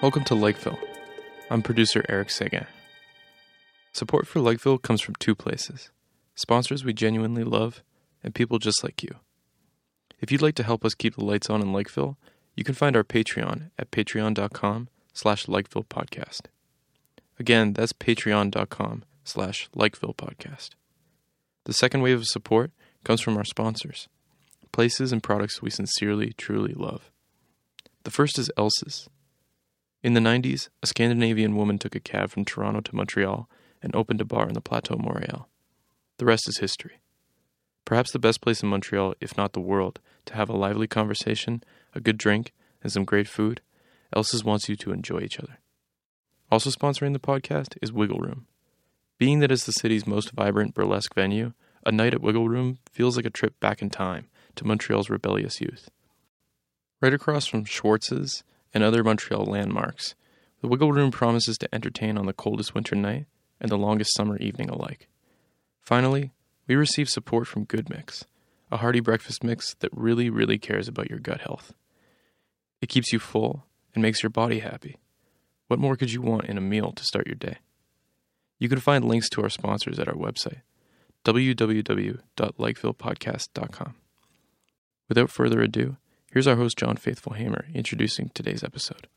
Welcome to Lakeville. I'm producer Eric Seguin. Support for Lakeville comes from two places sponsors we genuinely love, and people just like you. If you'd like to help us keep the lights on in Lakeville, you can find our Patreon at patreon.com slash Lakeville Podcast. Again, that's patreon.com slash Lakeville Podcast. The second wave of support comes from our sponsors, places and products we sincerely, truly love. The first is Elsa's. In the 90s, a Scandinavian woman took a cab from Toronto to Montreal and opened a bar in the Plateau Montreal. The rest is history. Perhaps the best place in Montreal, if not the world, to have a lively conversation, a good drink, and some great food, Elsa's wants you to enjoy each other. Also sponsoring the podcast is Wiggle Room. Being that it's the city's most vibrant burlesque venue, a night at Wiggle Room feels like a trip back in time to Montreal's rebellious youth. Right across from Schwartz's and other Montreal landmarks, the Wiggle Room promises to entertain on the coldest winter night and the longest summer evening alike. Finally, we receive support from Good Mix, a hearty breakfast mix that really, really cares about your gut health. It keeps you full and makes your body happy. What more could you want in a meal to start your day? You can find links to our sponsors at our website, www.lakevillepodcast.com. Without further ado, here's our host, John Faithful Hamer, introducing today's episode.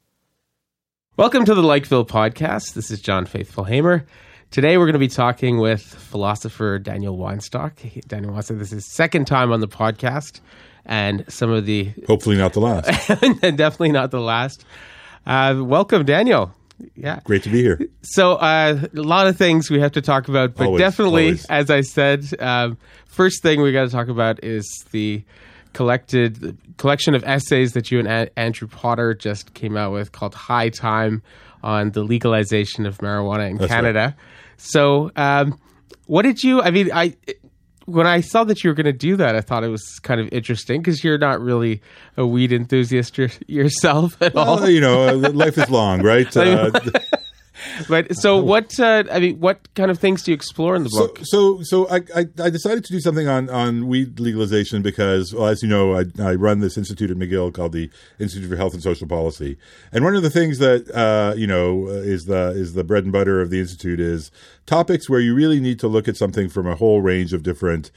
Welcome to the Lakeville Podcast. This is John Faithful Hamer. Today we're going to be talking with philosopher Daniel Weinstock. Daniel Weinstock, this is second time on the podcast, and some of the hopefully not the last, and definitely not the last. Uh, welcome, Daniel. Yeah, great to be here. So uh, a lot of things we have to talk about, but Always, definitely, always. as I said, um, first thing we got to talk about is the collected collection of essays that you and A- Andrew Potter just came out with called High Time on the legalization of marijuana in That's Canada. So, um, what did you? I mean, I when I saw that you were going to do that, I thought it was kind of interesting because you're not really a weed enthusiast yourself at all. You know, life is long, right? Uh, But so, what? Uh, I mean, what kind of things do you explore in the so, book? so, so I, I, I decided to do something on, on weed legalization because, well, as you know, I, I run this institute at McGill called the Institute for Health and Social Policy, and one of the things that uh, you know is the is the bread and butter of the institute is topics where you really need to look at something from a whole range of different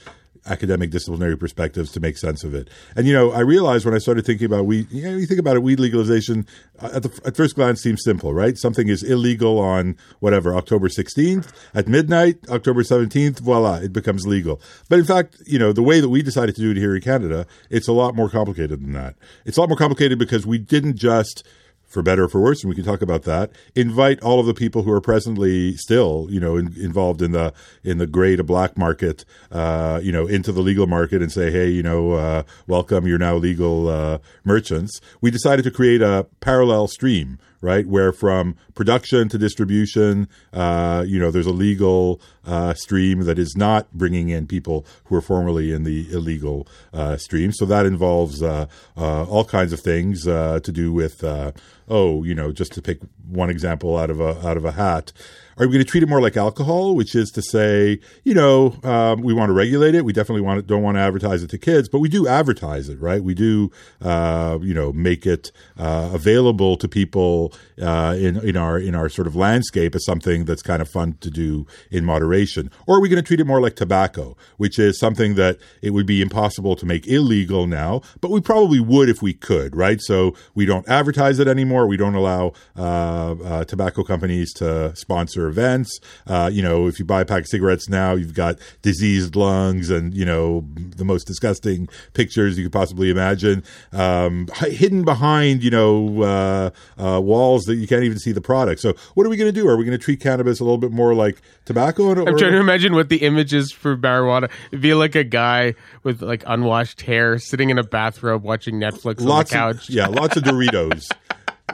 academic disciplinary perspectives to make sense of it. And you know, I realized when I started thinking about weed, you know, you think about it, weed legalization uh, at the at first glance seems simple, right? Something is illegal on whatever October 16th at midnight, October 17th, voila, it becomes legal. But in fact, you know, the way that we decided to do it here in Canada, it's a lot more complicated than that. It's a lot more complicated because we didn't just for better or for worse, and we can talk about that. Invite all of the people who are presently still, you know, in, involved in the in the gray to black market, uh, you know, into the legal market, and say, hey, you know, uh, welcome, you're now legal uh, merchants. We decided to create a parallel stream, right, where from production to distribution, uh, you know, there's a legal uh, stream that is not bringing in people who are formerly in the illegal uh, stream. So that involves uh, uh, all kinds of things uh, to do with, oh, you know, just to pick one example out of a out of a hat. Are we going to treat it more like alcohol, which is to say, you know, um, we want to regulate it. We definitely want to, don't want to advertise it to kids, but we do advertise it, right? We do, uh, you know, make it uh, available to people uh, in in our in our sort of landscape as something that's kind of fun to do in moderation. Or are we going to treat it more like tobacco, which is something that it would be impossible to make illegal now, but we probably would if we could, right? So we don't advertise it anymore. We don't allow uh, uh, tobacco companies to sponsor events. Uh, you know, if you buy a pack of cigarettes now, you've got diseased lungs and you know the most disgusting pictures you could possibly imagine, um, hidden behind you know uh, uh, walls that you can't even see the product. So what are we going to do? Are we going to treat cannabis a little bit more like tobacco? Or, I'm trying to imagine what the image is for marijuana. It'd be like a guy with like unwashed hair sitting in a bathrobe watching Netflix on the couch. Of, yeah, lots of Doritos.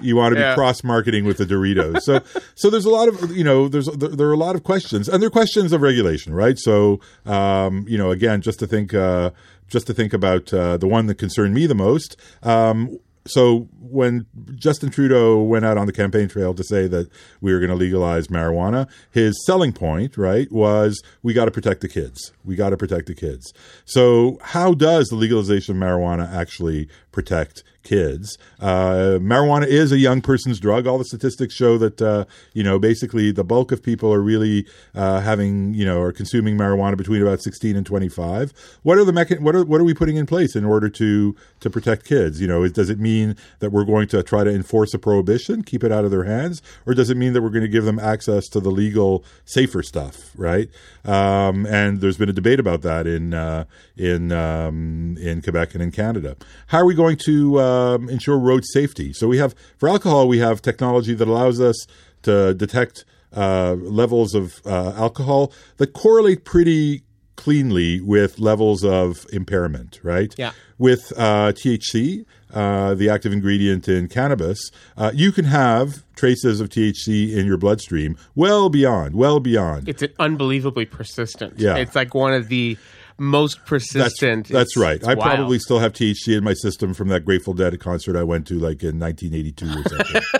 You want to be cross marketing with the Doritos. So, so there's a lot of you know there's there, there are a lot of questions, and they're questions of regulation, right? So, um, you know, again, just to think, uh, just to think about uh, the one that concerned me the most. Um, so when Justin Trudeau went out on the campaign trail to say that we were going to legalize marijuana, his selling point, right, was we got to protect the kids. We got to protect the kids. So how does the legalization of marijuana actually protect kids. Uh, marijuana is a young person's drug. All the statistics show that uh, you know basically the bulk of people are really uh, having you know are consuming marijuana between about sixteen and twenty five. What are the mecha- what are what are we putting in place in order to to protect kids? You know, does it mean that we're going to try to enforce a prohibition, keep it out of their hands, or does it mean that we're going to give them access to the legal, safer stuff? Right? Um, and there's been a debate about that in uh, in um, in Quebec and in Canada. How are we going to um, ensure road safety? So we have for alcohol, we have technology that allows us to detect uh, levels of uh, alcohol that correlate pretty cleanly with levels of impairment, right? Yeah. With uh, THC, uh, the active ingredient in cannabis, uh, you can have traces of THC in your bloodstream well beyond, well beyond. It's an unbelievably persistent. Yeah. It's like one of the most persistent. that's It's- right. it's I wild. probably still have THC in my system from that Grateful Dead concert I went to like in 1982 or something.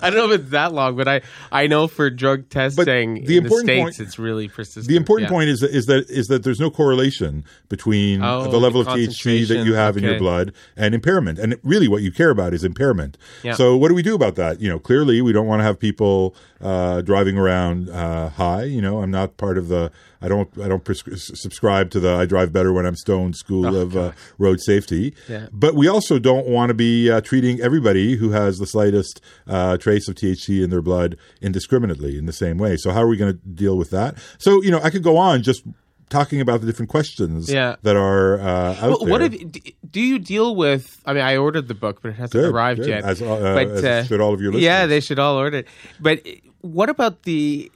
I don't know if it's that long, but I, I know for drug testing the in the important states, point- it's really persistent. The important Yeah. point is that, is that is that there's no correlation between Oh, the level the of THC that you have in your blood and impairment. And really, what you care about is impairment. Yeah. So, what do we do about that? You know, clearly, we don't want to have people uh, driving around uh, high. You know, I'm not part of the. I don't. I don't prescri- subscribe to the "I drive better when I'm stoned" school of uh, road safety. Oh, Yeah. But we also don't want to be uh, treating everybody who has the slightest uh, trace of THC in their blood indiscriminately in the same way. So how are we going to deal with that? So you know, I could go on just talking about the different questions Yeah. that are uh, out Well, there. what if, d- do you deal with? I mean, I ordered the book, but it hasn't Good, arrived good. yet. As, uh, as should all of your Yeah, they should all order it. But what about the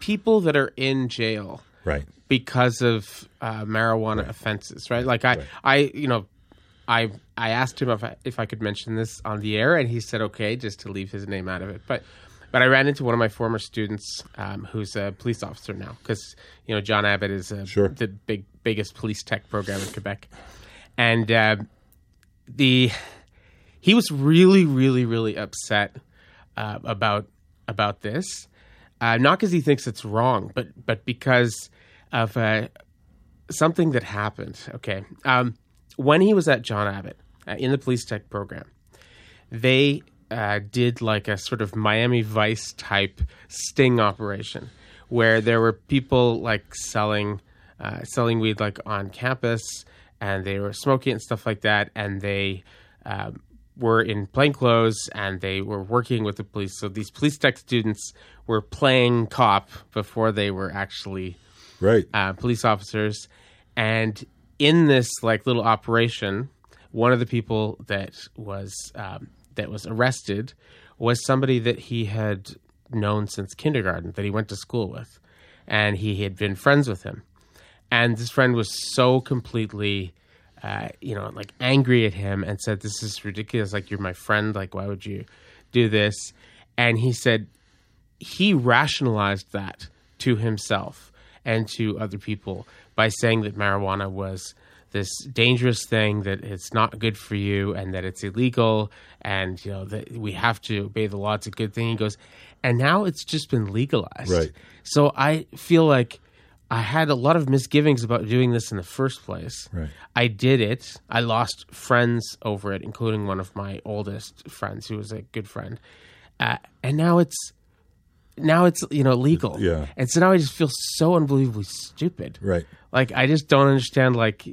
people that are in jail right? because of uh, marijuana offenses? Right? Like I, I, you know, I I asked him if I, if I could mention this on the air, and he said okay, just to leave his name out of it. But but I ran into one of my former students um, who's a police officer now because you know John Abbott is uh, Sure. the big biggest police tech program in Quebec, and uh, the he was really really really upset uh, about about this, uh, not because he thinks it's wrong, but but because of uh, something that happened. Okay, um, when he was at John Abbott uh, in the police tech program, they uh, did like a sort of Miami Vice type sting operation, where there were people like selling uh, selling weed like on campus, and they were smoking and stuff like that, and they. Um, were in plainclothes and they were working with the police. So these police tech students were playing cop before they were actually Right. uh, police officers, and in this like little operation, one of the people that was um, that was arrested was somebody that he had known since kindergarten, that he went to school with, and he had been friends with him, and this friend was so completely. Uh, you know, like angry at him and said, "This is ridiculous. Like you're my friend. Like why would you do this?" And he said, he rationalized that to himself and to other people by saying that marijuana was this dangerous thing that it's not good for you and that it's illegal and you know that we have to obey the law it's a good thing he goes and now it's just been legalized Right. so i feel like i had a lot of misgivings about doing this in the first place Right. I did it. I lost friends over it, including one of my oldest friends, who was a good friend. Uh, and now it's now it's you know legal. Yeah. And so now I just feel so unbelievably stupid. Right. Like I just don't understand. Like,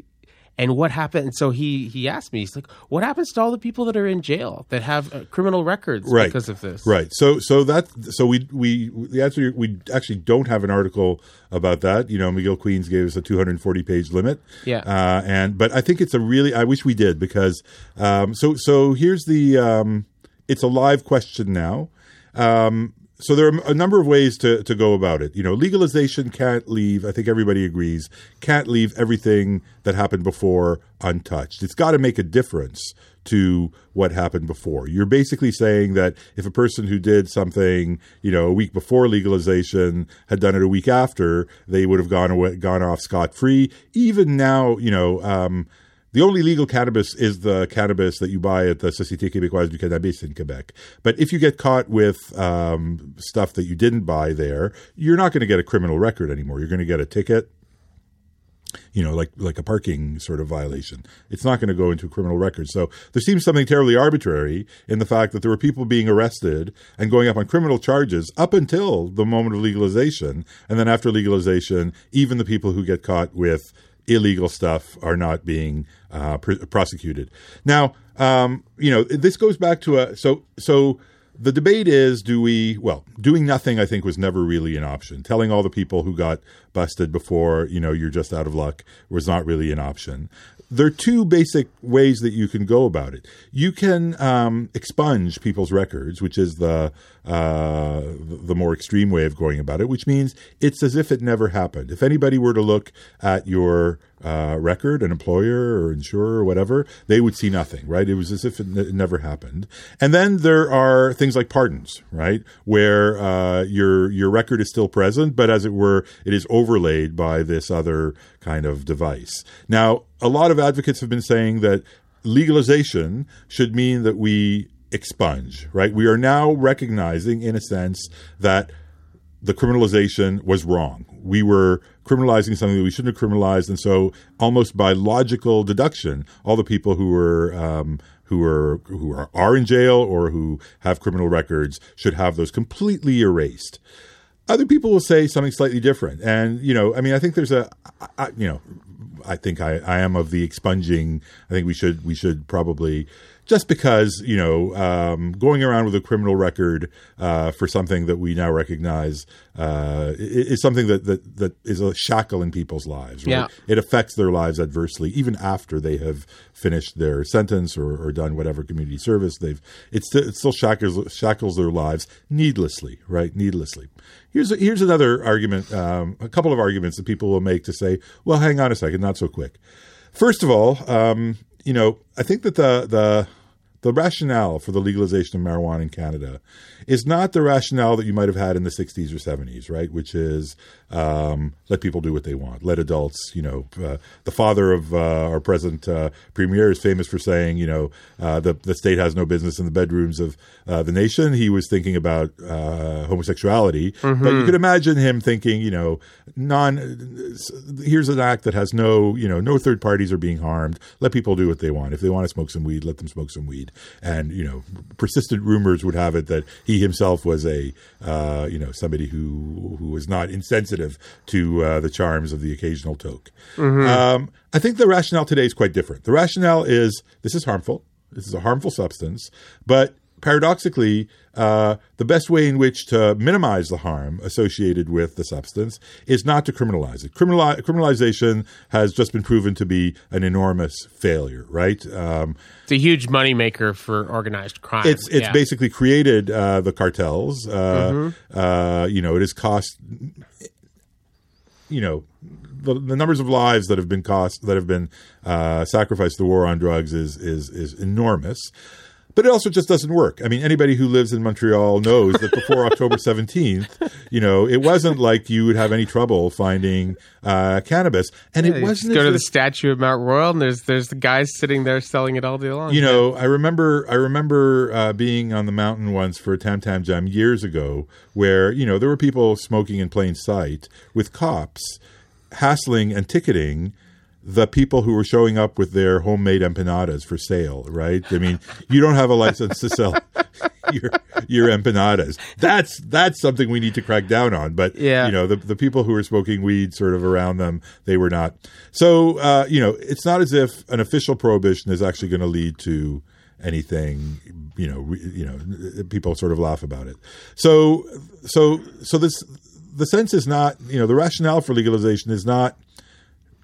and what happened? And so he he asked me. He's like, "What happens to all the people that are in jail that have uh, criminal records Right. because of this?" Right. So so that so we we the answer we actually don't have an article about that. You know, McGill Queens gave us a 240 page limit. Yeah. Uh, and but I think it's a really I wish we did because um, so so here's the um, it's a live question now. Um, so there are a number of ways to, to go about it. You know, legalization can't leave. I think everybody agrees can't leave everything that happened before untouched. It's got to make a difference to what happened before. You're basically saying that if a person who did something, you know, a week before legalization had done it a week after, they would have gone away, gone off scot free. Even now, you know, um, the only legal cannabis is the cannabis that you buy at the Société Québécoise du Cannabis in Quebec. But if you get caught with um, stuff that you didn't buy there, you're not going to get a criminal record anymore. You're going to get a ticket you know, like like a parking sort of violation. It's not going to go into a criminal record. So there seems something terribly arbitrary in the fact that there were people being arrested and going up on criminal charges up until the moment of legalization, and then after legalization, even the people who get caught with illegal stuff are not being uh, pr- prosecuted. Now, um, you know, this goes back to a so so the debate is do we well doing nothing i think was never really an option telling all the people who got busted before you know you're just out of luck was not really an option there are two basic ways that you can go about it. You can um, expunge people's records, which is the uh, the more extreme way of going about it, which means it's as if it never happened. If anybody were to look at your uh, record, an employer or insurer or whatever, they would see nothing, right? It was as if it, n- never happened. And then there are things like pardons, right, where uh, your your record is still present, but as it were, it is overlaid by this other kind of device. Now, a lot of advocates have been saying that legalization should mean that we expunge, right? We are now recognizing, in a sense, that the criminalization was wrong. We were criminalizing something that we shouldn't have criminalized, and so almost by logical deduction, all the people who were um, who are who are, are in jail or who have criminal records should have those completely erased. Other people will say something slightly different, and you know, I mean, I think there's a, I, you know, I think I, I am of the expunging. I think we should we should probably just because you know um, going around with a criminal record uh, for something that we now recognize uh, is something that, that that is a shackle in people's lives. Right? Yeah. it affects their lives adversely even after they have finished their sentence or, or done whatever community service they've. It, st- it still shackles shackles their lives needlessly, right? Needlessly. Here's a, here's another argument. Um, a couple of arguments that people will make to say, well, hang on a second, not so quick. First of all, um, you know, I think that the the the rationale for the legalization of marijuana in Canada is not the rationale that you might have had in the 60s or 70s, right? Which is um, let people do what they want, let adults, you know. Uh, the father of uh, our present uh, premier is famous for saying, you know, uh, the, the state has no business in the bedrooms of uh, the nation. He was thinking about uh, homosexuality, but you could imagine him thinking, you know, non. Here's an act that has no, you know, no third parties are being harmed. Let people do what they want. If they want to smoke some weed, let them smoke some weed. And you know, persistent rumors would have it that he himself was a, uh, you know, somebody who who was not insensitive to uh, the charms of the occasional toke. Um, I think the rationale today is quite different. The rationale is this is harmful. This is a harmful substance, but paradoxically, uh, the best way in which to minimize the harm associated with the substance is not to criminalize it. Criminali- criminalization has just been proven to be an enormous failure, right? Um, It's a huge moneymaker for organized crime. it's it's Yeah. basically created uh, the cartels. Uh, uh, you know, it has cost. You know, the, the numbers of lives that have been cost that have been uh, sacrificed to the war on drugs is is is enormous. But it also just doesn't work. I mean, anybody who lives in Montreal knows that before October 17th, you know, it wasn't like you would have any trouble finding uh, cannabis. And Yeah, it wasn't just go to the statue of Mount Royal, and there's there's the guys sitting there selling it all day long. You know, I remember I remember uh, being on the mountain once for a Tam Tam Jam years ago, where you know there were people smoking in plain sight with cops hassling and ticketing the people who were showing up with their homemade empanadas for sale. Right? I mean, you don't have a license to sell your your empanadas. That's that's something we need to crack down on. But Yeah. you know, the the people who were smoking weed sort of around them, they were not. So uh, you know, it's not as if an official prohibition is actually going to lead to anything you know re, you know people sort of laugh about it so so so this the sense is not you know the rationale for legalization is not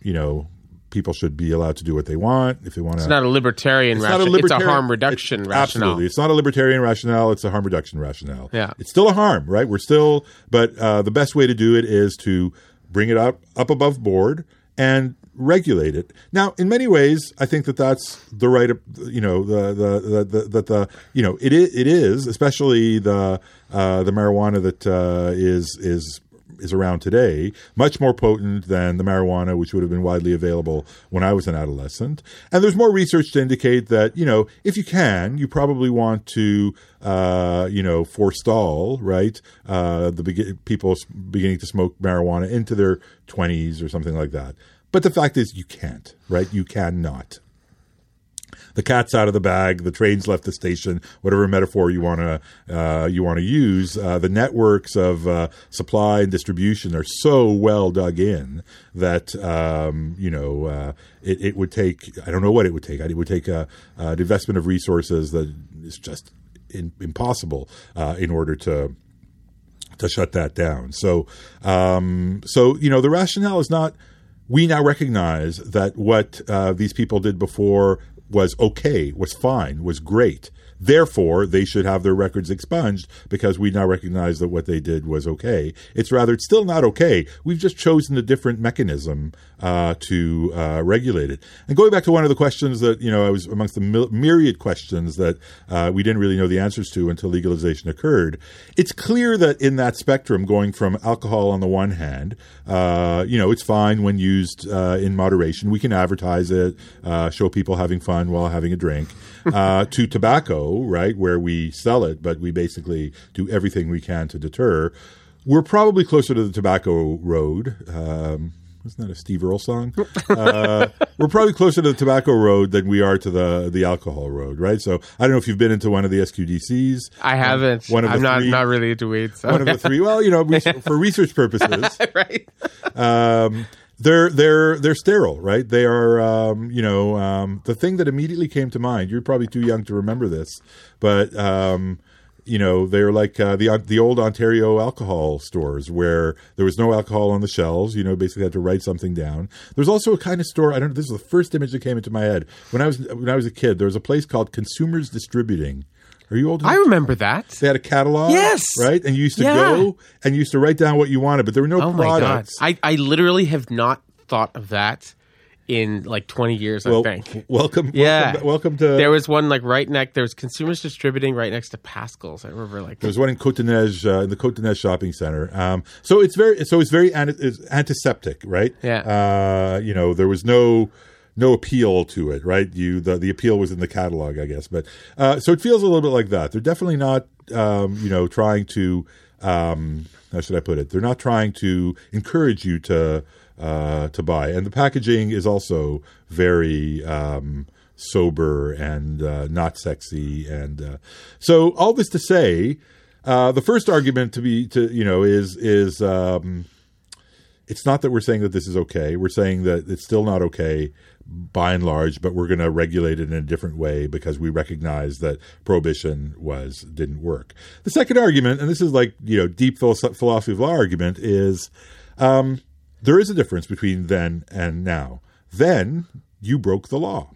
you know people should be allowed to do what they want if they want to It's not a libertarian rationale. It's a harm reduction it's- rationale. Absolutely, it's not a libertarian rationale. It's a harm reduction rationale. Yeah. it's still a harm, right? We're still, but uh, the best way to do it is to bring it up up above board and regulate it. Now, in many ways, I think that that's the right, you know, the the the the, the, the you know it is, it is especially the uh, the marijuana that uh, is is is around today, much more potent than the marijuana, which would have been widely available when I was an adolescent. And there's more research to indicate that, you know, if you can, you probably want to, uh, you know, forestall, right, uh, the be- people beginning to smoke marijuana into their 20s or something like that. But the fact is, you can't, right? You cannot the cat's out of the bag, the train's left the station, whatever metaphor you want to uh, you want to use. Uh, the networks of uh, supply and distribution are so well dug in that um, you know uh, it, it, would take I don't know what it would take. It would take a, a investment of resources that is just in, impossible uh, in order to to shut that down. So um, so you know the rationale is not we now recognize that what uh, these people did before was okay, was fine, was great. Therefore, they should have their records expunged because we now recognize that what they did was okay. It's rather, it's still not okay. We've just chosen a different mechanism uh, to uh, regulate it. And going back to one of the questions that, you know, I was amongst the myriad questions that uh, we didn't really know the answers to until legalization occurred, it's clear that in that spectrum, going from alcohol on the one hand, uh, you know, it's fine when used uh, in moderation. We can advertise it, uh, show people having fun while having a drink, to tobacco right, where we sell it, but we basically do everything we can to deter. We're probably closer to the tobacco road. Um, isn't that a Steve Earle song? Uh, we're probably closer to the tobacco road than we are to the the alcohol road, right? So I don't know if you've been into one of the SQDCs. I haven't. One of I'm not three, not really into weeds. So. One of the three. Well, you know, for research purposes, right? Um, they're they're they're sterile, right? They are, um, you know, um, the thing that immediately came to mind. You're probably too young to remember this, but um, you know, they're like uh, the the old Ontario alcohol stores where there was no alcohol on the shelves. You know, basically had to write something down. There's also a kind of store. I don't. know, This is the first image that came into my head when I was when I was a kid. There was a place called Consumers Distributing are you old? I remember that. They had a catalog. Yes. Right? And you used to yeah. go and you used to write down what you wanted, but there were no oh products. My God. I, I literally have not thought of that in like 20 years, well, I think. Welcome. Yeah. Welcome, welcome, to. There was one like right next, there was consumers distributing right next to Pascal's. I remember like. There was one in Coteneige, uh, in the Coteneige shopping center. Um, so it's very, so it's very it's antiseptic, right? Yeah. Uh, you know, there was no, no appeal to it, right? You the the appeal was in the catalog, I guess. But uh, so it feels a little bit like that. They're definitely not, um, you know, trying to. Um, how should I put it? They're not trying to encourage you to uh, to buy, and the packaging is also very. Um, sober and uh, not sexy and uh, so all this to say uh, the first argument to be to you know is is um, it's not that we're saying that this is okay. We're saying that it's still not okay by and large, but we're going to regulate it in a different way because we recognize that prohibition was didn't work. The second argument, and this is like you know deep philosophy of law argument, is um, there is a difference between then and now. Then you broke the law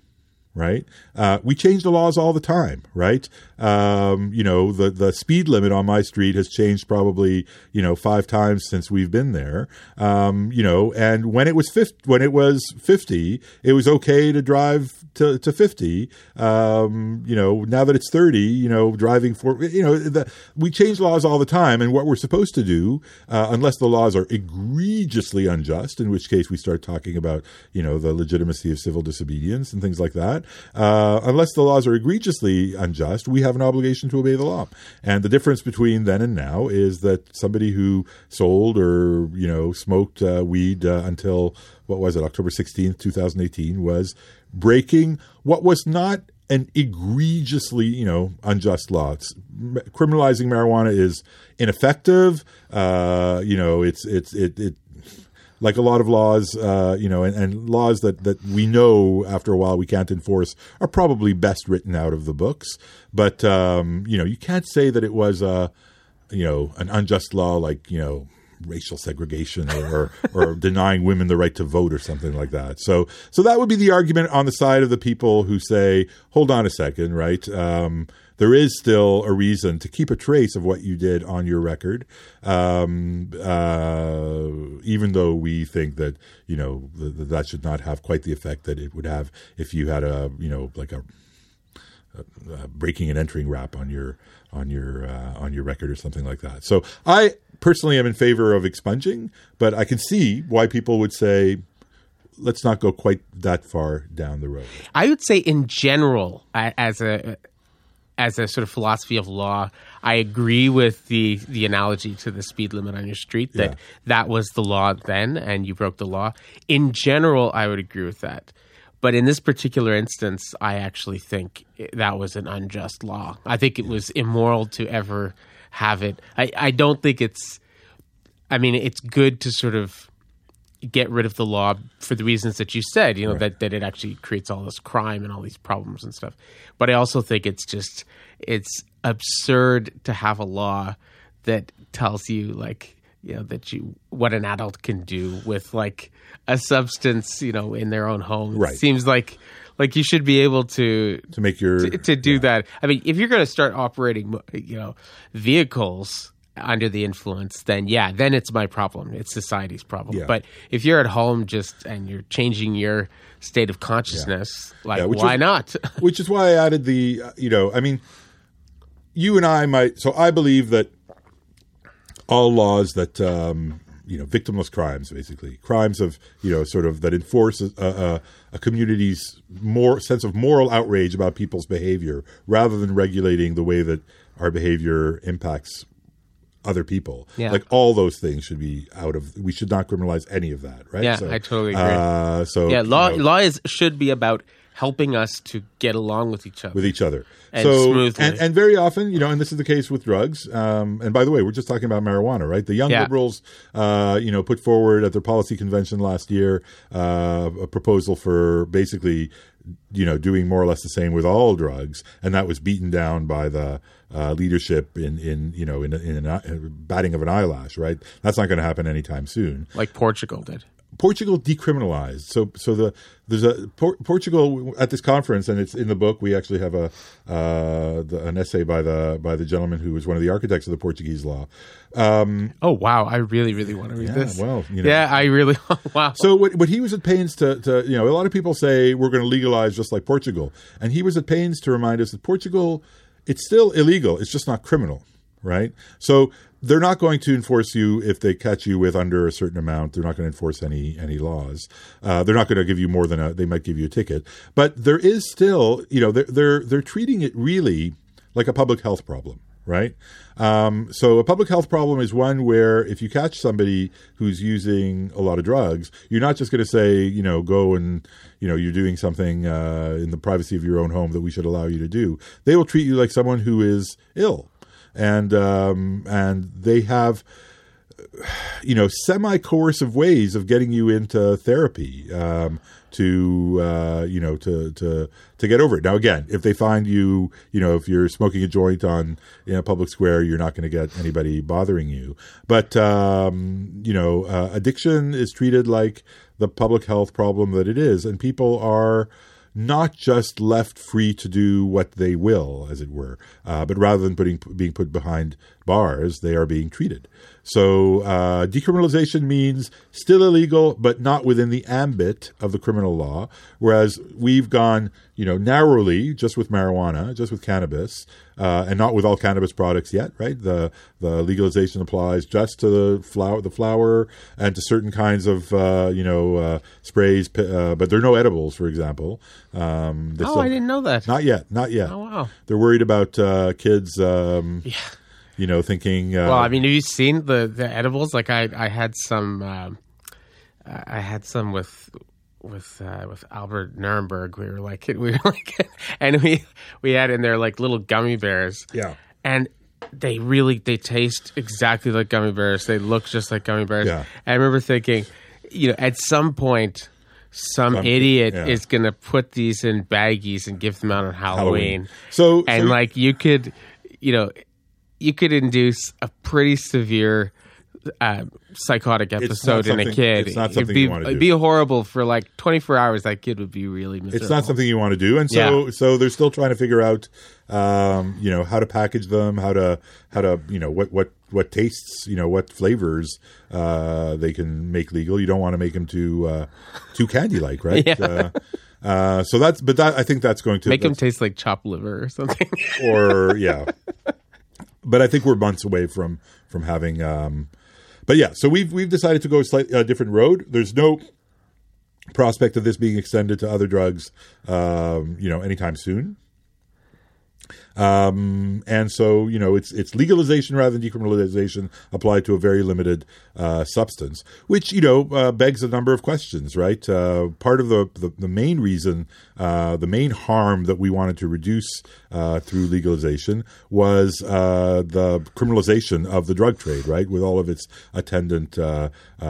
right? Uh, we change the laws all the time, right? Um, you know, the the speed limit on my street has changed probably you know five times since we've been there. Um, you know, and when it was 50, when it was fifty, it was okay to drive to, to fifty. Um, you know, now that it's thirty, you know, driving for you know, the, we change laws all the time, and what we're supposed to do, uh, unless the laws are egregiously unjust, in which case we start talking about you know the legitimacy of civil disobedience and things like that. Uh, unless the laws are egregiously unjust, we have an obligation to obey the law. And the difference between then and now is that somebody who sold or you know smoked uh, weed uh, until what was it October sixteenth, two thousand eighteen, was breaking what was not an egregiously, you know, unjust law. It's, criminalizing marijuana is ineffective. Uh, you know, it's it's it, it like a lot of laws, uh, you know, and, and, laws that, that we know after a while we can't enforce are probably best written out of the books. But um, you know, you can't say that it was a, you know, an unjust law like you know racial segregation or, or, or denying women the right to vote or something like that. So so that would be the argument on the side of the people who say, hold on a second, right? Um, there is still a reason to keep a trace of what you did on your record, um, uh, even though we think that you know th- that should not have quite the effect that it would have if you had a you know like a, breaking and entering rap on your on your uh, on your record or something like that. So I personally am in favor of expunging, but I can see why people would say, let's not go quite that far down the road. I would say, in general, as a as a sort of philosophy of law, I agree with the the analogy to the speed limit on your street that Yeah. that was the law then, and you broke the law. In general, I would agree with that. But in this particular instance, I actually think that was an unjust law. I think it was immoral to ever have it. I, I don't think it's. I mean, it's good to sort of get rid of the law for the reasons that you said, you know, that, that it actually creates all this crime and all these problems and stuff. But I also think it's just it's absurd to have a law that tells you like, you know, that you what an adult can do with like a substance, you know, in their own home. Right. It seems like like you should be able to To make your to, to do that. I mean, if you're going to start operating, you know, vehicles under the influence, then yeah, then it's my problem. It's society's problem. Yeah. But if you're at home just and you're changing your state of consciousness, like Yeah, why is- not? which is why I added the, uh, you know, I mean, you and I might. So I believe that all laws that, um, you know, victimless crimes, basically crimes of, you know, sort of that enforce a, a, a community's more sense of moral outrage about people's behavior, rather than regulating the way that our behavior impacts other people. Yeah. Like all those things should be out of. We should not criminalize any of that, right? Yeah, I totally agree. Uh, so yeah, law you know, law is should be about helping us to get along with each other. with each other. And so and, and very often, you know, and this is the case with drugs. Um, and by the way, we're just talking about marijuana, right? The young Yeah. liberals, uh, you know, put forward at their policy convention last year uh, a proposal for basically, you know, doing more or less the same with all drugs, and that was beaten down by the uh, leadership in in you know in in an, batting of an eyelash, right? That's not going to happen anytime soon. like Portugal did. Portugal decriminalized. So, so the there's a Por- Portugal at this conference, and it's in the book. We actually have a uh, the, an essay by the by the gentleman who was one of the architects of the Portuguese law. Oh wow, I really really want to read Yeah, this. well, you know. yeah, I really wow. So what, what he was at pains to, to, you know, a lot of people say we're going to legalize just like Portugal. And he was at pains to remind us that Portugal, it's still illegal. It's just not criminal, right? So they're not going to enforce you if they catch you with under a certain amount. They're not going to enforce any, any laws. Uh, they're not going to give you more than a, they might give you a ticket. But there is still, you know, they're, they're, they're treating it really like a public health problem right? Um, so a public health problem is one where if you catch somebody who's using a lot of drugs, you're not just going to say, you know, go and you know you're doing something uh, in the privacy of your own home that we should allow you to do. They will treat you like someone who is ill, and um, and they have you know semi coercive ways of getting you into therapy um, to uh, you know to to to get over it. Now again, if they find you, you know, if you're smoking a joint on in a public square, you're not going to get anybody bothering you. But um, you know, uh, addiction is treated like the public health problem that it is, and people are not just left free to do what they will, as it were, uh, but rather than putting being put behind bars, they are being treated. So uh, decriminalization means still illegal, but not within the ambit of the criminal law. Whereas we've gone, you know, narrowly just with marijuana, just with cannabis, uh, and not with all cannabis products yet. Right? The the legalization applies just to the flower, the flower, and to certain kinds of uh, you know uh, sprays, uh, but there are no edibles, for example. Um, oh, still- I didn't know that. Not yet, not yet. Oh wow. They're worried about uh, kids. Um, Yeah. You know, thinking. Uh, Well, I mean, have you seen the the edibles? Like I I had some um, I I had some with with uh, with Albert Nerenberg. We were like we were like, and we we had in there like little gummy bears. Yeah. and they really they taste exactly like gummy bears. They look just like gummy bears. Yeah. I remember thinking, you know, at some point. Some Some- idiot yeah. is going to put these in baggies and give them out on Halloween. So, and so- like you could, you know, you could induce a pretty severe uh, psychotic episode in a kid. it's not something be, you wanna It'd be horrible for like 24 hours. That kid would be really miserable. it's not something you want to do, and so Yeah. so they're still trying to figure out, um, you know, how to package them, how to how to you know what what what tastes, you know, what flavors uh, they can make legal. You don't want to make them too uh, too candy like, right? Yeah. Uh, uh, so that's but that I think that's going to Make them taste like chopped liver or something. or yeah. but I think we're months away from from having. Um, but yeah, so we've we've decided to go a slightly uh, different road. There's no prospect of this being extended to other drugs, um, you know, anytime soon. Um, and so, you know, it's it's legalization rather than decriminalization applied to a very limited uh, substance, which you know uh, begs a number of questions, right? Uh, part of the, the, the main reason, uh, the main harm that we wanted to reduce uh, through legalization was uh, the criminalization of the drug trade, right, with all of its attendant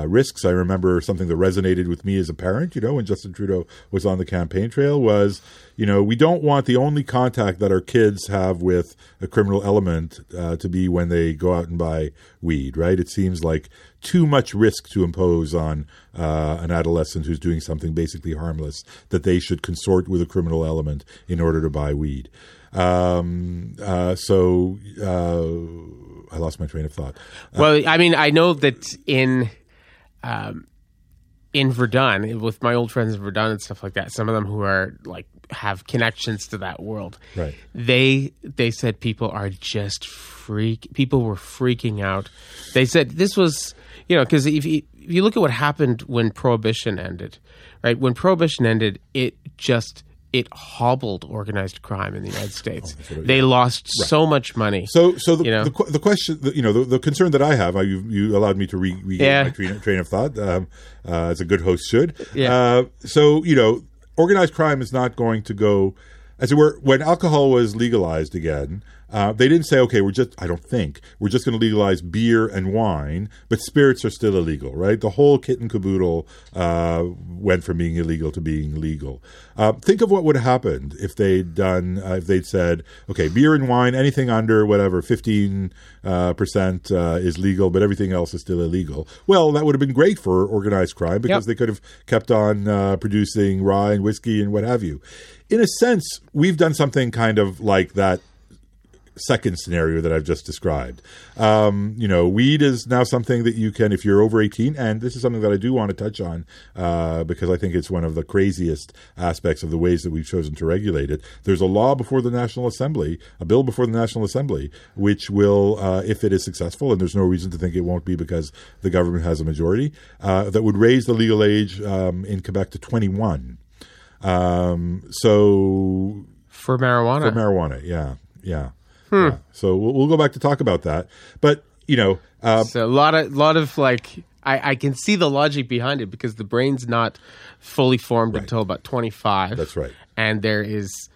risks. I remember something that resonated with me as a parent, you know, when Justin Trudeau was on the campaign trail was you know, we don't want the only contact that our kids have with a criminal element uh, to be when they go out and buy weed, right? It seems like too much risk to impose on uh, an adolescent who's doing something basically harmless that they should consort with a criminal element in order to buy weed. Um, uh, so uh, I lost my train of thought. well, I mean, I know that in. Um, in Verdun, with my old friends in Verdun and stuff like that, some of them who are like have connections to that world. Right. They they said people are just freak. People were freaking out. They said this was you know because if you, if you look at what happened when prohibition ended, right? When prohibition ended, it just it hobbled organized crime in the United States. Oh, they lost right. so much money. So, so the, you know? the, the, question, the, you know, the, the, concern that I have, you, you allowed me to re, re yeah. my train, train, of thought, um, uh, as a good host should. Yeah. Uh, so, you know, organized crime is not going to go, as it were, when alcohol was legalized again. Uh, they didn't say, okay, we're just, I don't think, we're just going to legalize beer and wine, but spirits are still illegal, right? The whole kit and caboodle uh, went from being illegal to being legal. Uh, think of what would have happened if they'd done, uh, if they'd said, okay, beer and wine, anything under whatever, 15 uh, percent, uh, is legal, but everything else is still illegal. Well, that would have been great for organized crime because yep. they could have kept on producing rye and whiskey and what have you. In a sense, we've done something kind of like that second scenario that I've just described. Um, you know, weed is now something that you can, if you're over 18, and this is something that I do want to touch on uh, because I think it's one of the craziest aspects of the ways that we've chosen to regulate it. There's a law before the National Assembly, a bill before the National Assembly, which will, uh, if it is successful, and there's no reason to think it won't be because the government has a majority, uh, that would raise the legal age um, in Quebec to 21. Um, so for marijuana, for marijuana, yeah, yeah. Hmm. Yeah. So we'll, we'll, go back to talk about that. But you know, uh, so a lot of lot of like I, I can see the logic behind it because the brain's not fully formed right. until about twenty five. That's right. And there is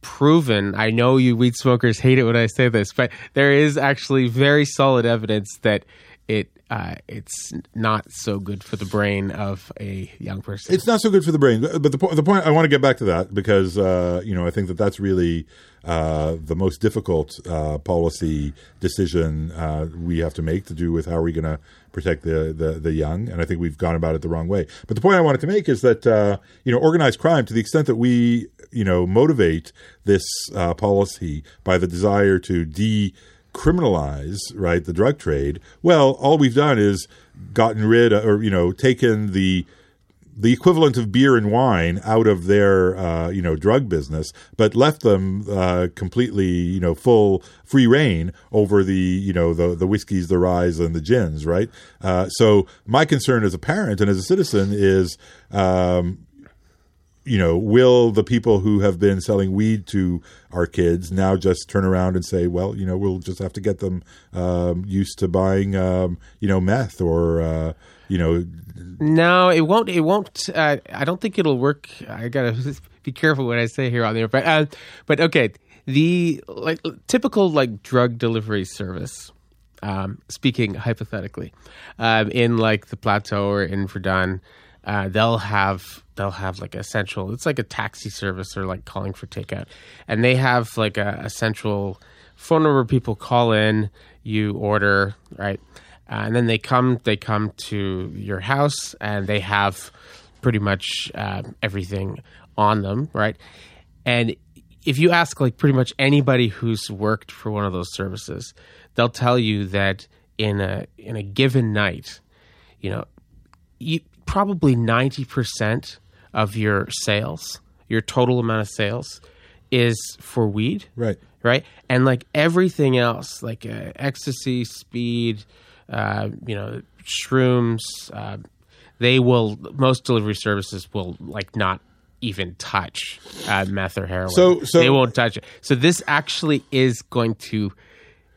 proven. I know you weed smokers hate it when I say this, but there is actually very solid evidence that it uh, it's not so good for the brain of a young person. It's not so good for the brain, but the, po- the point I want to get back to that because uh, you know I think that that's really uh, the most difficult uh, policy decision uh, we have to make to do with how are we going to protect the, the, the young, and I think we've gone about it the wrong way. But the point I wanted to make is that uh, you know organized crime, to the extent that we you know motivate this policy by the desire to de criminalize right the drug trade well all we've done is gotten rid of, or you know taken the the equivalent of beer and wine out of their uh, you know drug business, but left them uh, completely you know full free reign over the you know the the whiskeys, the ryes, and the gins, right? Uh, so my concern as a parent and as a citizen is um, you know, will the people who have been selling weed to our kids now just turn around and say, well, you know, we'll just have to get them um, used to buying, um, you know, meth or, uh, you know. No, it won't. It won't. Uh, I don't think it'll work. I gotta be careful what I say here on the air. But, uh, but okay, the like typical like drug delivery service. Um, speaking hypothetically, um, in like the plateau or in Verdun, uh, they'll have they'll have like a central it's like a taxi service or like calling for takeout. And they have like a, a central phone number people call in you order right? Uh, and then they come they come to your house and they have pretty much uh, everything on them right? And if you ask like pretty much anybody who's worked for one of those services they'll tell you that in a in a given night you know you probably 90% of your sales, your total amount of sales, is for weed. Right. right? And like everything else, like uh, ecstasy, speed, uh, you know, shrooms, uh, they will most delivery services will like not even touch uh, meth or heroin. So- so- they won't touch it. So this actually is going to.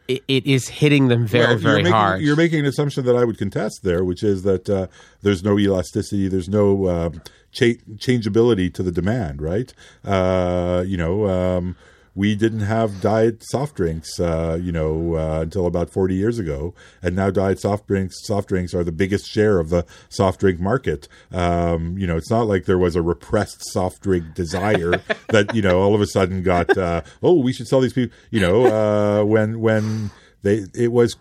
It, it is hitting them very, Well, very making, hard. You're making an assumption that I would contest there, which is that uh, there's no elasticity, there's no um, cha- changeability to the demand, right? Uh, you know, um, we didn't have diet soft drinks, uh, you know, uh, until about 40 years ago, and now diet soft drinks soft drinks are the biggest share of the soft drink market. Um, you know, it's not like there was a repressed soft drink desire that you know all of a sudden got uh, oh we should sell these people. You know, uh, when when they it was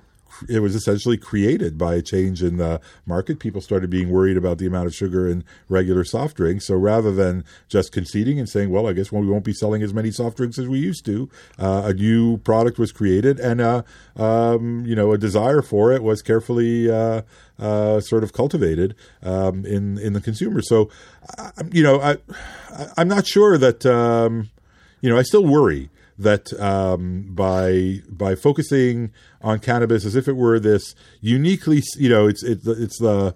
it was essentially created by a change in the market. People started being worried about the amount of sugar in regular soft drinks. So rather than just conceding and saying, "Well, I guess we won't be selling as many soft drinks as we used to," uh, a new product was created, and uh, um, you know, a desire for it was carefully uh, uh, sort of cultivated um, in in the consumer. So, you know, I, I I'm not sure that um, you know I still worry that um, by by focusing on cannabis as if it were this uniquely, you know, it's it's it's the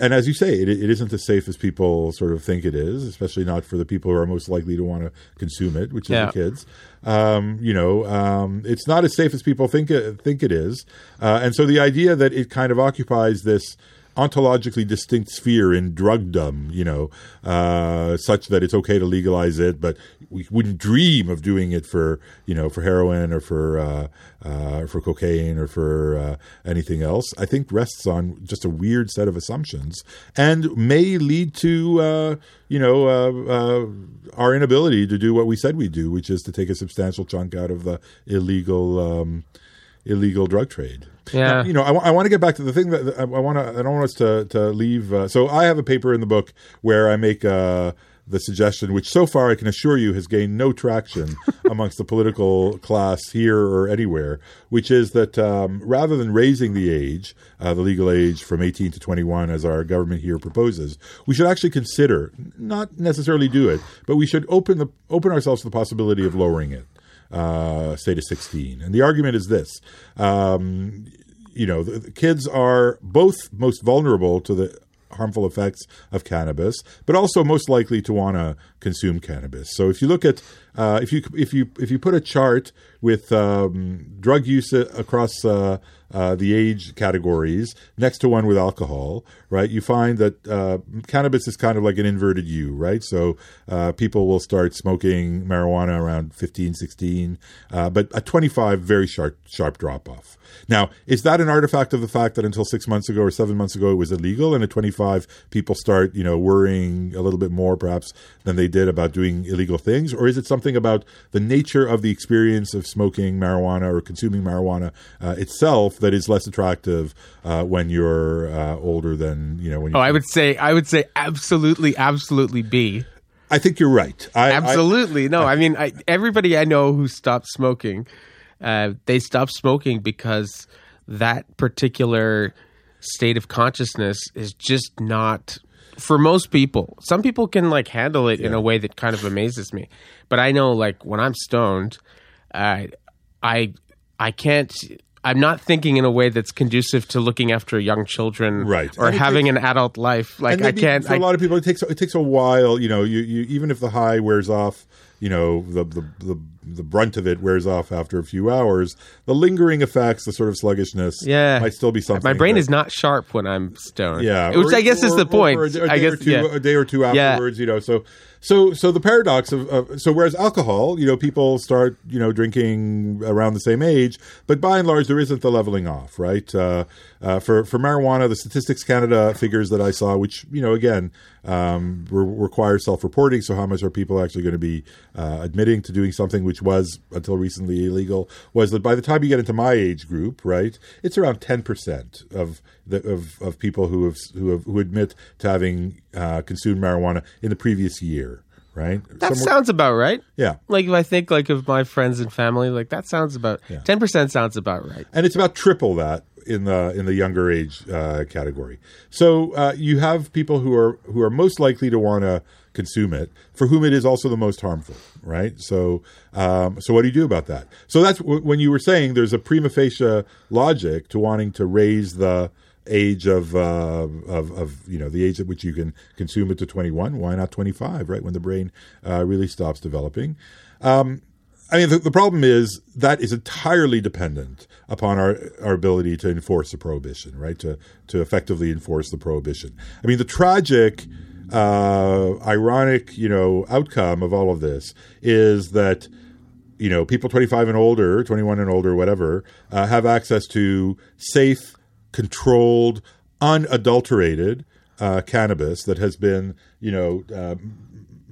and as you say, it, it isn't as safe as people sort of think it is, especially not for the people who are most likely to want to consume it, which is Yeah. the kids. Um, you know, um, it's not as safe as people think it, think it is, uh, and so the idea that it kind of occupies this ontologically distinct sphere in drugdom, you know, uh, such that it's okay to legalize it, but we wouldn't dream of doing it for, you know, for heroin or for uh, uh, for cocaine or for uh, anything else. I think rests on just a weird set of assumptions and may lead to, uh, you know, uh, our inability to do what we said we'd do, which is to take a substantial chunk out of the illegal. Um, illegal drug trade. Yeah. Now, you know, I, want to get back to the thing that that I, want to. I don't want us to to leave. Uh, so I have a paper in the book where I make uh, the suggestion, which so far I can assure you has gained no traction amongst the political class here or anywhere, which is that um, rather than raising the age, uh, the legal age from 18 to 21, as our government here proposes, we should actually consider, not necessarily do it, but we should open the open ourselves to the possibility of lowering it uh, say to 16. And the argument is this. Um, you know, the, the kids are both most vulnerable to the harmful effects of cannabis, but also most likely to want to consume cannabis. So if you look at uh, if you if you if you put a chart with um, drug use across uh, uh, the age categories next to one with alcohol, right? You find that uh, cannabis is kind of like an inverted U, right? So uh, people will start smoking marijuana around 15, 16, uh, but at 25, very sharp sharp drop off. Now, is that an artifact of the fact that until six months ago or seven months ago it was illegal, and at 25 people start, you know, worrying a little bit more perhaps than they did about doing illegal things, or is it something about the nature of the experience of smoking marijuana or consuming marijuana uh, itself that is less attractive uh, when you're uh, older than you know when you oh, I would say, I would say, absolutely, absolutely B. I think you're right. I, I- Absolutely. no, I mean, I, everybody I know who stopped smoking, uh, they stopped smoking because that particular state of consciousness is just not for most people. Some people can like handle it in a way that kind of amazes me, but I know like when I'm stoned, uh, I I can't. I'm not thinking in a way that's conducive to looking after young children, Right. or And having an adult life. Like I can't. For a I, lot of people, it takes it takes a while. You know, you, you even if the high wears off, you know, the, the the the brunt of it wears off after a few hours. The lingering effects, the sort of sluggishness, Yeah. might still be something. my brain that- is not sharp when I'm stoned. Yeah, which or- I guess is or- the point. Or, a, a I guess two, yeah. a day or two Yeah. afterwards. You know, so so so the paradox of, of so whereas alcohol, you know, people start you know drinking around the same age, but by and large there isn't the leveling off, right? Uh, uh, for for marijuana, the Statistics Canada figures that I saw, which you know again um, re- require self reporting. So how much are people actually going to be uh, admitting to doing something which was until recently illegal? Was that by the time you get into my age group, right? It's around ten percent of the, of of people who have who have who admit to having uh, consumed marijuana in the previous year, right? That Somewhere- sounds about right. yeah. Like if I think like of my friends and family, like that sounds about Yeah. ten percent sounds about right. And it's about triple that in the in the younger age uh, category. So uh, you have people who are who are most likely to want to consume it, for whom it is also the most harmful, right? So um, so what do you do about that? So that's w- when you were saying there's a prima facie logic to wanting to raise the age of, uh, of of you know the age at which you can consume it to 21 why not 25 right when the brain uh, really stops developing um, I mean, the, the, problem is that is entirely dependent upon our our ability to enforce the prohibition, right? To to effectively enforce the prohibition. I mean, the tragic, uh, ironic, you know, outcome of all of this is that you know people 25 and older, 21 and older, whatever, uh, have access to safe, controlled, unadulterated uh, cannabis that has been, you know, uh,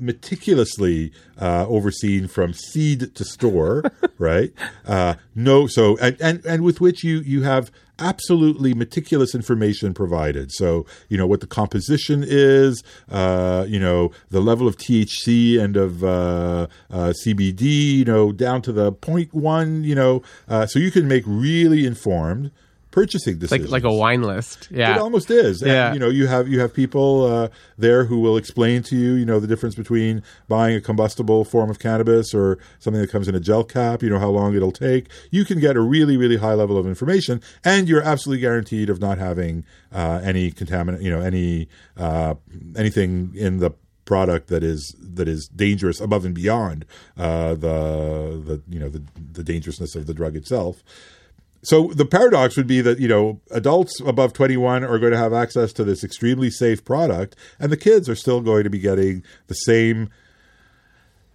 meticulously uh, overseen from seed to store, right? Uh, no, so and, and and with which you you have absolutely meticulous information provided. So you know what the composition is, uh, you know the level of THC and of uh, uh, CBD, you know down to the point one, you know, uh, so you can make really informed purchasing decisions. Like like a wine list. Yeah. It almost is. And, Yeah. you know, you have you have people uh, there who will explain to you, you know, the difference between buying a combustible form of cannabis or something that comes in a gel cap, you know, how long it'll take. You can get a really, really high level of information and you're absolutely guaranteed of not having uh, any contaminant, you know, any uh, anything in the product that is that is dangerous above and beyond uh, the the you know the the dangerousness of the drug itself. So the paradox would be that you know adults above 21 are going to have access to this extremely safe product and the kids are still going to be getting the same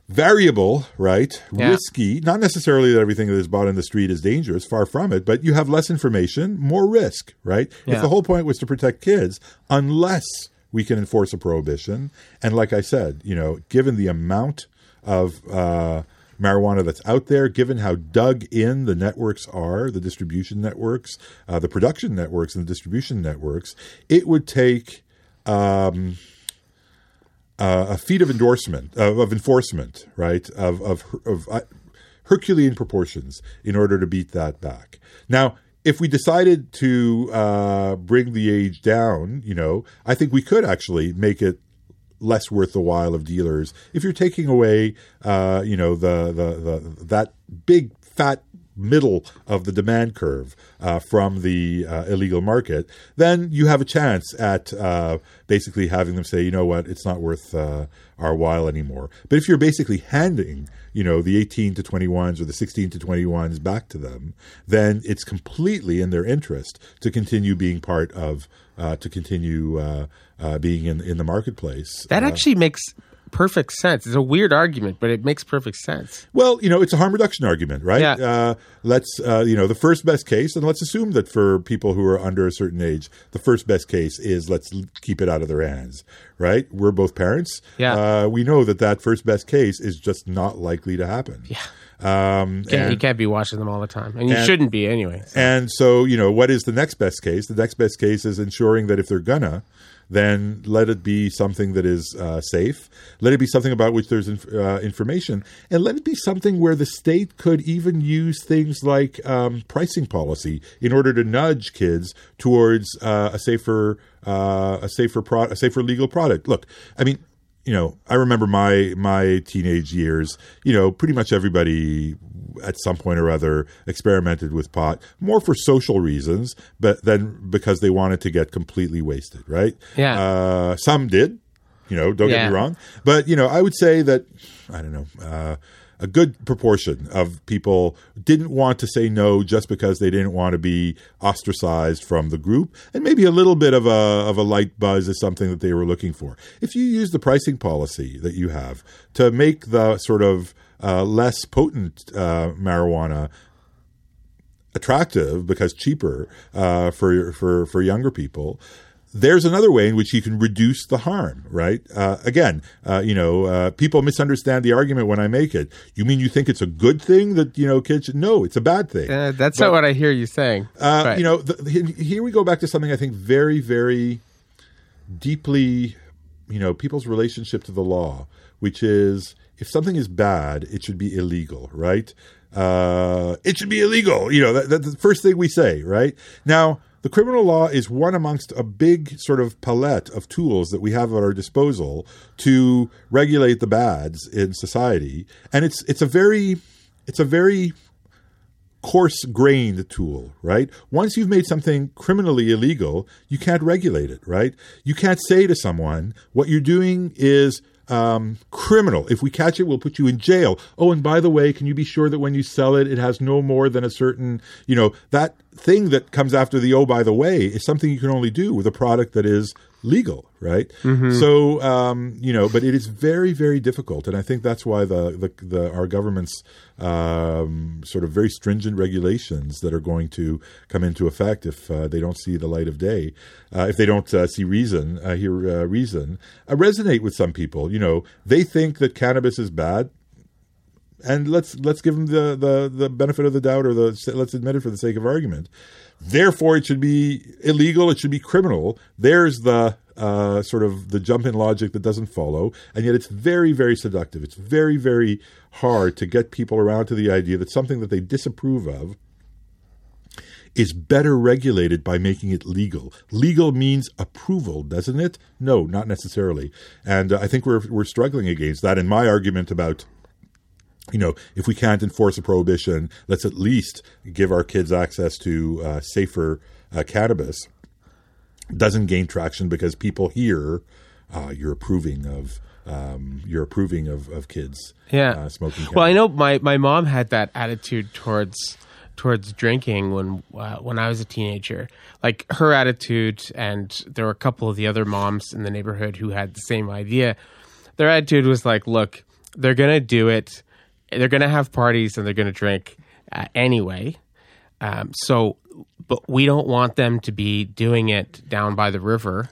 variable, right? Yeah. Risky, not necessarily that everything that is bought in the street is dangerous, far from it, but you have less information, more risk, right? Yeah. If the whole point was to protect kids, unless we can enforce a prohibition, and like I said, you know, given the amount of uh, marijuana that's out there, given how dug in the networks are, the distribution networks, uh, the production networks, and the distribution networks, it would take um, uh, a feat of endorsement of, of enforcement, right? Of of of uh, Herculean proportions in order to beat that back. Now, if we decided to uh, bring the age down, you know, I think we could actually make it less worth the while of dealers if you're taking away, uh, you know, the, the the that big fat middle of the demand curve uh, from the uh, illegal market, then you have a chance at uh, basically having them say, you know what, it's not worth uh, our while anymore. But if you're basically handing, you know, the 18 to 21s or the 16 to 21s back to them, then it's completely in their interest to continue being part of, uh, to continue uh, being in in the marketplace. That Uh, actually makes perfect sense. It's a weird argument, but it makes perfect sense. Well, you know, it's a harm reduction argument, right? Yeah. Uh, let's, uh, you know, the first best case, and let's assume that for people who are under a certain age, the first best case is let's keep it out of their hands, right? We're both parents. Yeah. Uh, we know that that first best case is just not likely to happen. Yeah. Um, Can't, you can't be watching them all the time, and you and- shouldn't be anyway. So- and so, you know, what is the next best case? The next best case is ensuring that if they're gonna, then let it be something that is uh, safe. Let it be something about which there's inf- uh, information, and let it be something where the state could even use things like um, pricing policy in order to nudge kids towards uh, a safer, uh, a safer, pro- a safer legal product. Look, I mean, you know, I remember my my teenage years. You know, pretty much everybody at some point or other experimented with pot, more for social reasons, but then because they wanted to get completely wasted, right? Yeah. Uh, some did. You know, don't get me wrong, but you know, I would say that I don't know. Uh, a good proportion of people didn't want to say no just because they didn't want to be ostracized from the group, and maybe a little bit of a of a light buzz is something that they were looking for. If you use the pricing policy that you have to make the sort of uh, less potent uh, marijuana attractive because cheaper uh, for for for younger people. There's another way in which you can reduce the harm, right? Uh, again, uh, you know, uh, people misunderstand the argument when I make it. You mean you think it's a good thing that you know kids? should- No, it's a bad thing. That's not what I hear you saying. Uh, But- You know, the, here we go back to something I think very, very deeply, you know, people's relationship to the law, which is if something is bad, it should be illegal, right? uh, it should be illegal. You know, that, that's the first thing we say, right? Now, the criminal law is one amongst a big sort of palette of tools that we have at our disposal to regulate the bads in society, and it's it's a very it's a very coarse grained tool, right? Once you've made something criminally illegal, you can't regulate it, right? You can't say to someone, what you're doing is um, criminal. If we catch it, we'll put you in jail. Oh, and by the way, can you be sure that when you sell it, it has no more than a certain, you know, that thing that comes after the oh, by the way, is something you can only do with a product that is legal, right? So, um, you know, but it is very, very difficult, and I think that's why the the, the our government's um, sort of very stringent regulations that are going to come into effect if uh, they don't see the light of day, uh, if they don't uh, see reason, uh, hear uh, reason, uh, resonate with some people. You know, they think that cannabis is bad and let's let's give them the, the the benefit of the doubt or the let's admit it for the sake of argument. Therefore, it should be illegal. It should be criminal. There's the uh, sort of the jump in logic that doesn't follow, and yet it's very very seductive. It's very very hard to get people around to the idea that something that they disapprove of is better regulated by making it legal. Legal means approval, doesn't it? No, not necessarily. And uh, I think we're we're struggling against that. And my argument about you know, if we can't enforce a prohibition, let's at least give our kids access to uh, safer uh, cannabis. Doesn't gain traction because people hear uh, you're approving of um, you're approving of, of kids Yeah. uh, smoking. Cannabis. Well, I know my, my mom had that attitude towards towards drinking when uh, when I was a teenager. Like her attitude, and there were a couple of the other moms in the neighborhood who had the same idea. Their attitude was like, "Look, they're gonna do it. They're gonna have parties and they're gonna drink uh, anyway. Um, so, but we don't want them to be doing it down by the river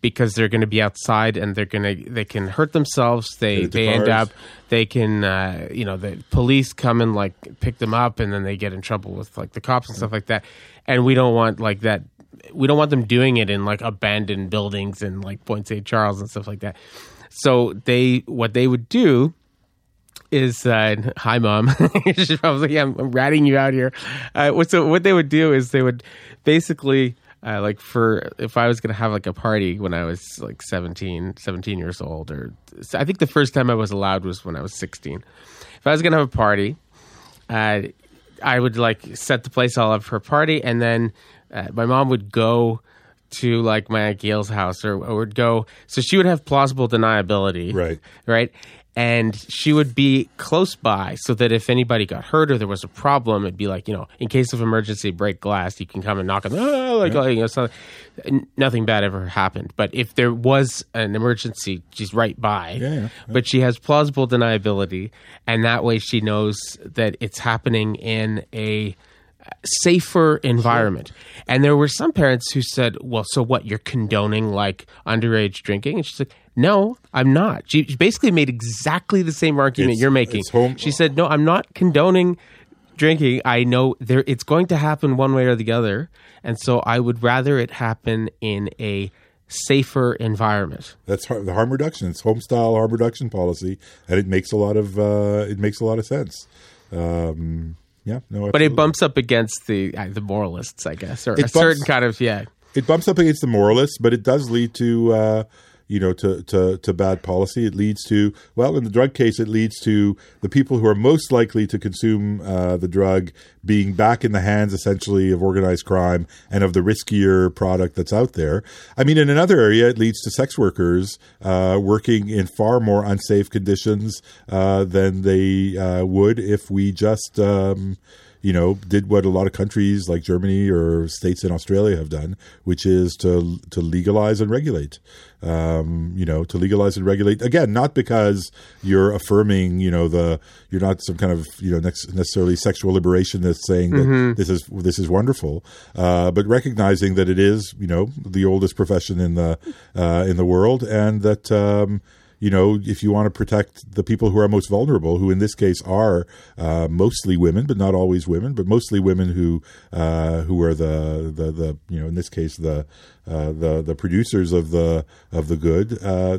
because they're going to be outside and they're going to they can hurt themselves. They they end up they can uh, you know the police come and like pick them up and then they get in trouble with like the cops and stuff like that. And we don't want like that. We don't want them doing it in like abandoned buildings and like Point St. Charles and stuff like that. So they what they would do is uh, hi mom. She's probably yeah, I'm, I'm ratting you out here. Uh, what so what they would do is they would basically uh, like for if I was gonna have like a party when I was like 17, 17 years old, or I think the first time I was allowed was when I was sixteen. If I was gonna have a party, uh, I would like set the place all up for a party, and then uh, my mom would go to like my aunt Gail's house, or, or would go. So she would have plausible deniability, Right. right? And she would be close by so that if anybody got hurt or there was a problem, it'd be like, you know, in case of emergency, break glass, you can come and knock on the, oh, like, oh, you know, so, nothing bad ever happened. But if there was an emergency, she's right by. Yeah, yeah. But she has plausible deniability. And that way she knows that it's happening in a safer environment. And there were some parents who said, "Well, so what? You're condoning like underage drinking?" And she's like, "No, I'm not." She she basically made exactly the same argument It's- you're making. home- she said, "No, I'm not condoning drinking. I know there it's going to happen one way or the other, and so I would rather it happen in a safer environment." That's har- the harm reduction. It's home style harm reduction policy, and it makes a lot of uh, it makes a lot of sense. Um, yeah, no, But it bumps up against the uh, the moralists, I guess, or It a bumps- certain kind of yeah. it bumps up against the moralists, but it does lead to uh, you know to, to to bad policy. It leads to well, in the drug case, it leads to the people who are most likely to consume uh, the drug being back in the hands essentially of organized crime and of the riskier product that's out there. I mean, in another area, it leads to sex workers uh, working in far more unsafe conditions uh, than they uh, would if we just. Um, you know, did what a lot of countries like Germany or states in Australia have done, which is to to legalize and regulate. Um, you know, to legalize and regulate again, not because you're affirming, you know, the you're not some kind of you know necessarily sexual liberationist saying that this is this is wonderful, uh, but recognizing that it is, you know, the oldest profession in the uh, in the world, and that. Um, you know, if you want to protect the people who are most vulnerable, who in this case are uh, mostly women, but not always women, but mostly women who uh, who are the, the the you know in this case the uh, the the producers of the of the good, uh,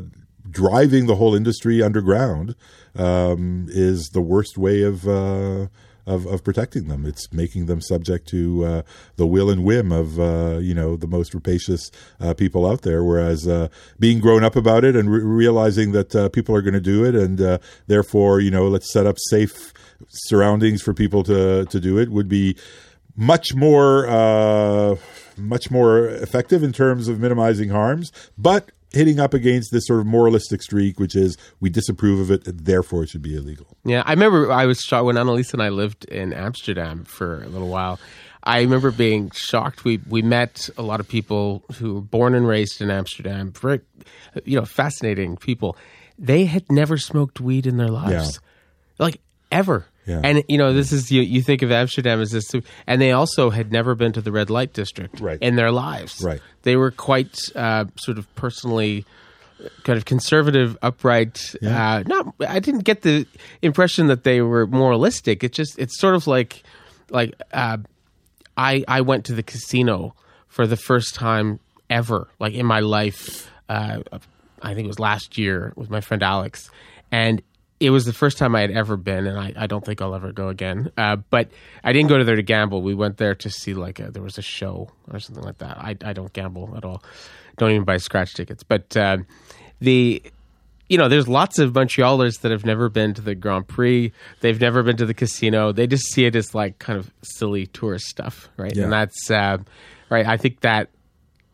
driving the whole industry underground um, is the worst way of. Uh, of, of protecting them. It's making them subject to uh, the will and whim of uh, you know the most rapacious uh, people out there. Whereas uh, being grown up about it and re- realizing that uh, people are going to do it, and uh, therefore you know let's set up safe surroundings for people to to do it would be much more much more effective in terms of minimizing harms, but hitting up against this sort of moralistic streak, which is we disapprove of it, and therefore it should be illegal. Yeah, I remember I was shocked when Annalise and I lived in Amsterdam for a little while. I remember being shocked. We we met a lot of people who were born and raised in Amsterdam. Very, you know, fascinating people. They had never smoked weed in their lives, like ever. Yeah. And you know, this is you. You think of Amsterdam as this, and they also had never been to the red light district Right. in their lives. Right. They were quite uh, sort of personally kind of conservative, upright. Yeah. Uh, not, I didn't get the impression that they were moralistic. It just, it's sort of like, like uh, I, I went to the casino for the first time ever, like in my life. Uh, I think it was last year with my friend Alex, and it was the first time I had ever been, and I, I don't think I'll ever go again. Uh, but I didn't go to there to gamble. We went there to see like a, there was a show or something like that. I, I don't gamble at all. Don't even buy scratch tickets. But uh, the you know, there's lots of Montrealers that have never been to the Grand Prix. They've never been to the casino. They just see it as like kind of silly tourist stuff, right? Yeah. And that's uh, right. I think that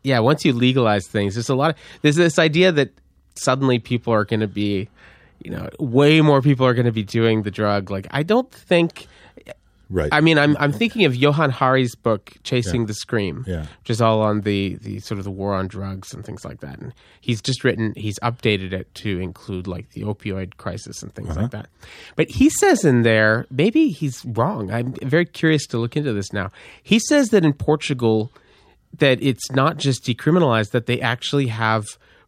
yeah, once you legalize things, there's a lot of there's this idea that suddenly people are going to be, you know, way more people are going to be doing the drug. Like I don't think. Right. I mean, I'm I'm thinking of Johann Hari's book "Chasing Yeah. the Scream," Yeah. which is all on the the sort of the war on drugs and things like that. And he's just written, he's updated it to include like the opioid crisis and things Uh-huh. like that. But he says in there, maybe he's wrong. I'm very curious to look into this now. He says that in Portugal, that it's not just decriminalized; that they actually have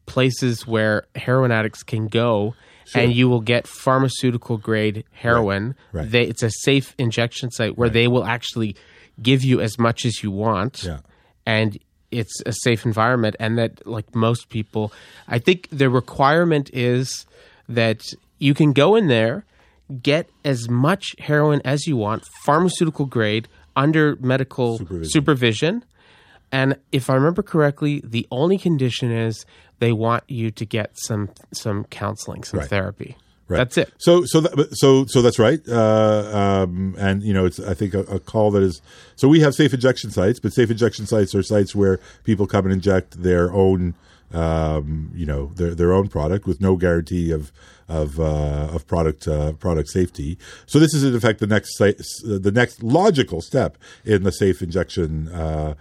places where heroin addicts can go. And you will get pharmaceutical grade heroin. Right. They, it's a safe injection site where they will actually give you as much as you want Yeah. and it's a safe environment and that like most people i think the requirement is that you can go in there get as much heroin as you want pharmaceutical grade under medical Supervision. supervision. and if i remember correctly the only condition is they want you to get some some counseling some Right. therapy Right. that's it So so that, so so that's right. Uh, um, and you know, it's I think a, a call that is. So we have safe injection sites, but safe injection sites are sites where people come and inject their own, um, you know, their their own product with no guarantee of of uh, of product uh, product safety. So this is in effect the next the next logical step in the safe injection uh,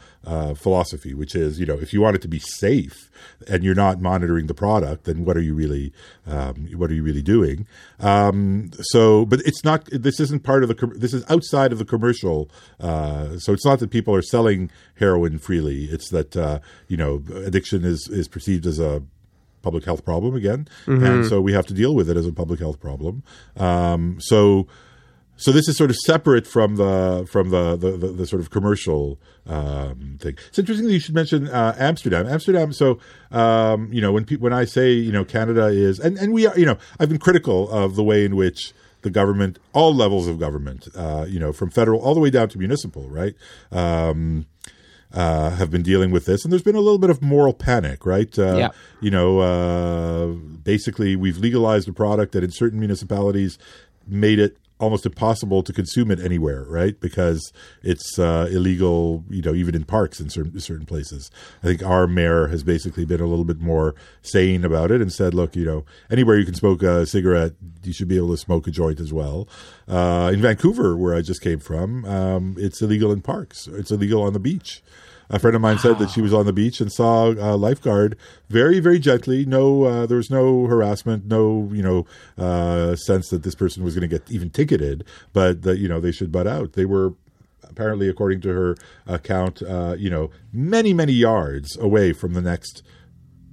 philosophy, which is you know if you want it to be safe and you're not monitoring the product, then what are you really um, what are you really doing? Um, so, but it's not. This isn't part of the. This is outside of the commercial. Uh, so it's not that people are selling heroin freely. It's that uh, you know addiction is is perceived as a public health problem again, and so we have to deal with it as a public health problem. Um, so. So this is sort of separate from the from the the, the, the sort of commercial um, thing. It's interesting that you should mention uh, Amsterdam. Amsterdam. So um, you know when pe- when I say you know Canada is and and we are you know I've been critical of the way in which the government, all levels of government, uh, you know from federal all the way down to municipal, right. Um, uh, have been dealing with this, and there's been a little bit of moral panic, right? Uh, Yeah. You know, uh, basically, we've legalized a product that in certain municipalities made it almost impossible to consume it anywhere, right? Because it's uh, illegal, you know, even in parks in certain certain places. I think our mayor has basically been a little bit more sane about it and said, look, you know, anywhere you can smoke a cigarette, you should be able to smoke a joint as well. Uh, in Vancouver, where I just came from, um, it's illegal in parks. It's illegal on the beach. A friend of mine said that she was on the beach and saw a lifeguard very, very gently. No, uh, there was no harassment, no, you know, uh, sense that this person was going to get even ticketed, but that you know they should butt out. They were apparently, according to her account, uh, you know, many, many yards away from the next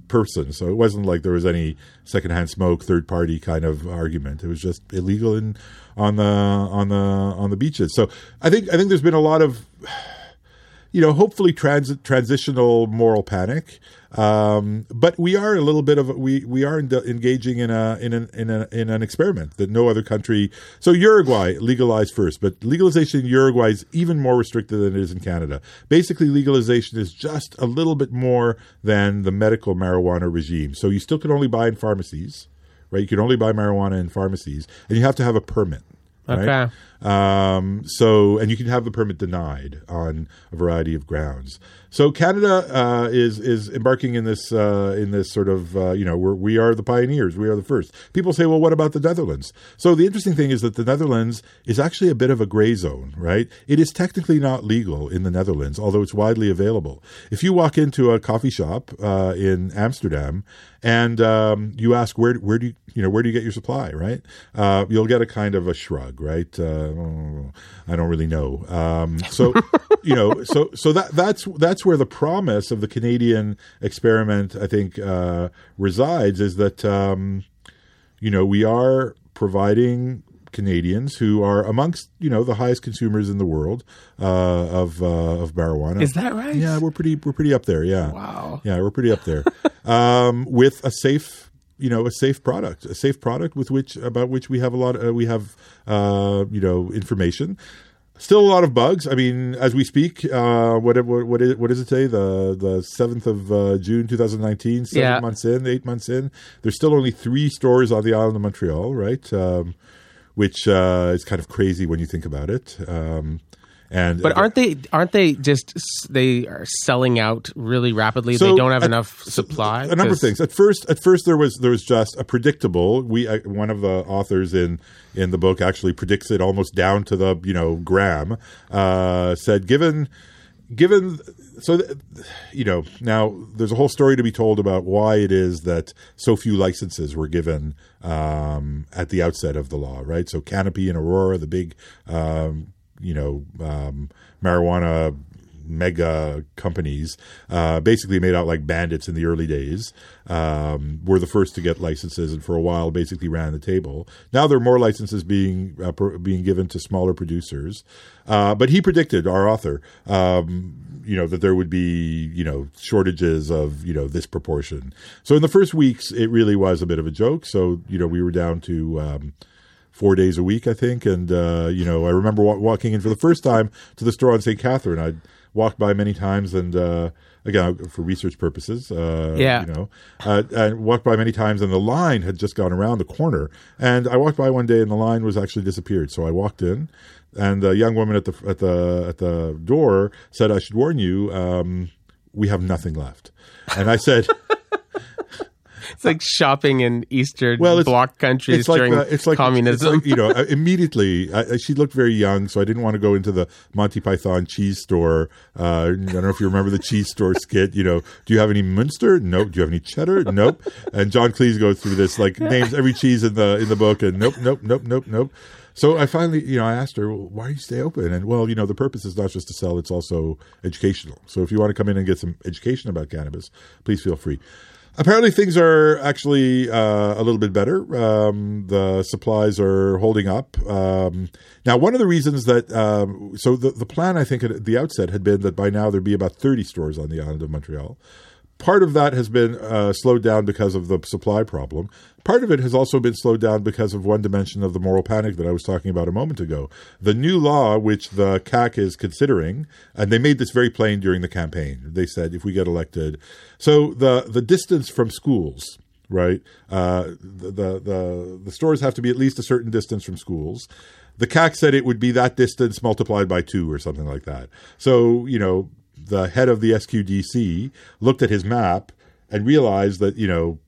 person. So it wasn't like there was any secondhand smoke, third party kind of argument. It was just illegal in on the on the on the beaches. So I think I think there's been a lot of you know, hopefully trans- transitional moral panic. Um, but we are a little bit of we we are in, engaging in a in an in, a, in an experiment that no other country. So Uruguay legalized first, but legalization in Uruguay is even more restricted than it is in Canada. Basically, legalization is just a little bit more than the medical marijuana regime. So you still can only buy in pharmacies, right? You can only buy marijuana in pharmacies, and you have to have a permit. Right? Um, so, and you can have the permit denied on a variety of grounds. So, Canada uh, is is embarking in this uh, in this sort of uh, you know we're, we are the pioneers, we are the first. People say, well, what about the Netherlands? So, the interesting thing is that the Netherlands is actually a bit of a gray zone, right? It is technically not legal in the Netherlands, although it's widely available. If you walk into a coffee shop uh, in Amsterdam and um, you ask where where do you you know where do you get your supply, right? Uh, you'll get a kind of a shrug, right? I don't really know. Um, so, you know, so so that that's that's where the promise of the Canadian experiment, I think, uh, resides. Is that um, you know we are providing Canadians who are amongst you know the highest consumers in the world uh, of uh, of marijuana. Is that right? Yeah, we're pretty we're pretty up there. Yeah. Wow. Yeah, we're pretty up there. um, with a safe you know a safe product, a safe product with which about which we have a lot. Uh, we have uh, you know information. Still a lot of bugs. I mean, as we speak, uh, what what what is, what is it today? The the seventh of uh, June, two thousand nineteen. Seven Yeah. months in, eight months in. There's still only three stores on the island of Montreal, right? Um, which uh, is kind of crazy when you think about it. Um, and But aren't they aren't they just they are selling out really rapidly? So they don't have at- enough supply. A number of things. At first, at first there was there was just a predictable. We uh, one of the authors in in the book actually predicts it almost down to the you know gram. Uh, said given given so th- you know now there's a whole story to be told about why it is that so few licenses were given um, at the outset of the law right so canopy and aurora the big um, you know um, marijuana mega companies uh, basically made out like bandits in the early days um, were the first to get licenses and for a while basically ran the table. Now there are more licenses being uh, pro- being given to smaller producers. Uh, but he predicted our author um, you know that there would be you know shortages of you know this proportion. So in the first weeks it really was a bit of a joke. So you know we were down to um, four days a week, I think. And uh, you know, I remember wa- walking in for the first time to the store on St. Catherine. I'd walked by many times, and uh, again for research purposes. Uh, Yeah. you know, uh, I walked by many times, and the line had just gone around the corner. And I walked by one day, and the line was actually disappeared. So I walked in. And the young woman at the at the at the door said, "I should warn you, um, we have nothing left." And I said, It's like shopping in Eastern Well, it's- Bloc countries during the- it's like communism. it's like, you know, uh, immediately I- she looked very young, so I didn't want to go into the Monty Python cheese store. Uh, I don't know if you remember the cheese store skit. You know, do you have any Munster? Nope. Do you have any cheddar? Nope. And John Cleese goes through this like names every cheese in the in the book, and nope, nope, nope, nope, nope. So I finally, you know, I asked her, well, why do you stay open? And well, you know, the purpose is not just to sell; it's also educational. So if you want to come in and get some education about cannabis, please feel free. Apparently, things are actually uh, a little bit better. Um, the supplies are holding up. Um, now, one of the reasons that um, so the the plan I think at the outset had been that by now there'd be about thirty stores on the island of Montreal. Part of that has been uh, slowed down because of the supply problem. Part of it has also been slowed down because of one dimension of the moral panic that I was talking about a moment ago. The new law, which the CAQ is considering, and they made this very plain during the campaign. They said if we get elected, so the the distance from schools, right? Uh, the, the the the stores have to be at least a certain distance from schools. The CAQ said it would be that distance multiplied by two or something like that. So you know the head of the SQDC looked at his map and realized that you know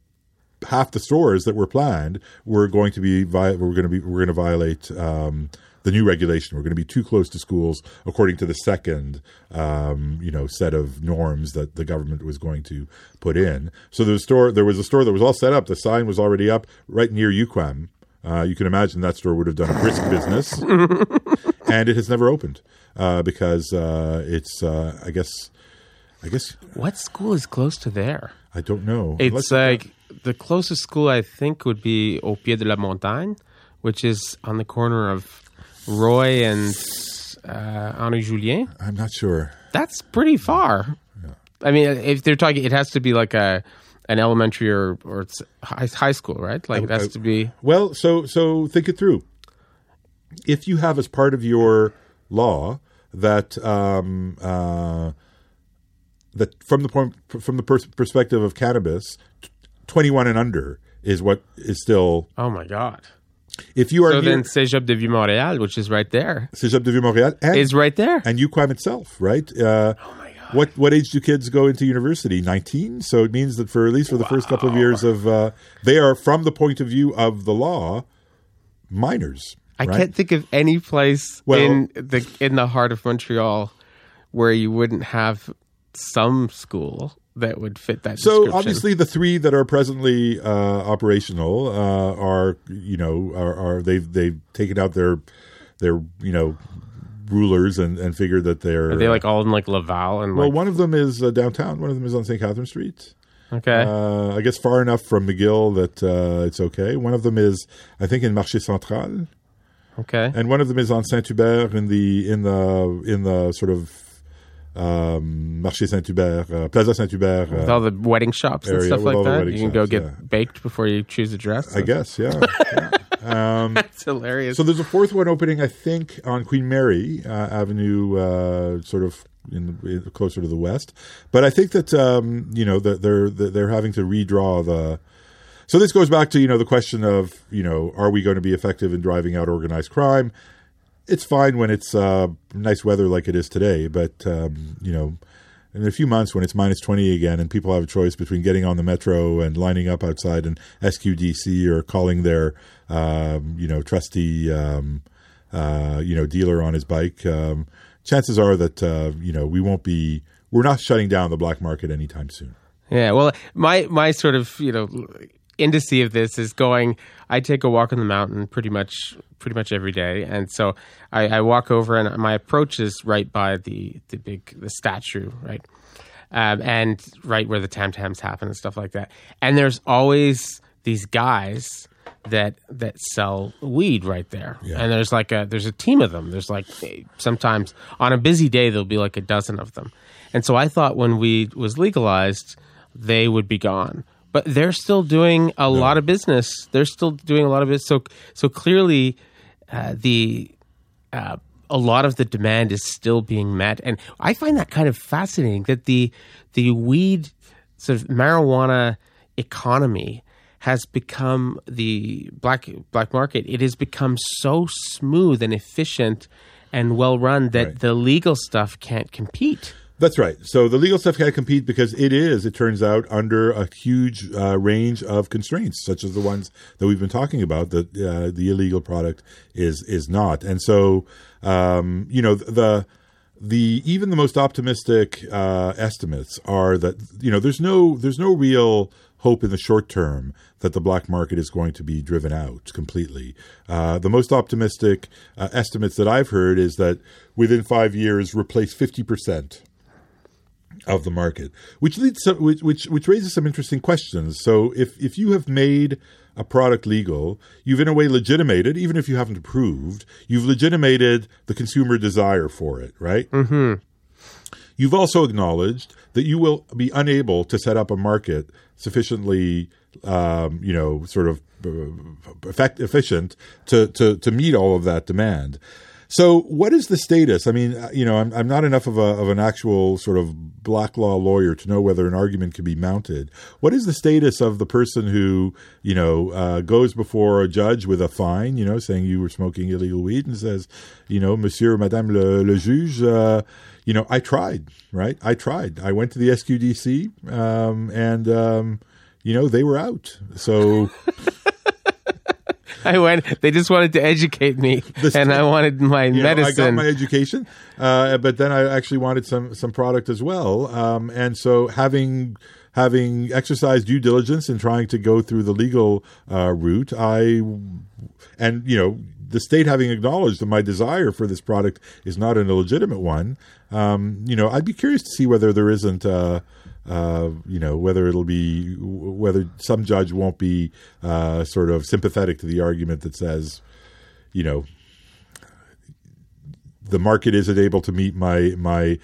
half the stores that were planned were going to be were going to be we're going to violate um, the new regulation. We're going to be too close to schools according to the second um, you know set of norms that the government was going to put in. So there was a store there was a store that was all set up. The sign was already up right near UQAM. Uh, you can imagine that store would have done a brisk business, and it has never opened uh, because uh, it's uh, I guess I guess what school is close to there? I don't know. It's Unless- like the closest school I think would be Au Pied de la Montagne, which is on the corner of Roy and uh, Henri Julien. I'm not sure. That's pretty far. I mean, if they're talking, it has to be like a an elementary or or it's high, high school, right? Like it has to be. Well, so so think it through. If you have as part of your law that um, uh, that from the point from the pers- perspective of cannabis, twenty one and under is what is still. Oh my god! If you are So near then, Cégep de Vieux-Montréal, which is right there, Cégep de Vieux-Montréal and, is right there. and UQAM itself, right? Uh, oh my god! what what age do kids go into university? Nineteen. So it means that for at least for the first couple of years of uh, they are from the point of view of the law minors. I right? can't think of any place Well- in the in the heart of Montreal where you wouldn't have some school that would fit that. So obviously, the three that are presently uh, operational uh, are you know are, are they've they've taken out their their you know rulers and, and figured that they're are they like all in like Laval and well like one of them is uh, downtown. One of them is on St Catherine Street. Okay. Uh, I guess far enough from McGill that uh, it's okay. One of them is I think in Marché Central okay and one of them is on Saint Hubert in the in the in the sort of um, Marché Saint Hubert uh, Plaza Saint Hubert with uh, all the wedding shops and stuff like that. You can go get yeah. baked before you choose a dress. I guess yeah. yeah. Um, That's hilarious. So there's a fourth one opening, I think, on Queen Mary uh, Avenue, uh, sort of in, in closer to the west. But I think that um, you know that they're they're having to redraw the. So this goes back to you know the question of you know are we going to be effective in driving out organized crime? It's fine when it's uh, nice weather like it is today, but um, you know. In a few months, when it's minus 20 again, and people have a choice between getting on the metro and lining up outside an SQDC or calling their, um, you know, trusty, um, uh, you know, dealer on his bike, um, chances are that, uh, you know, we won't be, we're not shutting down the black market anytime soon. Yeah, well, my my sort of you know indice of this is going. I take a walk on the mountain pretty much pretty much every day, and so I, I walk over, and my approach is right by the the big the statue, right, um, and right where the tam tams happen and stuff like that. And there's always these guys that that sell weed right there, and there's like a there's a team of them. There's like sometimes on a busy day there'll be like a dozen of them, and so I thought when weed was legalized they would be gone. But they're still doing a lot of business. They're still doing a lot of it. So so clearly, uh, the uh, a lot of the demand is still being met, and I find that kind of fascinating that the the weed sort of marijuana economy has become the black black market. It has become so smooth and efficient and well run that Right. the legal stuff can't compete. That's right. So the legal stuff can't compete because it is, it turns out, under a huge uh, range of constraints, such as the ones that we've been talking about. That uh, the illegal product is is not, and so um, you know the the even the most optimistic uh, estimates are that you know there's no there's no real hope in the short term that the black market is going to be driven out completely. Uh, the most optimistic uh, estimates that I've heard is that within five years, replace fifty percent of the market, which leads some, which, which which raises some interesting questions. So if if you have made a product legal, you've in a way legitimated, even if you haven't approved, you've legitimated the consumer desire for it, right? Mm-hmm. You've also acknowledged that you will be unable to set up a market sufficiently, um, you know, sort of uh, effect, efficient to, to to meet all of that demand. So, what is the status? I mean, uh, you know, I'm, I'm not enough of a of an actual sort of black law lawyer to know whether an argument can be mounted. What is the status of the person who, you know, uh, goes before a judge with a fine, you know, saying you were smoking illegal weed, and says, you know, Monsieur, Madame le, le juge, uh, you know, I tried, right? I tried. I went to the SQDC, um, and um, you know, they were out. So. I went. They just wanted to educate me, and I wanted my you know, I got my education, uh, but then I actually wanted some some product as well. Um, and so having having exercised due diligence in trying to go through the legal uh, route, I and you know the state having acknowledged that my desire for this product is not an illegitimate one. Um, you know, I'd be curious to see whether there isn't. Uh, uh, you know whether it'll be whether some judge won't be uh, sort of sympathetic to the argument that says, you know, the market isn't able to meet my my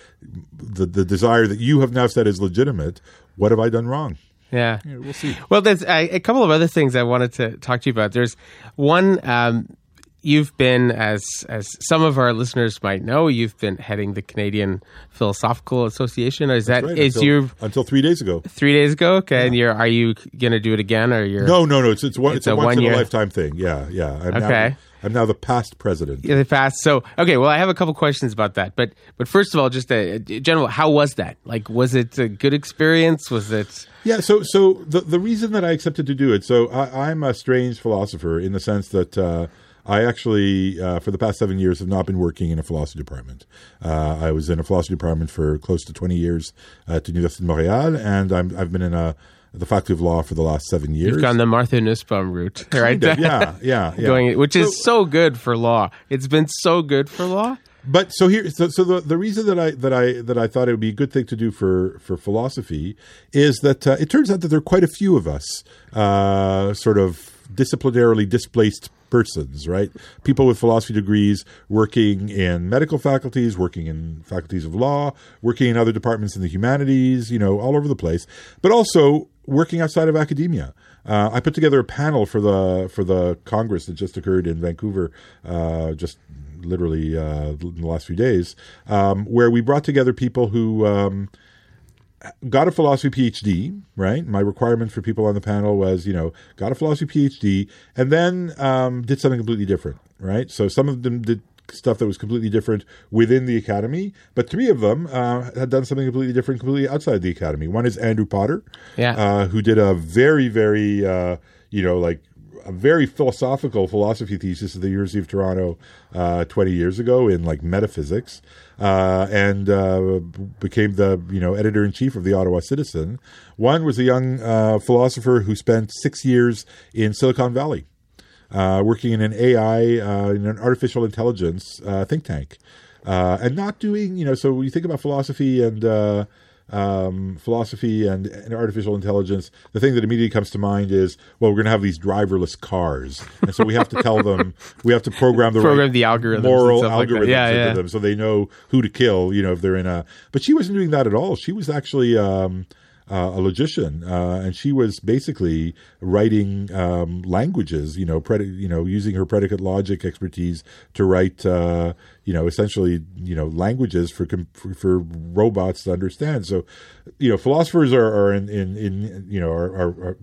the the desire that you have now said is legitimate. What have I done wrong? Yeah. we'll see. Well, there's a, a couple of other things I wanted to talk to you about. There's one. Um, you've been, as as some of our listeners might know, you've been heading the Canadian Philosophical Association. Is that Right, is until, your until three days ago. three days ago? Okay, and you're are you going to do it again, or you're No, no, no. It's it's, one, It's it's, a, a once in one-year- a lifetime thing. Yeah, yeah. I'm Okay. Now, I'm now the past president. Yeah, they fast. So okay, well, I have a couple questions about that, but but first of all, just a, a general, how was that? Like, was it a good experience? Was it? Yeah, so so the the reason that I accepted to do it, so I, I'm a strange philosopher in the sense that uh, I actually, uh, for the past seven years, have not been working in a philosophy department. Uh, I was in a philosophy department for close to 20 years at the Université de Montréal, and I'm, I've been in a the faculty of law for the last seven years. You've gone the Martha Nussbaum route, right? Of, yeah, yeah, yeah. Going, which is so good for law. It's been so good for law. But so here, so, so the, the reason that I that I that I thought it would be a good thing to do for for philosophy is that uh, it turns out that there are quite a few of us, uh, sort of disciplinarily displaced persons, right? People with philosophy degrees working in medical faculties, working in faculties of law, working in other departments in the humanities, you know, all over the place, but also working outside of academia. Uh, I put together a panel for the for the Congress that just occurred in Vancouver, uh, just literally uh, in the last few days, um, where we brought together people who um, got a philosophy PhD. Right, my requirement for people on the panel was, you know, got a philosophy PhD, and then um, did something completely different. Right, so some of them did stuff that was completely different within the academy, but three of them uh, had done something completely different, completely outside the academy. One is Andrew Potter, Yeah. uh, who did a very, very, uh, you know, like a very philosophical philosophy thesis at the University of Toronto uh, 20 years ago in like metaphysics, uh, and uh, became the you know editor in chief of the Ottawa Citizen. One was a young uh, philosopher who spent six years in Silicon Valley uh, working in an AI, uh, in an artificial intelligence uh, think tank, uh, and not doing, you know, so you think about philosophy and uh, um, philosophy and, and artificial intelligence, the thing that immediately comes to mind is, well, we're going to have these driverless cars, and so we have to tell them, we have to program the Program right the algorithms moral stuff like algorithms Yeah, into yeah. them, so they know who to kill, you know, if they're in a. But she wasn't doing that at all. She was actually. Um, uh, a logician, uh, and she was basically writing um, languages. You know, predi- you know, using her predicate logic expertise to write. Uh, you know, essentially, you know, languages for com- for, for robots to understand. So, you know, philosophers are, are in, in in you know are, are, are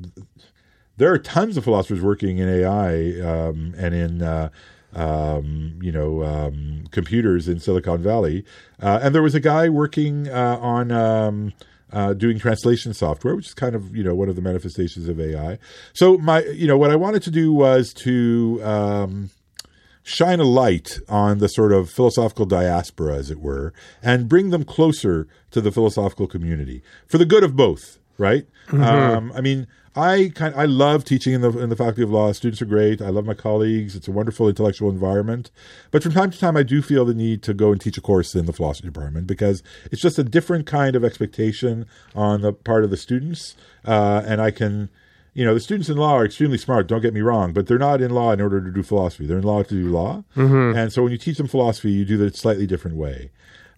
there are tons of philosophers working in AI um, and in uh, um, you know um, computers in Silicon Valley, uh, and there was a guy working uh, on. Um, uh, doing translation software, which is kind of you know one of the manifestations of AI. So my you know what I wanted to do was to um, shine a light on the sort of philosophical diaspora, as it were, and bring them closer to the philosophical community for the good of both. Right? Um, I mean, I kind I love teaching in the in the faculty of law. Students are great. I love my colleagues. It's a wonderful intellectual environment. But from time to time, I do feel the need to go and teach a course in the philosophy department because it's just a different kind of expectation on the part of the students, uh, and I can you know, the students in law are extremely smart, don't get me wrong, but they're not in law in order to do philosophy. They're in law to do law. And so when you teach them philosophy, you do it a slightly different way.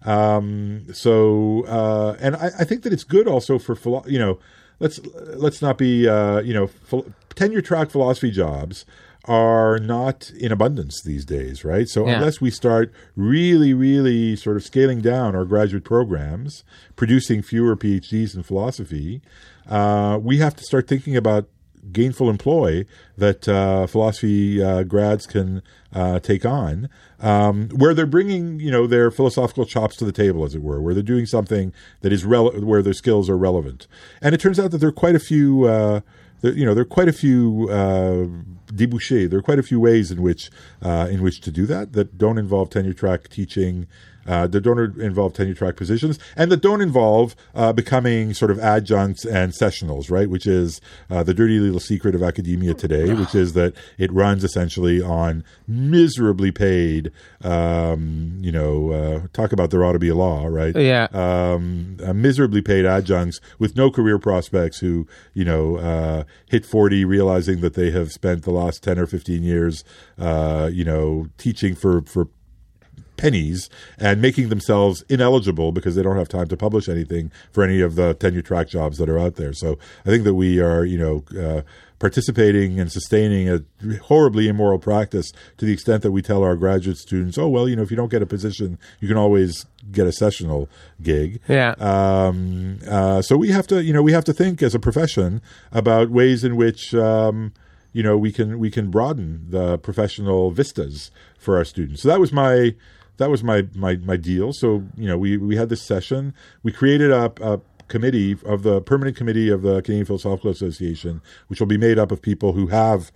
Um, so, uh, and I, I think that it's good also for, philo- you know, let's, let's not be, uh, you know, phil- tenure track philosophy jobs are not in abundance these days, right? So Yeah. unless we start really, really sort of scaling down our graduate programs, producing fewer PhDs in philosophy, uh, we have to start thinking about gainful employ that uh, philosophy uh, grads can uh, take on, um, where they're bringing you know their philosophical chops to the table, as it were, where they're doing something that is rele- where their skills are relevant. And it turns out that there are quite a few. Uh, there, you know, there are quite a few uh, debouchés. There are quite a few ways in which uh, in which to do that that don't involve tenure track teaching, uh, that don't involve tenure track positions, and that don't involve uh, becoming sort of adjuncts and sessionals, right? Which is uh, the dirty little secret of academia today, which is that it runs essentially on miserably paid. Um, you know, uh, talk about there ought to be a law, right? Yeah. um, uh, miserably paid adjuncts with no career prospects who, you know, uh, hit 40 realizing that they have spent the last 10 or 15 years, uh, you know, teaching for, for pennies and making themselves ineligible because they don't have time to publish anything for any of the tenure track jobs that are out there. So I think that we are, you know, uh, participating and sustaining a horribly immoral practice to the extent that we tell our graduate students, oh, well, you know, if you don't get a position, you can always get a sessional gig. Yeah. Um, uh, so we have to, you know, we have to think as a profession about ways in which, um, you know, we can we can broaden the professional vistas for our students. So that was my that was my my my deal. So you know, we we had this session. We created a, a committee of the permanent committee of the Canadian Philosophical Association, which will be made up of people who have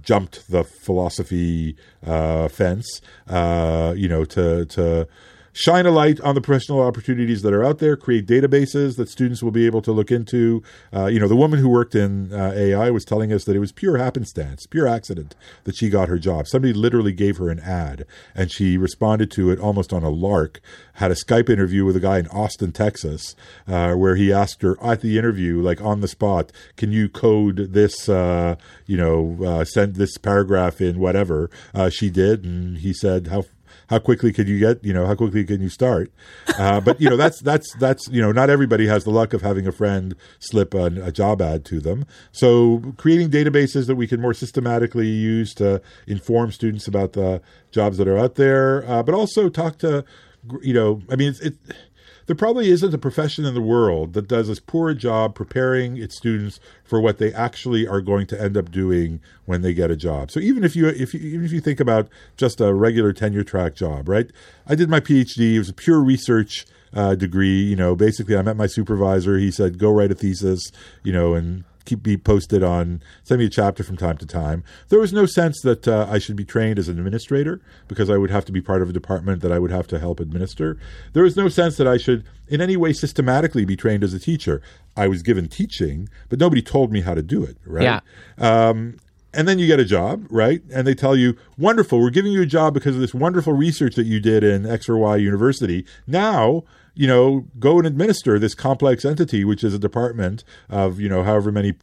jumped the philosophy uh, fence, uh, you know, to to shine a light on the professional opportunities that are out there, create databases that students will be able to look into. Uh, you know, the woman who worked in uh, AI was telling us that it was pure happenstance, pure accident that she got her job. Somebody literally gave her an ad and she responded to it almost on a lark. Had a Skype interview with a guy in Austin, Texas, uh, where he asked her at the interview, like on the spot, can you code this, uh, you know, uh, send this paragraph in whatever? Uh, she did. And he said, how how quickly could you get you know how quickly can you start? Uh, but you know that's that's that's you know not everybody has the luck of having a friend slip a, a, job ad to them. So creating databases that we can more systematically use to inform students about the jobs that are out there uh, but also talk to you know i mean it's it, there probably isn't a profession in the world that does as poor a job preparing its students for what they actually are going to end up doing when they get a job. So even if you if you, even if you think about just a regular tenure track job, right? I did my PhD. It was a pure research uh, degree. You know, basically, I met my supervisor. He said, "Go write a thesis," you know, and keep be posted on send me a chapter from time to time. There was no sense that uh, I should be trained as an administrator because I would have to be part of a department that I would have to help administer. There was no sense that I should in any way systematically be trained as a teacher. I was given teaching, but nobody told me how to do it. Right. Yeah. Um, and then you get a job, right? And they tell you, wonderful, we're giving you a job because of this wonderful research that you did in X or Y university. Now you know, go and administer this complex entity, which is a department of, you know, however many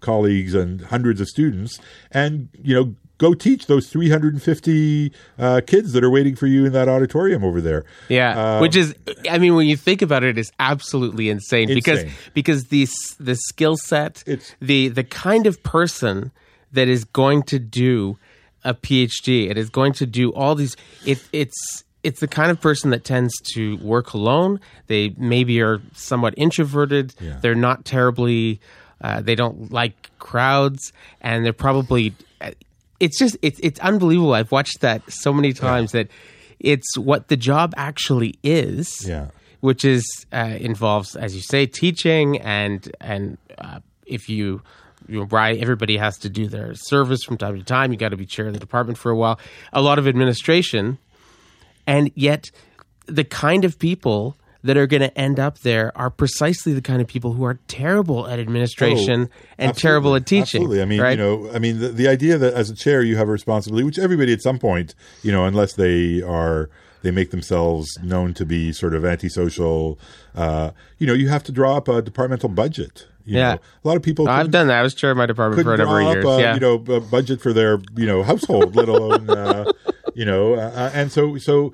colleagues and hundreds of students, and, you know, go teach those 350 uh, kids that are waiting for you in that auditorium over there. Yeah, uh, which is, I mean, when you think about it, it's absolutely insane, insane. because because the the skill set, the the kind of person that is going to do a PhD, it is going to do all these. It, it's it's the kind of person that tends to work alone. They maybe are somewhat introverted. Yeah. They're not terribly. Uh, they don't like crowds, and they're probably. It's just it's it's unbelievable. I've watched that so many times yeah. that it's what the job actually is. Yeah. Which is uh, involves, as you say, teaching and and uh, if you you know, right, everybody has to do their service from time to time. You got to be chair of the department for a while. A lot of administration and yet, the kind of people that are going to end up there are precisely the kind of people who are terrible at administration oh, and terrible at teaching. Absolutely. I mean, right? you know, I mean, the, the idea that as a chair you have a responsibility, which everybody at some point, you know, unless they are they make themselves known to be sort of antisocial. Uh, you know, you have to draw up a departmental budget. You yeah, know, a lot of people. I've done that. I was chair of my department for a number of years. A, yeah, you know, a budget for their you know household, let alone uh, you know, uh, and so so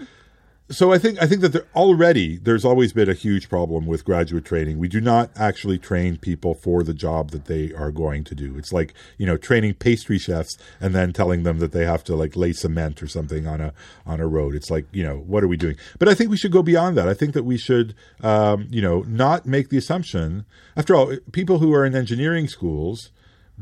so I think I think that there, already there's always been a huge problem with graduate training. We do not actually train people for the job that they are going to do. It's like you know training pastry chefs and then telling them that they have to like lay cement or something on a on a road. It's like you know what are we doing? But I think we should go beyond that. I think that we should um, you know not make the assumption. After all, people who are in engineering schools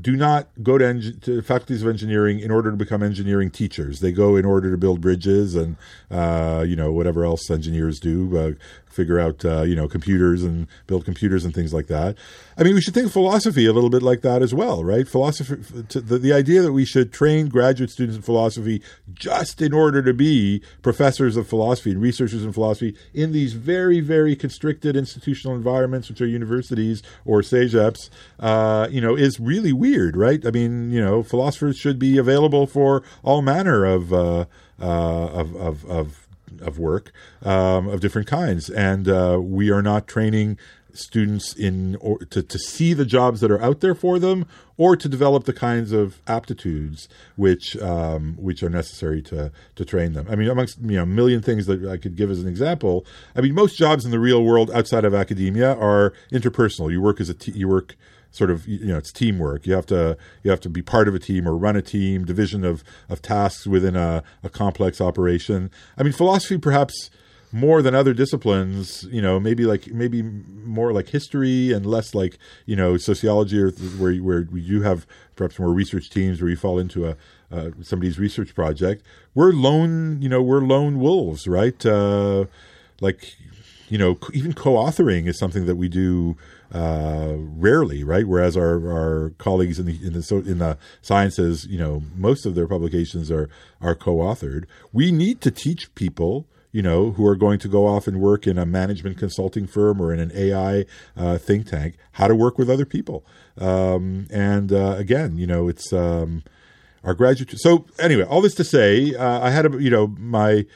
do not go to, eng- to, faculties of engineering in order to become engineering teachers. They go in order to build bridges and uh, you know whatever else engineers do. Uh, figure out uh, you know computers and build computers and things like that. I mean, we should think philosophy a little bit like that as well, right? Philosophy, the, the idea that we should train graduate students in philosophy just in order to be professors of philosophy and researchers in philosophy in these very very constricted institutional environments, which are universities or CEGEPs, uh, you know, is really weird, right? I mean, you know, philosophers should be available for all manner of uh, uh of, of, of of work um, of different kinds, and uh, we are not training students in or to, to see the jobs that are out there for them or to develop the kinds of aptitudes which um, which are necessary to to train them. I mean, amongst you know a million things that I could give as an example. I mean, most jobs in the real world outside of academia are interpersonal. You work as a you work sort of you know it's teamwork you have to you have to be part of a team or run a team division of of tasks within a, a complex operation i mean philosophy perhaps more than other disciplines, you know, maybe like maybe more like history and less like you know sociology, or where where you have perhaps more research teams where you fall into a uh, somebody's research project. We're lone, you know, we're lone wolves, right? Uh, like you know, even co-authoring is something that we do uh, rarely, right? Whereas our, our colleagues in the in the in the sciences, you know, most of their publications are are co-authored. We need to teach people you know, who are going to go off and work in a management consulting firm or in an AI uh, think tank, how to work with other people. Um, and uh, again, you know, it's um, our graduate. So anyway, all this to say, uh, I had a, you know, my,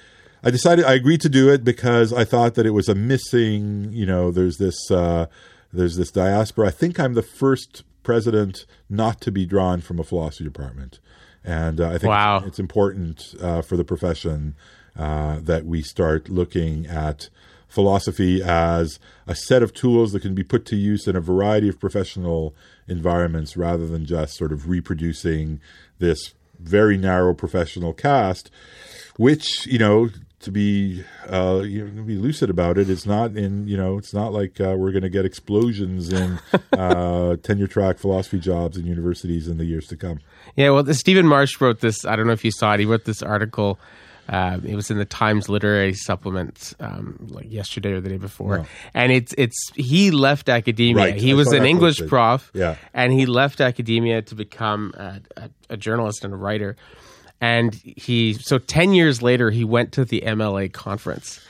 I decided I agreed to do it because I thought that it was a missing, you know, there's this, uh, there's this diaspora. I think I'm the first president not to be drawn from a philosophy department. And uh, I think wow. it's important uh, for the profession uh, that we start looking at philosophy as a set of tools that can be put to use in a variety of professional environments rather than just sort of reproducing this very narrow professional cast, which, you know, to be uh, you know, be lucid about it, it's not in you know it's not like uh, we're going to get explosions in uh, tenure track philosophy jobs in universities in the years to come. Yeah, well, Stephen Marche wrote this. I don't know if you saw it. He wrote this article uh, it was in the Times Literary Supplement um, like yesterday or the day before, no. and it's it's he left academia. Right. He was an English posted. prof, yeah, and he left academia to become a, a, a journalist and a writer. And he so ten years later he went to the MLA conference,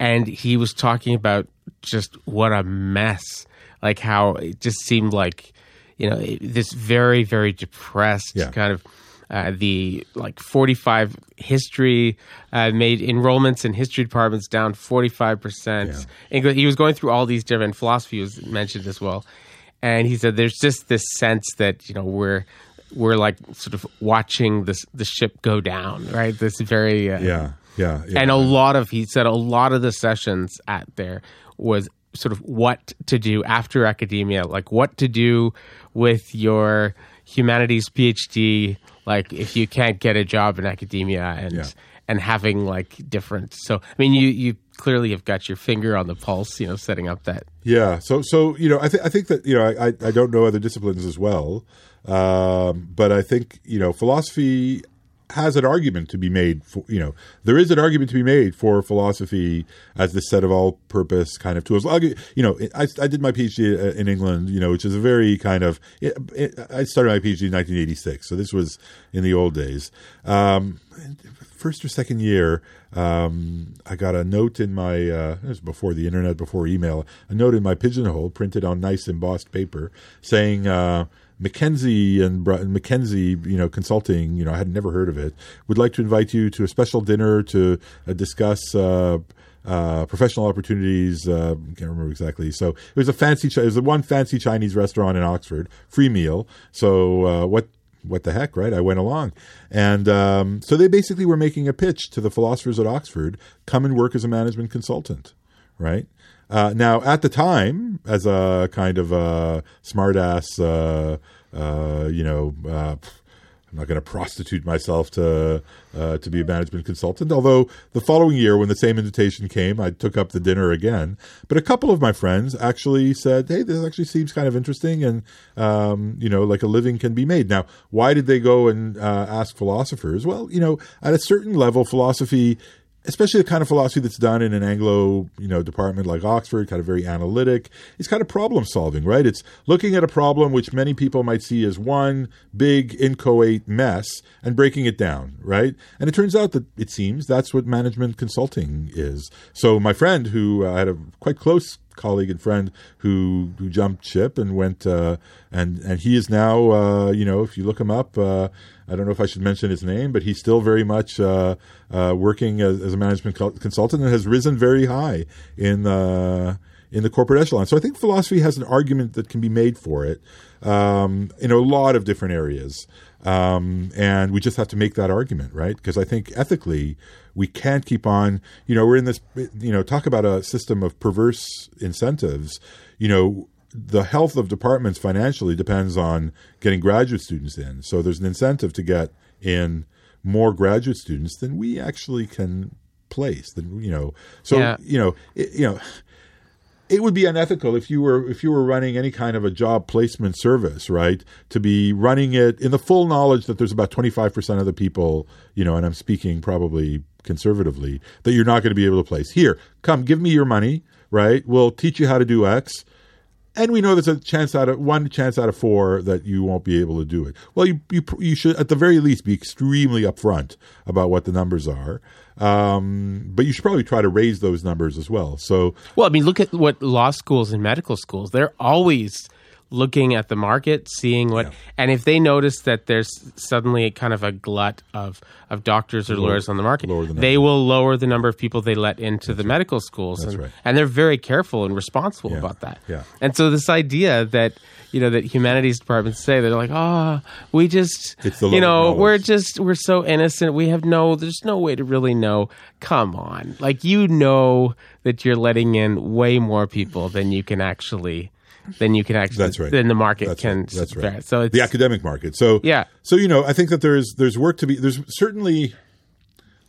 and he was talking about just what a mess, like how it just seemed like you know this very very depressed yeah. kind of uh, the like 45 history uh, made enrollments in history departments down 45%. Yeah. He was going through all these different philosophy was mentioned as well. And he said there's just this sense that, you know, we're we're like sort of watching this the ship go down, right? This very uh, yeah, yeah, yeah, and a lot of he said a lot of the sessions at there was sort of what to do after academia, like what to do with your humanities PhD like if you can't get a job in academia and yeah. and having like different so i mean you you clearly have got your finger on the pulse you know setting up that yeah so so you know i think i think that you know i i don't know other disciplines as well um, but i think you know philosophy has an argument to be made for you know there is an argument to be made for philosophy as this set of all-purpose kind of tools. you know, I, I did my PhD uh, in England, you know, which is a very kind of it, it, I started my PhD in 1986, so this was in the old days. Um, first or second year, um, I got a note in my uh, it was before the internet, before email, a note in my pigeonhole printed on nice embossed paper saying. Uh, McKinsey and McKinsey, you know, consulting, you know, I had never heard of it, would like to invite you to a special dinner to uh, discuss uh, uh, professional opportunities. Uh, can't remember exactly. So it was a fancy, it was the one fancy Chinese restaurant in Oxford, free meal. So uh, what what the heck, right? I went along. And um, so they basically were making a pitch to the philosophers at Oxford come and work as a management consultant, right? Uh, now, at the time, as a kind of a smartass, uh, uh, you know, uh, I'm not going to prostitute myself to uh, to be a management consultant. Although the following year, when the same invitation came, I took up the dinner again. But a couple of my friends actually said, "Hey, this actually seems kind of interesting, and um, you know, like a living can be made." Now, why did they go and uh, ask philosophers? Well, you know, at a certain level, philosophy especially the kind of philosophy that's done in an Anglo, you know, department like Oxford, kind of very analytic. It's kind of problem solving, right? It's looking at a problem which many people might see as one big inchoate mess and breaking it down, right? And it turns out that it seems that's what management consulting is. So my friend, who uh, had a quite close colleague and friend who who jumped ship and went uh, and and he is now uh, you know if you look him up uh, I don't know if I should mention his name but he's still very much uh, uh, working as, as, a management consultant and has risen very high in the in the corporate echelon. So I think philosophy has an argument that can be made for it um, in a lot of different areas. Um, and we just have to make that argument, right? Because I think ethically, we can't keep on, you know, we're in this, you know, talk about a system of perverse incentives. You know, the health of departments financially depends on getting graduate students in. So there's an incentive to get in more graduate students than we actually can place. Than you know, so Yeah. you know, it, you know, it would be unethical if you were if you were running any kind of a job placement service, right? To be running it in the full knowledge that there's about 25% of the people, you know, and I'm speaking probably conservatively, that you're not going to be able to place. Here, come, give me your money, right? We'll teach you how to do X. And we know there's a chance out of one chance out of four that you won't be able to do it. Well, you you you should at the very least be extremely upfront about what the numbers are, um, but you should probably try to raise those numbers as well. So Well, I mean, look at what law schools and medical schools, they're always looking at the market, seeing what, and if they notice that there's suddenly kind of a glut of, of doctors or lawyers on the market, the they will lower the number of people they let into the medical schools. and, right. and they're very careful and responsible about that. Yeah. And so this idea that, you know, that humanities departments say, they're like, oh, we just, you know, we're just, we're so innocent. We have no, there's no way to really know. Come on. Like, you know that you're letting in way more people than you can actually, than you can actually, That's right. then the market That's can. right. That's right. So it's, the academic market. So Yeah. So you know, I think that there's there's work to be. There's certainly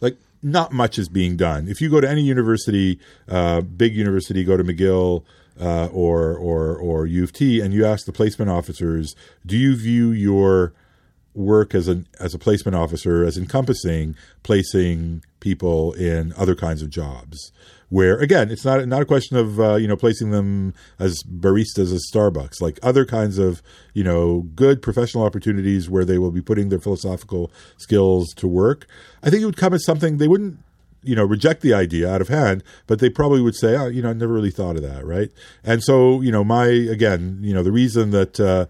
like not much is being done. If you go to any university, uh, big university, go to McGill. Uh, or or or U of T, and you ask the placement officers, do you view your work as an as a placement officer as encompassing placing people in other kinds of jobs where again it's not not a question of uh, you know placing them as baristas at Starbucks. Like other kinds of you know good professional opportunities where they will be putting their philosophical skills to work. I think it would come as something they wouldn't you know reject the idea out of hand but they probably would say oh you know i never really thought of that right? And so you know my again you know the reason that uh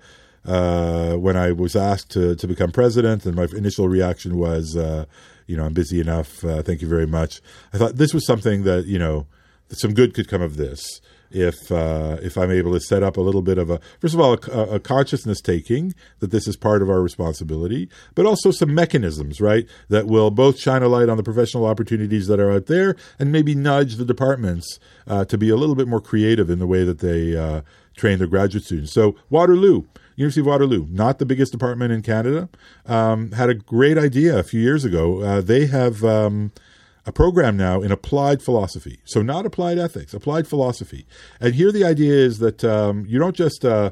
uh, when I was asked to, to become president, and my initial reaction was, uh, you know, I'm busy enough. Uh, thank you very much. I thought this was something that you know, some good could come of this if uh, if I'm able to set up a little bit of a first of all a, a consciousness taking that this is part of our responsibility, but also some mechanisms, right, that will both shine a light on the professional opportunities that are out there and maybe nudge the departments uh, to be a little bit more creative in the way that they uh, train their graduate students. So Waterloo. University of Waterloo, not the biggest department in Canada, um, had a great idea a few years ago. Uh, they have um, a program now in applied philosophy. So, not applied ethics, applied philosophy. And here the idea is that um, you don't just, uh,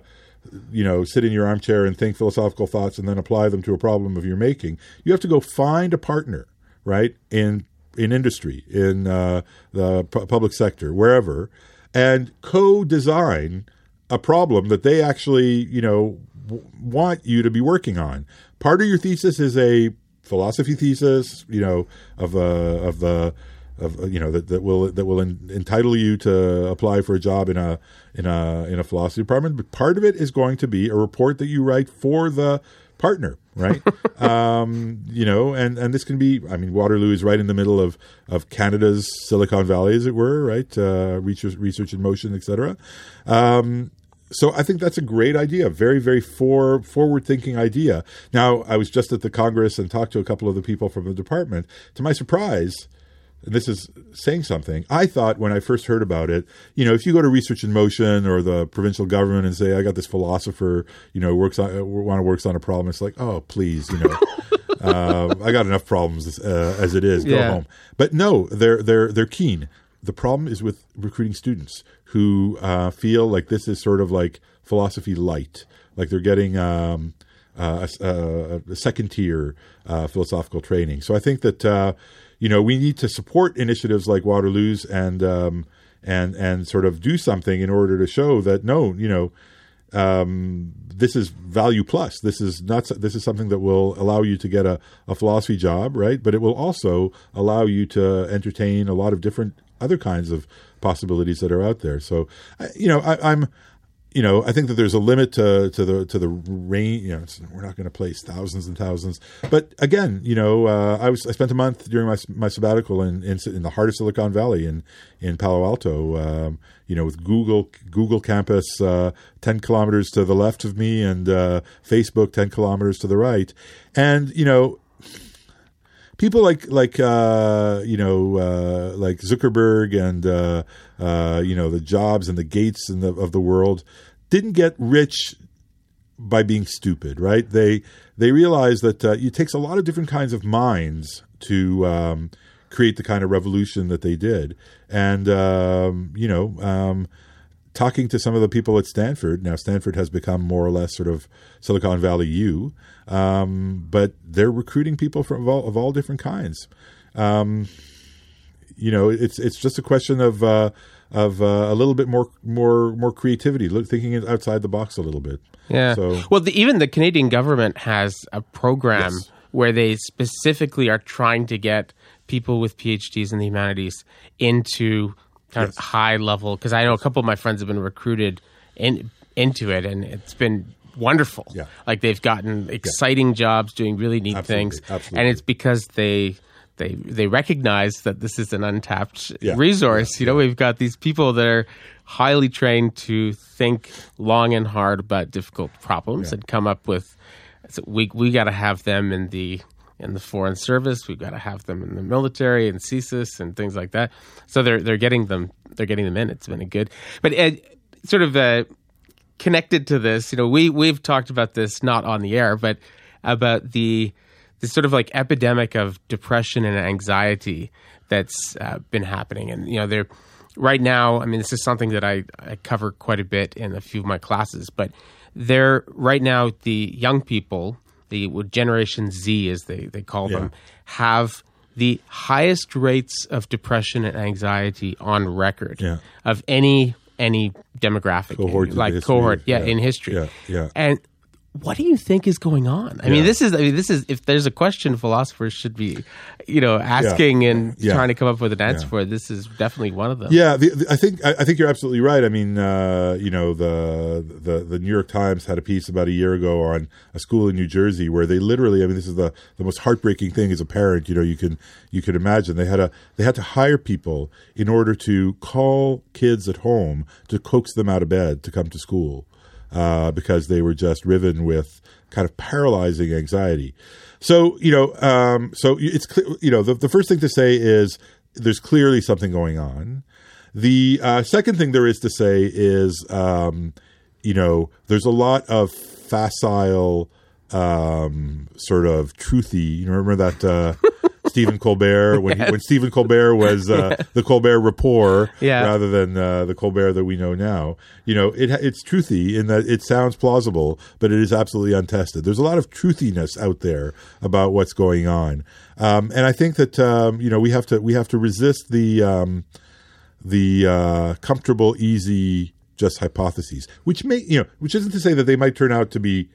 you know, sit in your armchair and think philosophical thoughts and then apply them to a problem of your making. You have to go find a partner, right, in in industry, in uh, the pu- public sector, wherever, and co-design a problem that they actually, you know, w- want you to be working on. Part of your thesis is a philosophy thesis, you know, of uh, of the of uh, you know that, that will that will en- entitle you to apply for a job in a in a in a philosophy department. But part of it is going to be a report that you write for the partner, right? um, you know, and and this can be. I mean, Waterloo is right in the middle of of Canada's Silicon Valley, as it were, right? Uh, research, research in motion, etc. Um, so I think that's a great idea, very, very for, forward-thinking idea. Now, I was just at the Congress and talked to a couple of the people from the department. To my surprise, this is saying something. I thought when I first heard about it, you know, if you go to Research in Motion or the provincial government and say, "I got this philosopher, you know, works on uh, want to works on a problem," it's like, "Oh, please, you know, uh, I got enough problems uh, as it is. Go Yeah. home." But no, they're they're they're keen. The problem is with recruiting students who uh, feel like this is sort of like philosophy light, like they're getting. Um, uh, a, a, a second tier uh, philosophical training. So I think that uh, you know we need to support initiatives like Waterloo's and um, and and sort of do something in order to show that no, you know, um, this is value plus. This is not. This is something that will allow you to get a, a philosophy job, right? But it will also allow you to entertain a lot of different other kinds of possibilities that are out there. So, you know, I, I'm you know, I think that there's a limit to, to the to the range. You know, we're not going to place thousands and thousands. But again, you know, uh, I was I spent a month during my my sabbatical in in, in the heart of Silicon Valley in in Palo Alto. Um, you know, with Google Google campus uh, ten kilometers to the left of me, and uh, Facebook ten kilometers to the right, and you know, people like like uh, you know uh, like Zuckerberg and uh, uh, you know the Jobs and the Gates and the, of the world didn't get rich by being stupid, right? They they realized that uh, it takes a lot of different kinds of minds to um, create the kind of revolution that they did, and um, you know. Um, talking to some of the people at Stanford. Now, Stanford has become more or less sort of Silicon Valley U, um, but they're recruiting people from of all, of all different kinds. Um, you know, it's it's just a question of uh, of uh, a little bit more more more creativity, look- thinking outside the box a little bit. Yeah. So well, the, even the Canadian government has a program Yes. where they specifically are trying to get people with PhDs in the humanities into kind of high level. Because I know a couple of my friends have been recruited in into it, and it's been wonderful. Yeah. Like they've gotten exciting jobs doing really neat Absolutely, things, absolutely. and it's because they. They, they recognize that this is an untapped Yeah. resource. You know, we've got these people that are highly trained to think long and hard about difficult problems and come up with. So we we got to have them in the in the foreign service. We've got to have them in the military and CSIS and things like that. So they're they're getting them they're getting them in. It's been a good, but uh, sort of uh, connected to this. You know, we we've talked about this not on the air, but about the the sort of like epidemic of depression and anxiety that's uh, been happening, and you know, they're right now. I mean, this is something that I, I cover quite a bit in a few of my classes, but they're right now the young people, the Generation Z as they they call them, have the highest rates of depression and anxiety on record Yeah. of any any demographic Cohort in like cohort yeah, yeah. in history Yeah, yeah. and what do you think is going on i mean this is i mean this is if there's a question philosophers should be you know asking and Yeah. trying to come up with an answer Yeah. for this is definitely one of them Yeah, the, the- I think I, I think you're absolutely right. I mean, uh, you know, the, the the New York Times had a piece about a year ago on a school in New Jersey where they literally, I mean, this is the, the most heartbreaking thing as a parent. You know, you can you can imagine they had a they had to hire people in order to call kids at home to coax them out of bed to come to school uh, because they were just riven with kind of paralyzing anxiety. So you know, um, so it's you know the, the first thing to say is there's clearly something going on. The uh, second thing there is to say is, um, you know, there's a lot of facile, um, sort of truthy. You remember that uh, Stephen Colbert when he, when Stephen Colbert was uh, the Colbert Report Yeah. rather than uh, the Colbert that we know now. You know, it it's truthy in that it sounds plausible, but it is absolutely untested. There's a lot of truthiness out there about what's going on, um, and I think that um, you know we have to we have to resist the um, the uh, comfortable, easy, just hypotheses, which may you know, which isn't to say that they might turn out to be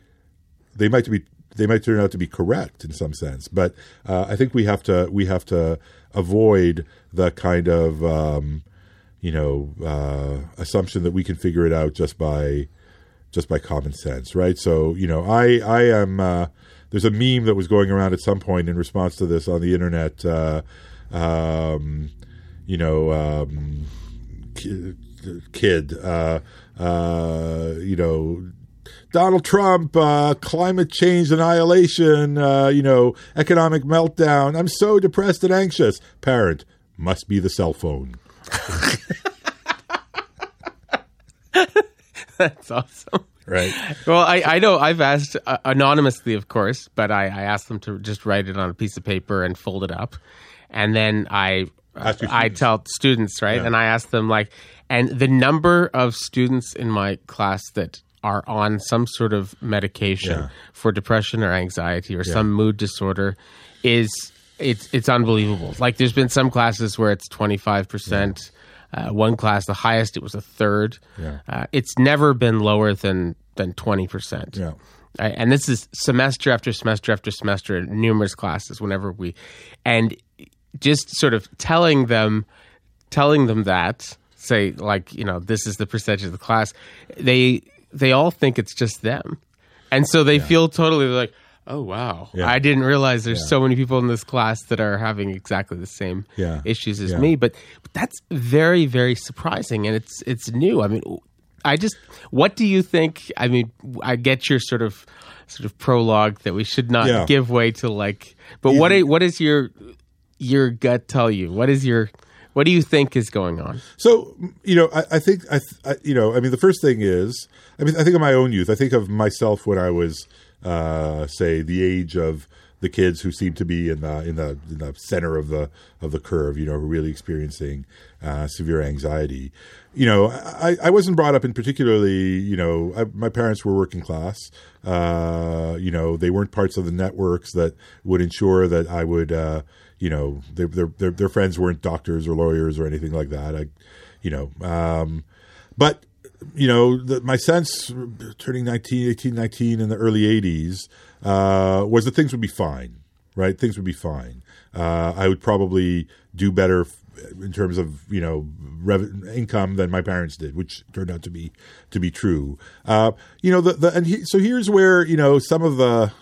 they might be they might turn out to be correct in some sense, but uh, I think we have to we have to avoid the kind of um, you know uh, assumption that we can figure it out just by just by common sense, right? So you know, I I am uh, there's a meme that was going around at some point in response to this on the internet. Uh, um, you know, um, kid, uh, uh, you know, Donald Trump, uh, climate change annihilation, uh, you know, economic meltdown. I'm so depressed and anxious. Parent must be the cell phone. that's awesome Right. well I, I know i've asked uh, anonymously of course but I, I asked them to just write it on a piece of paper and fold it up and then i i tell students right and i ask them like and the number of students in my class that are on some sort of medication Yeah. for depression or anxiety or some mood disorder is it's it's unbelievable. Like there's been some classes where it's 25%. Uh, one class, the highest, it was a third. Yeah. Uh, it's never been lower than than 20%. Yeah. I- and this is semester after semester after semester, numerous classes. Whenever we, and just sort of telling them, telling them that, say like you know this is the percentage of the class, they they all think it's just them, and so they feel totally like. Oh wow! Yeah. I didn't realize there's Yeah. so many people in this class that are having exactly the same Yeah. issues as Yeah. me. But, but that's very, very surprising, and it's it's new. I mean, I just what do you think? I mean, I get your sort of sort of prologue that we should not Yeah. give way to like. But what what is your your gut tell you? What is your what do you think is going on? So you know, I, I think I, I, you know, I mean, the first thing is, I mean, I think of my own youth. I think of myself when I was, uh, say, the age of the kids who seem to be in the in the in the center of the of the curve. You know, who really experiencing uh, severe anxiety. You know, I, I wasn't brought up in particularly. You know, I, my parents were working class. Uh, you know, they weren't parts of the networks that would ensure that I would. Uh, you know, their, their their friends weren't doctors or lawyers or anything like that. I, you know, um, but you know, the, my sense turning 19, 18, 19 in the early 80s uh, was that things would be fine, right? Things would be fine. Uh, I would probably do better f- in terms of you know rev- income than my parents did, which turned out to be to be true. Uh, you know, the, the and he, so here's where you know some of the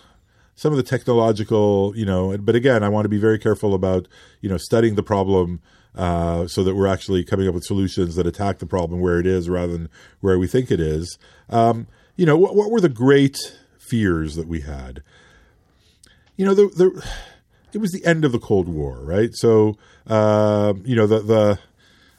some of the technological, you know, but again, I want to be very careful about, you know, studying the problem uh, so that we're actually coming up with solutions that attack the problem where it is rather than where we think it is. Um, you know, what, what were the great fears that we had? You know, the, the, it was the end of the Cold War, right? So, uh, you know, the, the,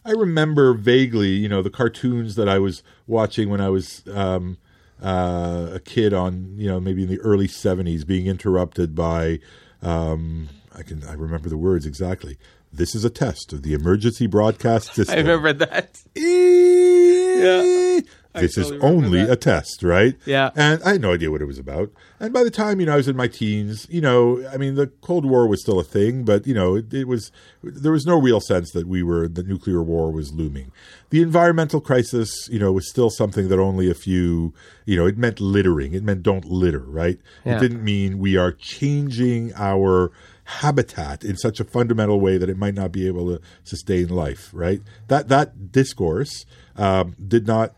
I remember vaguely, you know, the cartoons that I was watching when I was, um, uh, a kid on you know maybe in the early 70s being interrupted by um, I can I remember the words exactly. This is a test of the emergency broadcast system. I remember that. Yeah. This is totally remember only a test, right? Yeah. And I had no idea what it was about. And by the time, you know, I was in my teens, you know, I mean, the Cold War was still a thing, but, you know, it, it was, there was no real sense that we were, the nuclear war was looming. The environmental crisis, you know, was still something that only a few, you know, it meant littering. It meant don't litter, right? Yeah. It didn't mean we are changing our habitat in such a fundamental way that it might not be able to sustain life, right? That, that discourse um, did not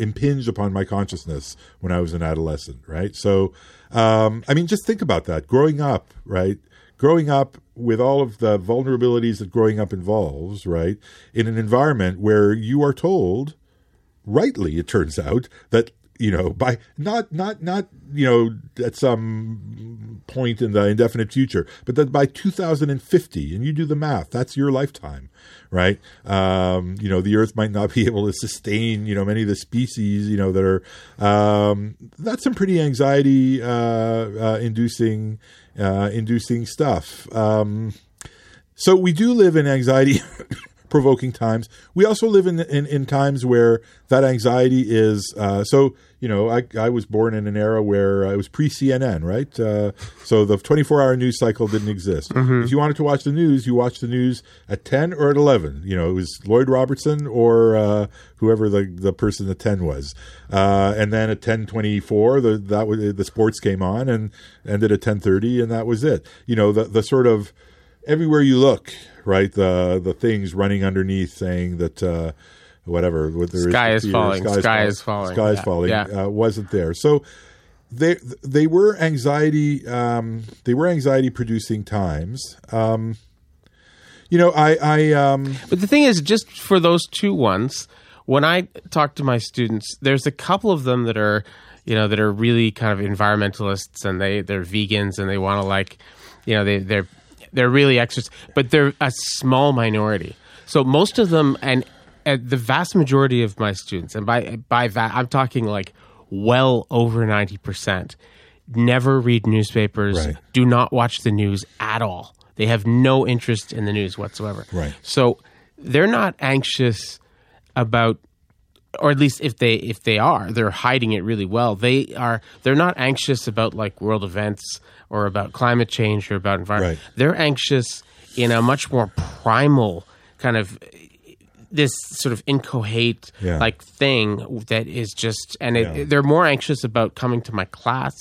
impinge upon my consciousness when I was an adolescent, right? So, um, I mean, just think about that. Growing up, right? Growing up with all of the vulnerabilities that growing up involves, right? In an environment where you are told, rightly, it turns out, that you know by not not not you know at some point in the indefinite future but that by 2050 and you do the math that's your lifetime right? Um you know the earth might not be able to sustain you know many of the species you know that are um that's some pretty anxiety uh, uh inducing uh inducing stuff. Um so we do live in anxiety provoking times. We also live in, in, in times where that anxiety is uh, so. You know, I, I was born in an era where uh, it was pre CNN, right? Uh, so the 24 hour news cycle didn't exist. If you wanted to watch the news, you watched the news at 10 or at 11. You know, it was Lloyd Robertson or uh, whoever the, the person at 10 was. Uh, and then at 10:24, the that was, the sports came on and ended at 10:30, and that was it. You know, the the sort of everywhere you look, right? The the things running underneath saying that uh, whatever Sky is falling, sky sky is falling. sky is Yeah, falling yeah. Uh, wasn't there. So they they were anxiety um, they were anxiety producing times. Um, you know, I I um, But the thing is, just for those two ones, when I talk to my students, there's a couple of them that are, you know, that are really kind of environmentalists and they they're vegans and they want to like, you know, they they're they're really extras, but they're a small minority. So most of them and, and the vast majority of my students, and by by that I'm talking like well over ninety percent, never read newspapers, Right. do not watch the news at all. They have no interest in the news whatsoever. Right. So they're not anxious about or at least if they if they are, they're hiding it really well. They are they're not anxious about like world events or about climate change or about environment. Right. They're anxious in a much more primal kind of this sort of incoherent Yeah. like thing that is just and it, Yeah. they're more anxious about coming to my class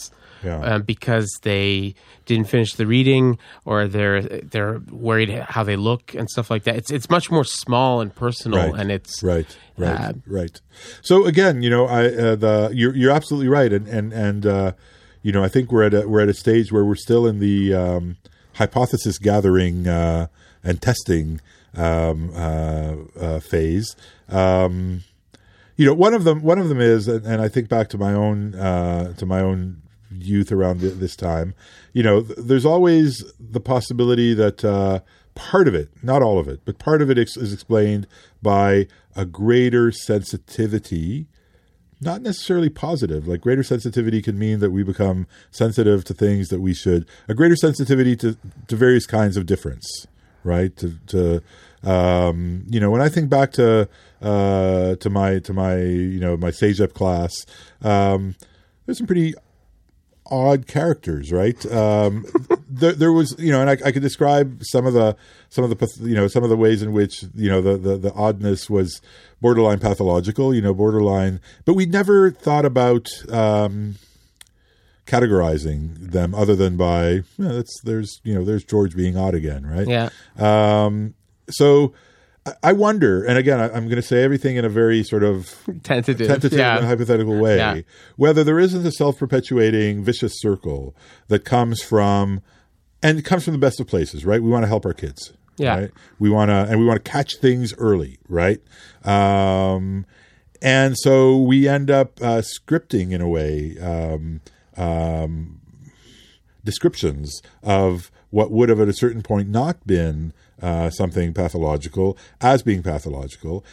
Yeah. um, because they didn't finish the reading or they're they're worried how they look and stuff like that. It's it's much more small and personal, Right. and it's Right, right, Uh, right. So again, you know, I uh, the you're you're absolutely right, and and and uh, you know, I think we're at a we're at a stage where we're still in the um, hypothesis gathering uh, and testing um, uh, uh, phase. Um, you know, one of them one of them is, and, and I think back to my own uh, to my own youth around th- this time. You know, th- there's always the possibility that uh, part of it, not all of it, but part of it ex- is explained by a greater sensitivity not necessarily positive. Like greater sensitivity can mean that we become sensitive to things that we should. A greater sensitivity to to various kinds of difference, right? To to um, you know, when I think back to uh, to my to my you know my CEGEP class, um, there's some pretty odd characters, right? Um, there, there was, you know, and I, I could describe some of the some of the you know some of the ways in which you know the the, the oddness was borderline pathological, you know, borderline, but we never thought about um, categorizing them other than by you know, that's there's you know there's George being odd again, right? yeah. Um, so I- wonder, and again, I'm going to say everything in a very sort of Tentative, tentative yeah. and hypothetical way, Yeah. whether there isn't a self-perpetuating vicious circle that comes from, and it comes from the best of places, right? We want to help our kids, Yeah. right? We want to, and we want to catch things early, right? Um, and so we end up uh, scripting in a way um, um, descriptions of what would have at a certain point not been uh, something pathological as being pathological.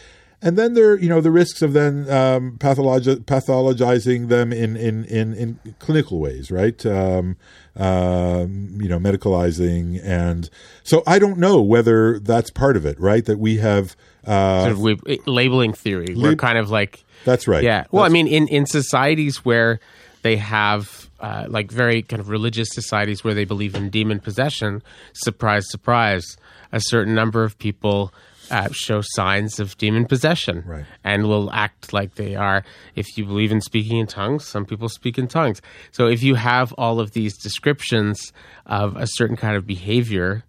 And then there, you know, the risks of then um, pathologi- pathologizing them in, in, in, in clinical ways, right? Um, um, you know, medicalizing, and so I don't know whether that's part of it, right? That we have. Uh, Sort of we, labeling theory. We're kind of like that's right. Yeah. Well, I mean, in, in societies where they have, uh, like, very kind of religious societies where they believe in demon possession, surprise, surprise, a certain number of people uh, show signs of demon possession. Right. And will act like they are. If you believe in speaking in tongues, some people speak in tongues. So if you have all of these descriptions of a certain kind of behavior,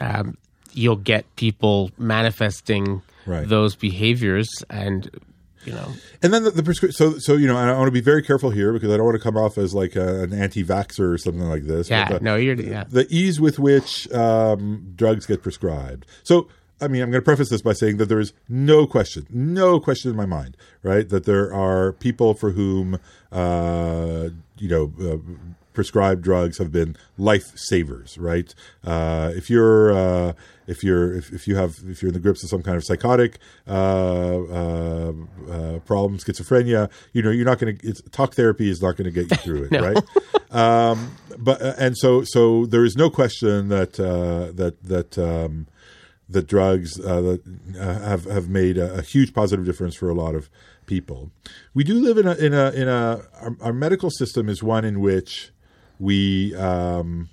um, you'll get people manifesting Right. those behaviors and you know And then the, the prescri- so so you know, I want to be very careful here because I don't want to come off as like a, an anti-vaxxer or something like this. Yeah, the, no, you're yeah. the ease with which um, drugs get prescribed. So, I mean, I'm going to preface this by saying that there is no question, no question in my mind, right, that there are people for whom, uh, you know, uh, prescribed drugs have been lifesavers, right? Uh, if you're uh, if you're if, if you have if you're in the grips of some kind of psychotic uh, uh, uh, problem, schizophrenia, you know, you're not going to. Talk therapy is not going to get you through it, right? um, but uh, and so so there is no question that uh, that that um, that drugs uh, that uh, have have made a, a huge positive difference for a lot of people. We do live in a in a in a our, our medical system is one in which we um,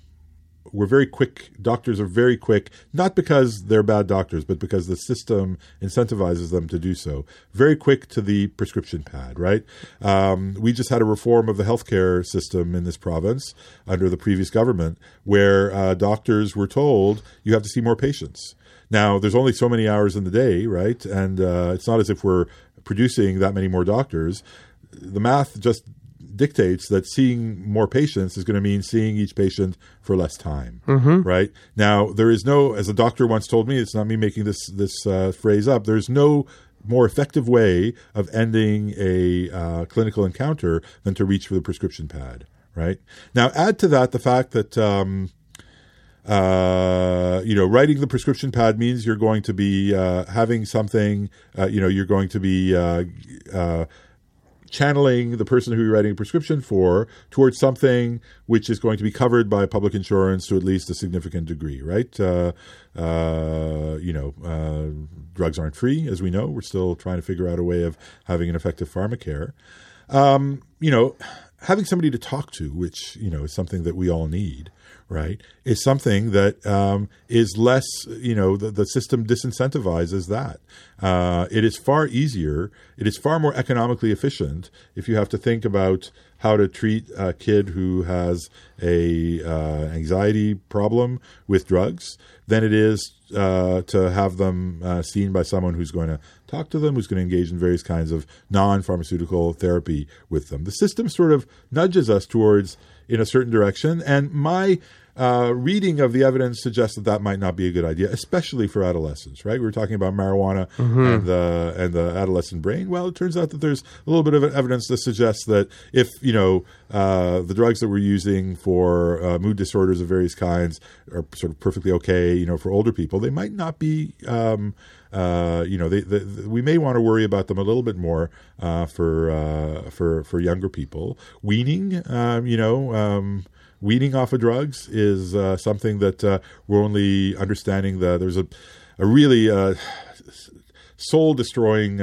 we're very quick. Doctors are very quick, not because they're bad doctors, but because the system incentivizes them to do so. Very quick to the prescription pad, right? Um, we just had a reform of the healthcare system in this province under the previous government, where uh, doctors were told you have to see more patients. Now, there's only so many hours in the day, right? And uh, it's not as if we're producing that many more doctors. The math just dictates that seeing more patients is going to mean seeing each patient for less time, right? Now, there is no, as a doctor once told me, it's not me making this this uh, phrase up. There's no more effective way of ending a uh, clinical encounter than to reach for the prescription pad, right? Now, add to that the fact that. Um, uh, you know, writing the prescription pad means you're going to be uh, having something. Uh, you know, you're going to be uh, uh, channeling the person who you're writing a prescription for towards something which is going to be covered by public insurance to at least a significant degree, right? Uh, uh, you know, uh, drugs aren't free, as we know. We're still trying to figure out a way of having an effective pharmacare. Um, you know, having somebody to talk to, which you know is something that we all need, right? Is something that um, is less. You know, the, the system disincentivizes that. Uh, it is far easier. It is far more economically efficient if you have to think about how to treat a kid who has a uh, anxiety problem with drugs than it is uh, to have them uh, seen by someone who's going to talk to them, who's going to engage in various kinds of non-pharmaceutical therapy with them. The system sort of nudges us towards in a certain direction, and my uh, reading of the evidence suggests that that might not be a good idea, especially for adolescents. Right? We were talking about marijuana and the and the adolescent brain. Well, it turns out that there's a little bit of evidence that suggests that if you know uh, the drugs that we're using for uh, mood disorders of various kinds are sort of perfectly okay, you know, for older people, they might not be. Um, uh, you know, they, they, we may want to worry about them a little bit more uh, for uh, for for younger people. Weaning, um, you know. Um, weaning off of drugs is uh, something that uh, we're only understanding that there's a, a really uh, soul destroying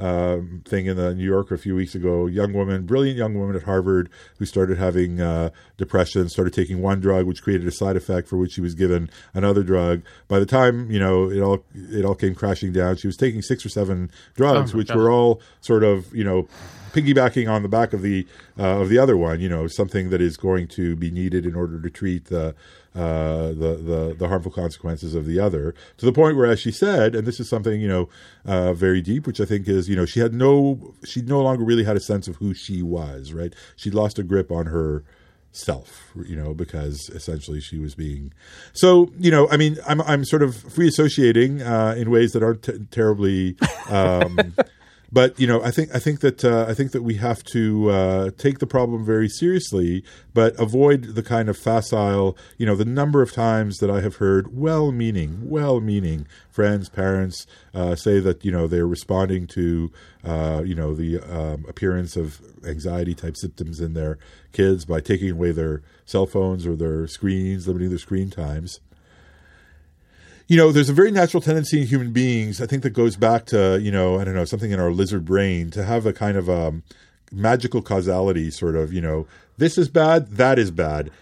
uh, uh, thing in the New Yorker a few weeks ago. Young woman, brilliant young woman at Harvard, who started having uh, depression, started taking one drug, which created a side effect for which she was given another drug. By the time you know it all it all came crashing down, she was taking six or seven drugs, Oh, which God. were all sort of you know piggybacking on the back of the uh, of the other one. You know, something that is going to be needed in order to treat the. Uh, the, the the harmful consequences of the other to the point where, as she said, and this is something you know uh, very deep, which I think is you know she had no she no longer really had a sense of who she was. Right, she'd lost a grip on her self you know because essentially she was being so you know i mean i'm i'm sort of free associating uh in ways that aren't t- terribly um but you know i think i think that uh, i think that we have to uh take the problem very seriously but avoid the kind of facile you know the number of times that i have heard well meaning well meaning friends parents uh say that you know they're responding to uh you know the um, appearance of anxiety type symptoms in their kids by taking away their cell phones or their screens limiting their screen times you know, there's a very natural tendency in human beings, I think that goes back to, you know, I don't know, something in our lizard brain to have a kind of um, magical causality sort of, you know, this is bad, that is bad.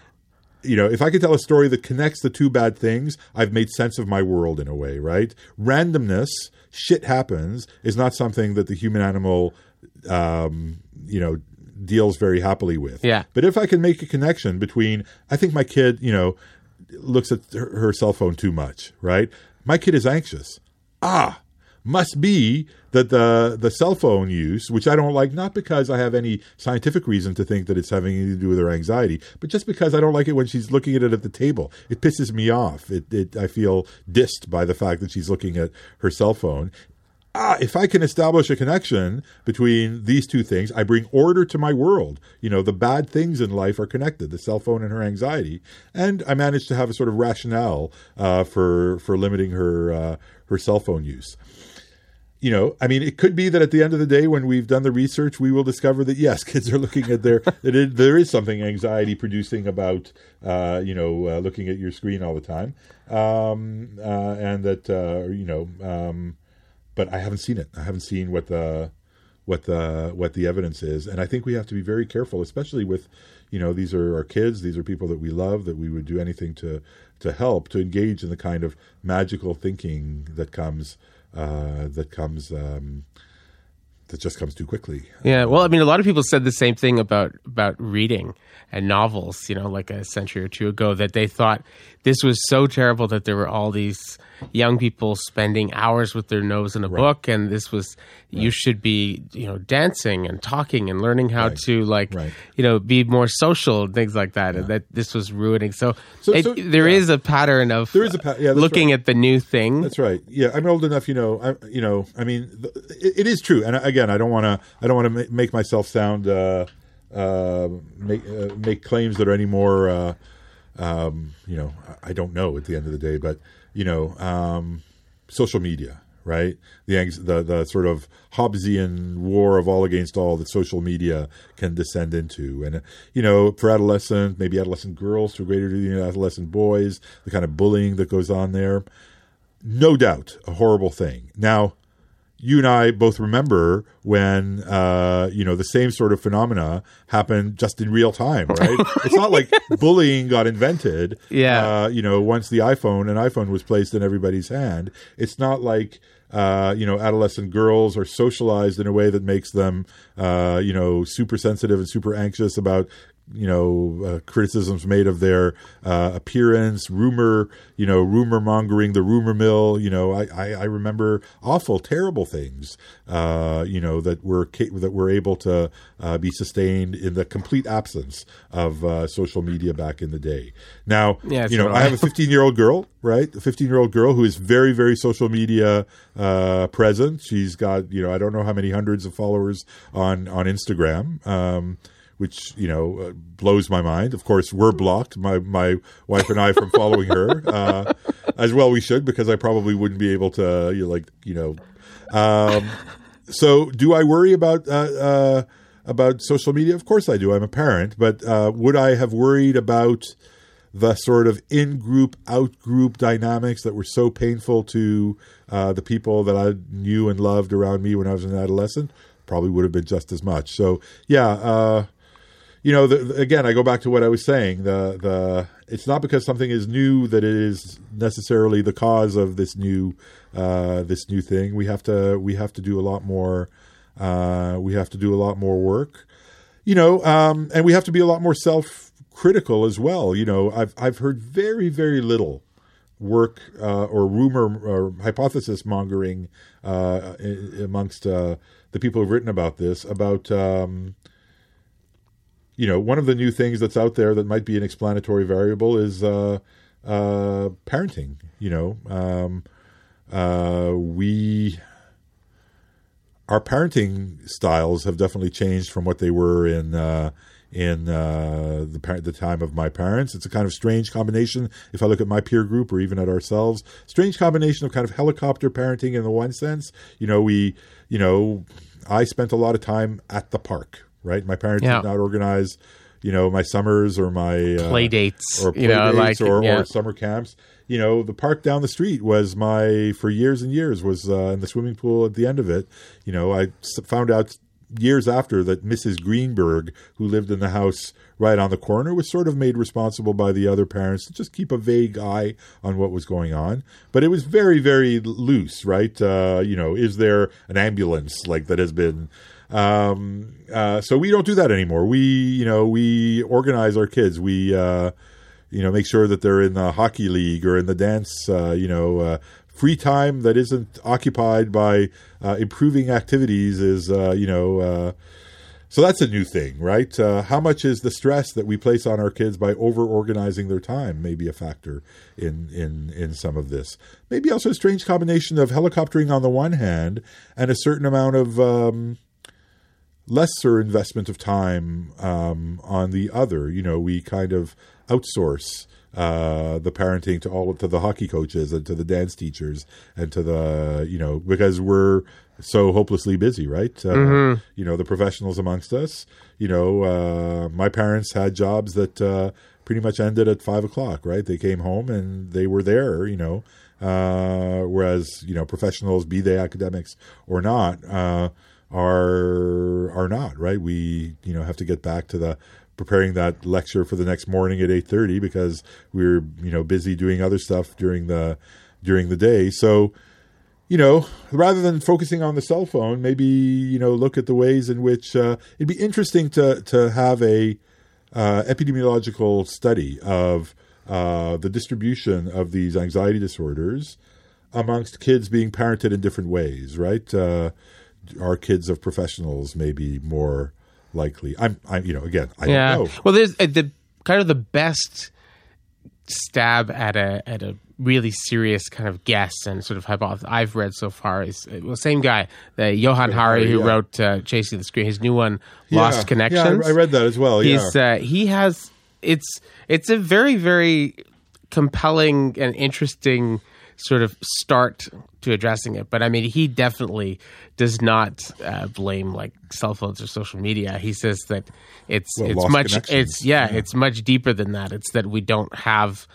You know, if I could tell a story that connects the two bad things, I've made sense of my world in a way, right? Randomness, shit happens, is not something that the human animal, um, you know, deals very happily with. Yeah. But if I can make a connection between, I think my kid, you know, looks at her, her cell phone too much, right? My kid is anxious. Ah, must be that the the cell phone use, which I don't like, not because I have any scientific reason to think that it's having anything to do with her anxiety, but just because I don't like it when she's looking at it at the table. It pisses me off. It, it I feel dissed by the fact that she's looking at her cell phone. Ah, if I can establish a connection between these two things, I bring order to my world. You know, the bad things in life are connected, the cell phone and her anxiety, and I manage to have a sort of rationale uh, for for limiting her uh, her cell phone use. You know, I mean, it could be that at the end of the day, when we've done the research, we will discover that yes, kids are looking at their that it, there is something anxiety producing about uh, you know uh, looking at your screen all the time, um, uh, and that uh, you know. Um, but I haven't seen it. I haven't seen what the what the what the evidence is, and I think we have to be very careful, especially with you know these are our kids, these are people that we love, that we would do anything to to help to engage in the kind of magical thinking that comes uh, that comes um, that just comes too quickly. Yeah, well, I mean, a lot of people said the same thing about about reading and novels. You know, like a century or two ago, that they thought this was so terrible that there were all these young people spending hours with their nose in a book, and this was you should be, you know, dancing and talking and learning how Right. to like, Right. you know, be more social and things like that, and that this was ruining. So, So- it, so- there yeah. is a pattern of There is a pa- yeah, looking right. at the new thing. That's right. Yeah, I'm old enough. You know, I, you know. I mean, th- it, it is true. And again, I don't want to. I don't want to ma- make myself sound uh, uh, make uh, make claims that are any more. Uh, um, you know, I don't know at the end of the day, but you know, um, social media, right? The, the the sort of Hobbesian war of all against all that social media can descend into, and you know, for adolescent, maybe adolescent girls to a greater degree than adolescent boys, the kind of bullying that goes on there no doubt a horrible thing. Now, you and I both remember when uh, you know the same sort of phenomena happened just in real time, right? it's not like bullying got invented. Yeah. Uh, you know, once the iPhone an iPhone was placed in everybody's hand, it's not like uh, you know adolescent girls are socialized in a way that makes them uh, you know super sensitive and super anxious about you know uh, criticisms made of their uh, appearance, rumor, you know, rumor mongering, the rumor mill. You know, I, I, I remember awful, terrible things. Uh, you know that were ca- that were able to uh, be sustained in the complete absence of uh, social media back in the day. Now, Yeah, you know, so I have a 15 year old girl, right? A 15 year old girl who is very, very social media uh, present. She's got, you know, I don't know how many hundreds of followers on on Instagram. Um, which you know uh, blows my mind. Of course, we're blocked, my my wife and I, from following her. Uh, as well, we should because I probably wouldn't be able to, you know, like you know. Um, so, do I worry about uh, uh, about social media? Of course, I do. I'm a parent, but uh, would I have worried about the sort of in-group, out-group dynamics that were so painful to uh, the people that I knew and loved around me when I was an adolescent? Probably would have been just as much. So, yeah. You know, the- again, I go back to what I was saying. The the it's not because something is new that it is necessarily the cause of this new uh, this new thing. We have to we have to do a lot more. Uh, we have to do a lot more work. You know, um, and we have to be a lot more self critical as well. You know, I've I've heard very very little work uh, or rumor or hypothesis mongering uh, amongst uh, the people who've written about this about. Um, you know, one of the new things that's out there that might be an explanatory variable is uh, uh, parenting. You know, um, uh, we our parenting styles have definitely changed from what they were in uh, in uh, the par- the time of my parents. It's a kind of strange combination. If I look at my peer group or even at ourselves, strange combination of kind of helicopter parenting in the one sense. You know, we you know I spent a lot of time at the park. Right, my parents Yeah. did not organize. You know, my summers or my uh, Play dates, or play you know, dates like or, yeah. or summer camps. You know, the park down the street was my for years and years was uh, in the swimming pool at the end of it. You know, I found out years after that Mrs. Greenberg, who lived in the house right on the corner, was sort of made responsible by the other parents to just keep a vague eye on what was going on. But it was very, very loose, right? Uh, you know, is there an ambulance like that has been um, uh, so we don't do that anymore. We, you know, we organize our kids. We, uh, you know, make sure that they're in the hockey league or in the dance, uh, you know, uh, free time that isn't occupied by uh, improving activities is, uh, you know, so that's a new thing, right? How much is the stress that we place on our kids by over organizing their time? Maybe a factor in in in some of this. Maybe also a strange combination of helicoptering on the one hand and a certain amount of um, lesser investment of time um, on the other. You know, we kind of outsource uh, the parenting to all to the hockey coaches and to the dance teachers and to the you know because we're so hopelessly busy, right? Uh, You know, the professionals amongst us. You know, uh, my parents had jobs that uh, pretty much ended at five o'clock, right? They came home and they were there. You know. Uh, whereas you know professionals, be they academics or not, uh, are are not right. We you know have to get back to the preparing that lecture for the next morning at eight thirty because we're you know busy doing other stuff during the during the day. So you know, rather than focusing on the cell phone, maybe you know look at the ways in which uh, it'd be interesting to to have a uh, epidemiological study of uh, the distribution of these anxiety disorders amongst kids being parented in different ways. Right? Are kids of professionals maybe more likely? I'm, I'm you know, again, I yeah. don't know. Well, there's uh, the kind of the best stab at a at a really serious kind of guess and sort of hypothesis I've read so far is uh, well, same guy, the Johann Hari, Hari, who yeah. wrote uh, Chasing the Scream. His new one, Lost Yeah, Connections. Yeah, I I read that as well. He's yeah. uh, he has it's it's a very very compelling and interesting sort of start to addressing it. But I mean, he definitely does not uh, blame like cell phones or social media. He says that it's Well, it's much it's yeah, it's much deeper than that. It's that we don't have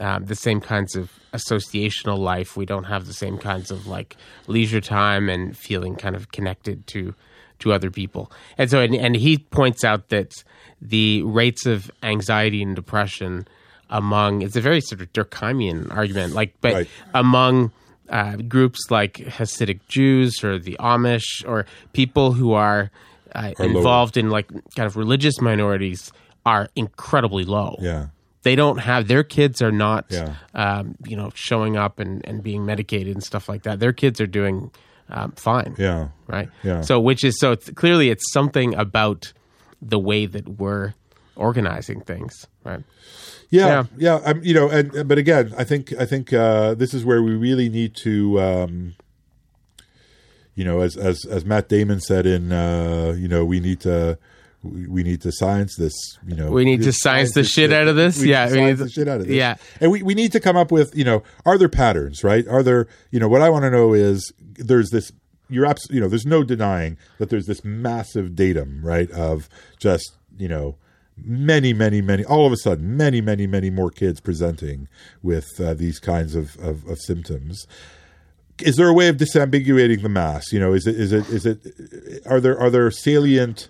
um, the same kinds of associational life. We don't have the same kinds of like leisure time and feeling kind of connected to to other people. And so, and, and he points out that the rates of anxiety and depression among it's a very sort of Durkheimian argument, like but Right. among uh, groups like Hasidic Jews or the Amish or people who are uh, involved in like kind of religious minorities are incredibly low. Yeah. They don't have their kids are not, Yeah. um, you know, showing up and, and being medicated and stuff like that. Their kids are doing um, fine Yeah. right? Yeah. So, which is so it's, clearly it's something about the way that we're organizing things, right? Yeah, yeah. I'm, you know, and but again, I think I think uh, this is where we really need to, um, you know, as as as Matt Damon said in, uh, you know, we need to. We need to science this, you know. We need to science the shit out of this? We Yeah, we need to- the shit out of this. yeah. and we, we need to come up with, you know, are there patterns, right? Are there, you know, what I want to know is there's this. You're abs- you know, there's no denying that there's this massive datum, right, of just you know many, many, many, all of a sudden, many, many, many more kids presenting with uh, these kinds of, of, of symptoms. Is there a way of disambiguating the mass? You know, is it is it is it are there are there salient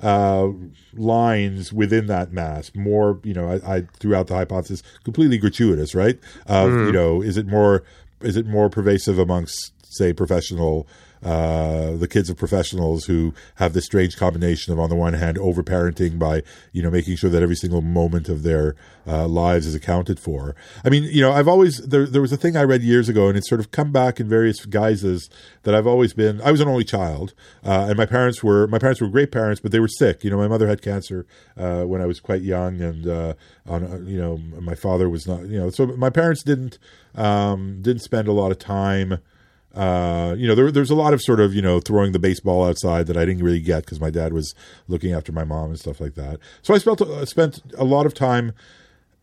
uh, lines within that mass? More, you know, I, I threw out the hypothesis completely gratuitous, right? Of you know, is it more is it more pervasive amongst say professional uh, the kids of professionals who have this strange combination of on the one hand overparenting by you know making sure that every single moment of their uh, lives is accounted for. I mean, you know, I've always there there was a thing I read years ago, and it's sort of come back in various guises that I've always been. I was an only child, uh, and my parents were my parents were great parents, but they were sick. You know, my mother had cancer uh, when I was quite young, and uh, on uh, you know my father was not. You know, so my parents didn't um, didn't spend a lot of time uh, you know, there, there's a lot of sort of, you know, throwing the baseball outside that I didn't really get because my dad was looking after my mom and stuff like that. So I spent, uh, spent a lot of time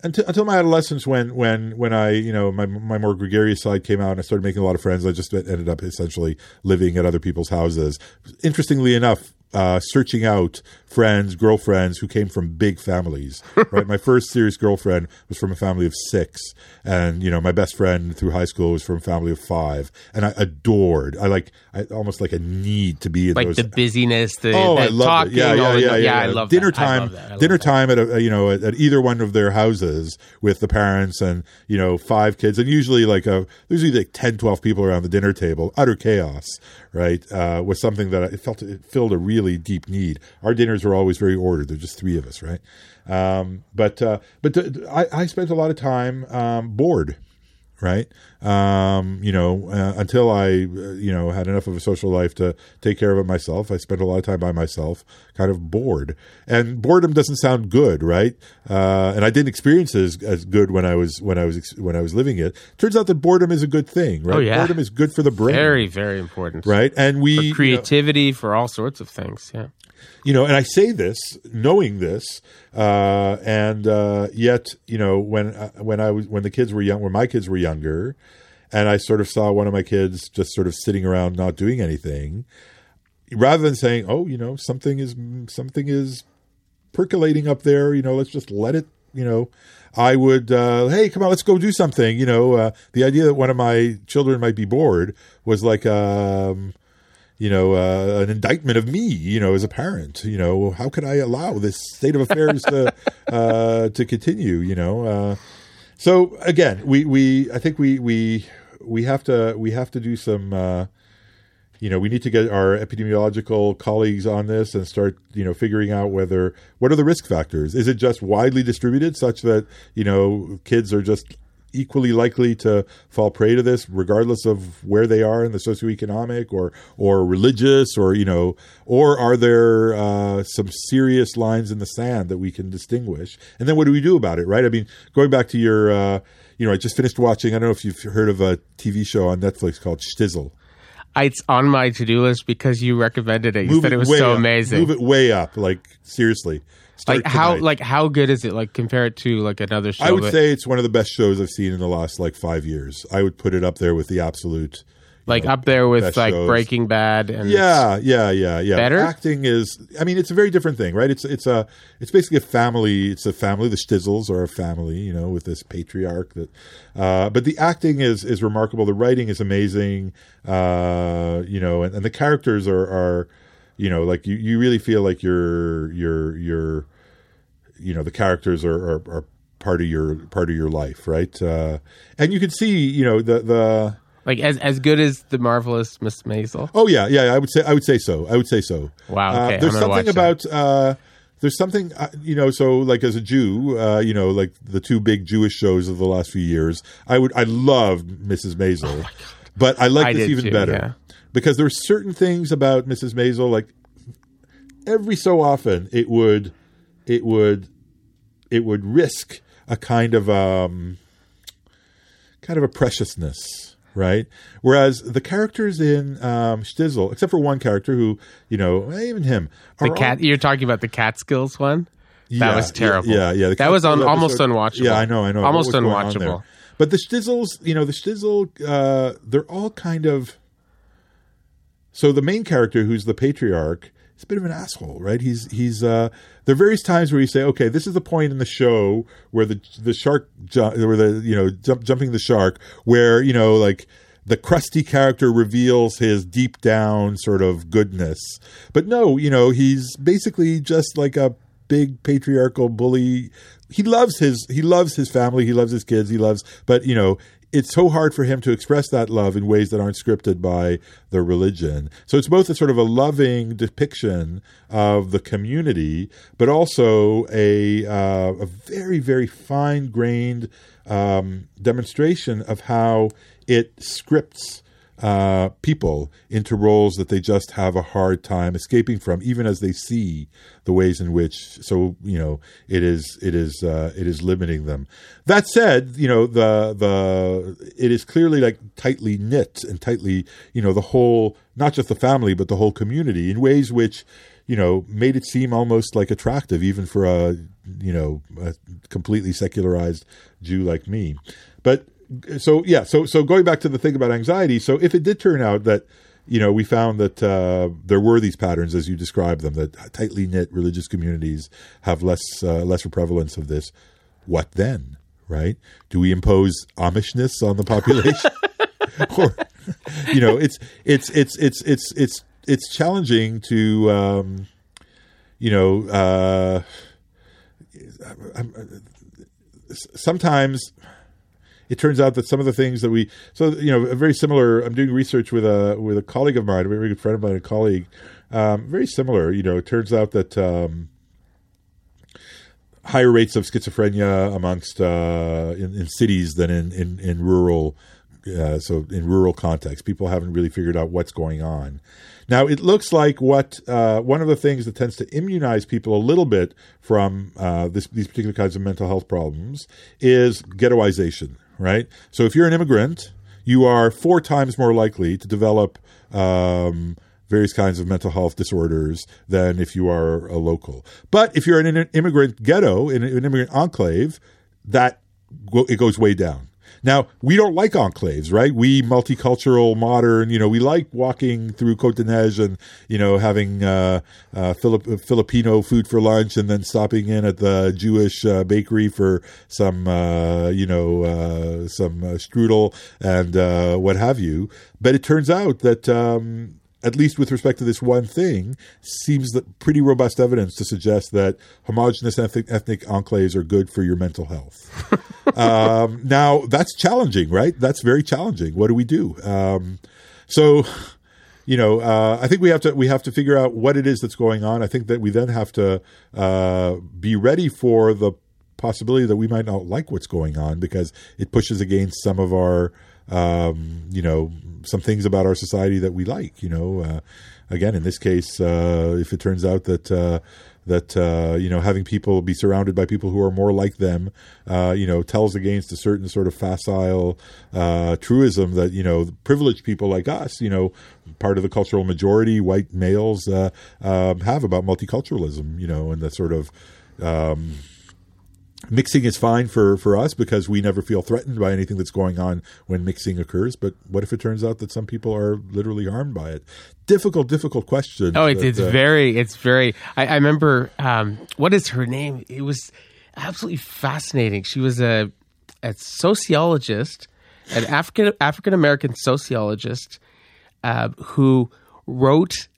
until, until my adolescence when, when, when I, you know, my, my more gregarious side came out and I started making a lot of friends. I just ended up essentially living at other people's houses. Interestingly enough, uh, searching out friends, girlfriends who came from big families. Right, my first serious girlfriend was from a family of six, and you know, my best friend through high school was from a family of five, and I adored. I like, I almost like a need to be in Like those the busyness, the, Oh, the I love talking, it. Yeah, yeah, the- yeah, yeah, I love dinner time. love that. I love dinner time at a you know at, either one of their houses with the parents and you know five kids and usually like a there's usually like 10, 12 people around the dinner table. Utter chaos, right? Uh, was something that I it felt it filled a really deep need. Our dinners were always very ordered. There's just three of us, right? Um, but uh, but th- I, I spent a lot of time um, bored right? Um, you know, uh, until I, uh, you know, had enough of a social life to take care of it myself. I spent a lot of time by myself, kind of bored. And boredom doesn't sound good, right? Uh, and I didn't experience it as, as good when I was when I was ex- when I was living it. Turns out that boredom is a good thing, right? Oh, yeah. Boredom is good for the brain, Very, very important. right? And we For you know, creativity, for all sorts of things. Yeah. You know, and I say this knowing this, uh, and uh, yet, you know, when uh, when I was when the kids were young, when my kids were younger, and I sort of saw one of my kids just sort of sitting around not doing anything, rather than saying, "Oh, you know, something is something is percolating up there," you know, let's just let it, you know. I would, uh, hey, come on, let's go do something. You know, uh, the idea that one of my children might be bored was like, um, you know, uh, an indictment of me, you know, as a parent. You know, how could I allow this state of affairs to uh, to continue? You know, uh, so again, we we I think we we we have to we have to do some. Uh, you know, we need to get our epidemiological colleagues on this and start, you know, figuring out whether what are the risk factors. Is it just widely distributed, such that you know kids are just equally likely to fall prey to this, regardless of where they are in the socioeconomic or or religious, or you know, or are there uh, some serious lines in the sand that we can distinguish? And then what do we do about it? Right? I mean, going back to your, uh, you know, I just finished watching. I don't know if you've heard of a TV show on Netflix called Shtisel. It's on my to do list because you recommended it. You said it was so up. amazing. Move it way up. Like seriously. Like how tonight. like how good is it? Like compare it to like another show. I would that- say it's one of the best shows I've seen in the last like five years. I would put it up there with the absolute, like know, up there with like shows. Breaking Bad and Yeah, yeah, yeah, yeah. Better? acting is. I mean, it's a very different thing, right? It's it's a it's basically a family. It's a family. The Shtisels are a family, you know, with this patriarch. That, uh, but the acting is is remarkable. The writing is amazing. Uh, you know, and, and the characters are are, you know, like you you really feel like you're you're you're, you know, the characters are are, are part of your part of your life, right? Uh, and you can see, you know, the the. like as as good as the marvelous Miss Maisel. Oh yeah, yeah. I would say I would say so. I would say so. Wow, Uh, there's I'm something watch about uh, there's something uh, you know. So like as a Jew, uh, you know, like the two big Jewish shows of the last few years, I would I loved Mrs. Maisel, but I like I this even too, better yeah. Because there were certain things about Mrs. Maisel, like every so often it would it would it would risk a kind of um kind of a preciousness right whereas the characters in um Shtisel except for one character who you know even him The cat all- you're talking about the Catskills one? that Yeah, was terrible. yeah yeah, that was un- almost unwatchable. yeah i know i know Almost What was going on there? unwatchable. but the Shtisels you know the Shtisel uh they're all kind of so the main character who's the patriarch is a bit of an asshole right? He's he's uh there are various times where you say okay this is the point in the show where the the shark ju- where the you know jump, jumping the shark where you know like the crusty character reveals his deep down sort of goodness. But no you know he's basically just like a big patriarchal bully. He loves his he loves his family. He loves his kids. He loves but you know it's so hard for him to express that love in ways that aren't scripted by the religion. So it's both a sort of a loving depiction of the community, but also a uh, a very very fine grained um, demonstration of how it scripts uh, people into roles that they just have a hard time escaping from, even as they see the ways in which. So you know, it is it is uh, it is limiting them. That said, you know the the it is clearly like tightly knit and tightly you know the whole not just the family but the whole community in ways which you know made it seem almost like attractive even for a you know a completely secularized Jew like me. But so yeah, so so going back to the thing about anxiety. So if it did turn out that you know we found that uh, there were these patterns as you described them, that tightly knit religious communities have less uh, lesser prevalence of this. What then? Right? Do we impose Amishness on the population? or you know, it's it's it's it's it's it's it's challenging to um, you know. Uh, I'm, sometimes it turns out that some of the things that we so you know a very similar i'm doing research with a with a colleague of mine a very good friend of mine a colleague um, very similar you know it turns out that um, higher rates of schizophrenia amongst uh, in, in cities than in in, in rural uh, so in rural contexts people haven't really figured out what's going on. Now it looks like what uh, one of the things that tends to immunize people a little bit from uh, this, these particular kinds of mental health problems is ghettoization right so if you're an immigrant you are four times more likely to develop um, various kinds of mental health disorders than if you are a local. But if you're in an immigrant ghetto, in an immigrant enclave, that it goes way down. Now, we don't like enclaves, right? We multicultural, modern, you know, we like walking through Côte-des-Neiges and, you know, having uh, uh, Filip- Filipino food for lunch and then stopping in at the Jewish uh, bakery for some, uh, you know, uh, some uh, strudel and what have you. But it turns out that um, at least with respect to this one thing, seems that pretty robust evidence to suggest that homogenous ethnic, ethnic enclaves are good for your mental health. um, now, that's challenging, right? That's very challenging. What do we do? Um, so, you know, uh, I think we have to we have to figure out what it is that's going on. I think that we then have to uh, be ready for the possibility that we might not like what's going on because it pushes against some of our um, you know some things about our society that we like you know uh, again in this case uh, if it turns out that uh, that uh, you know having people be surrounded by people who are more like them uh, you know tells against a certain sort of facile uh, truism that you know privileged people like us you know part of the cultural majority white males um, have about multiculturalism you know and the sort of um, mixing is fine for for us because we never feel threatened by anything that's going on when mixing occurs. But what if it turns out that some people are literally harmed by it? Difficult, difficult question. Oh, it's, but, it's uh, very, it's very. I, I remember um, what is her name? It was absolutely fascinating. She was a a sociologist, an African African American sociologist uh, who wrote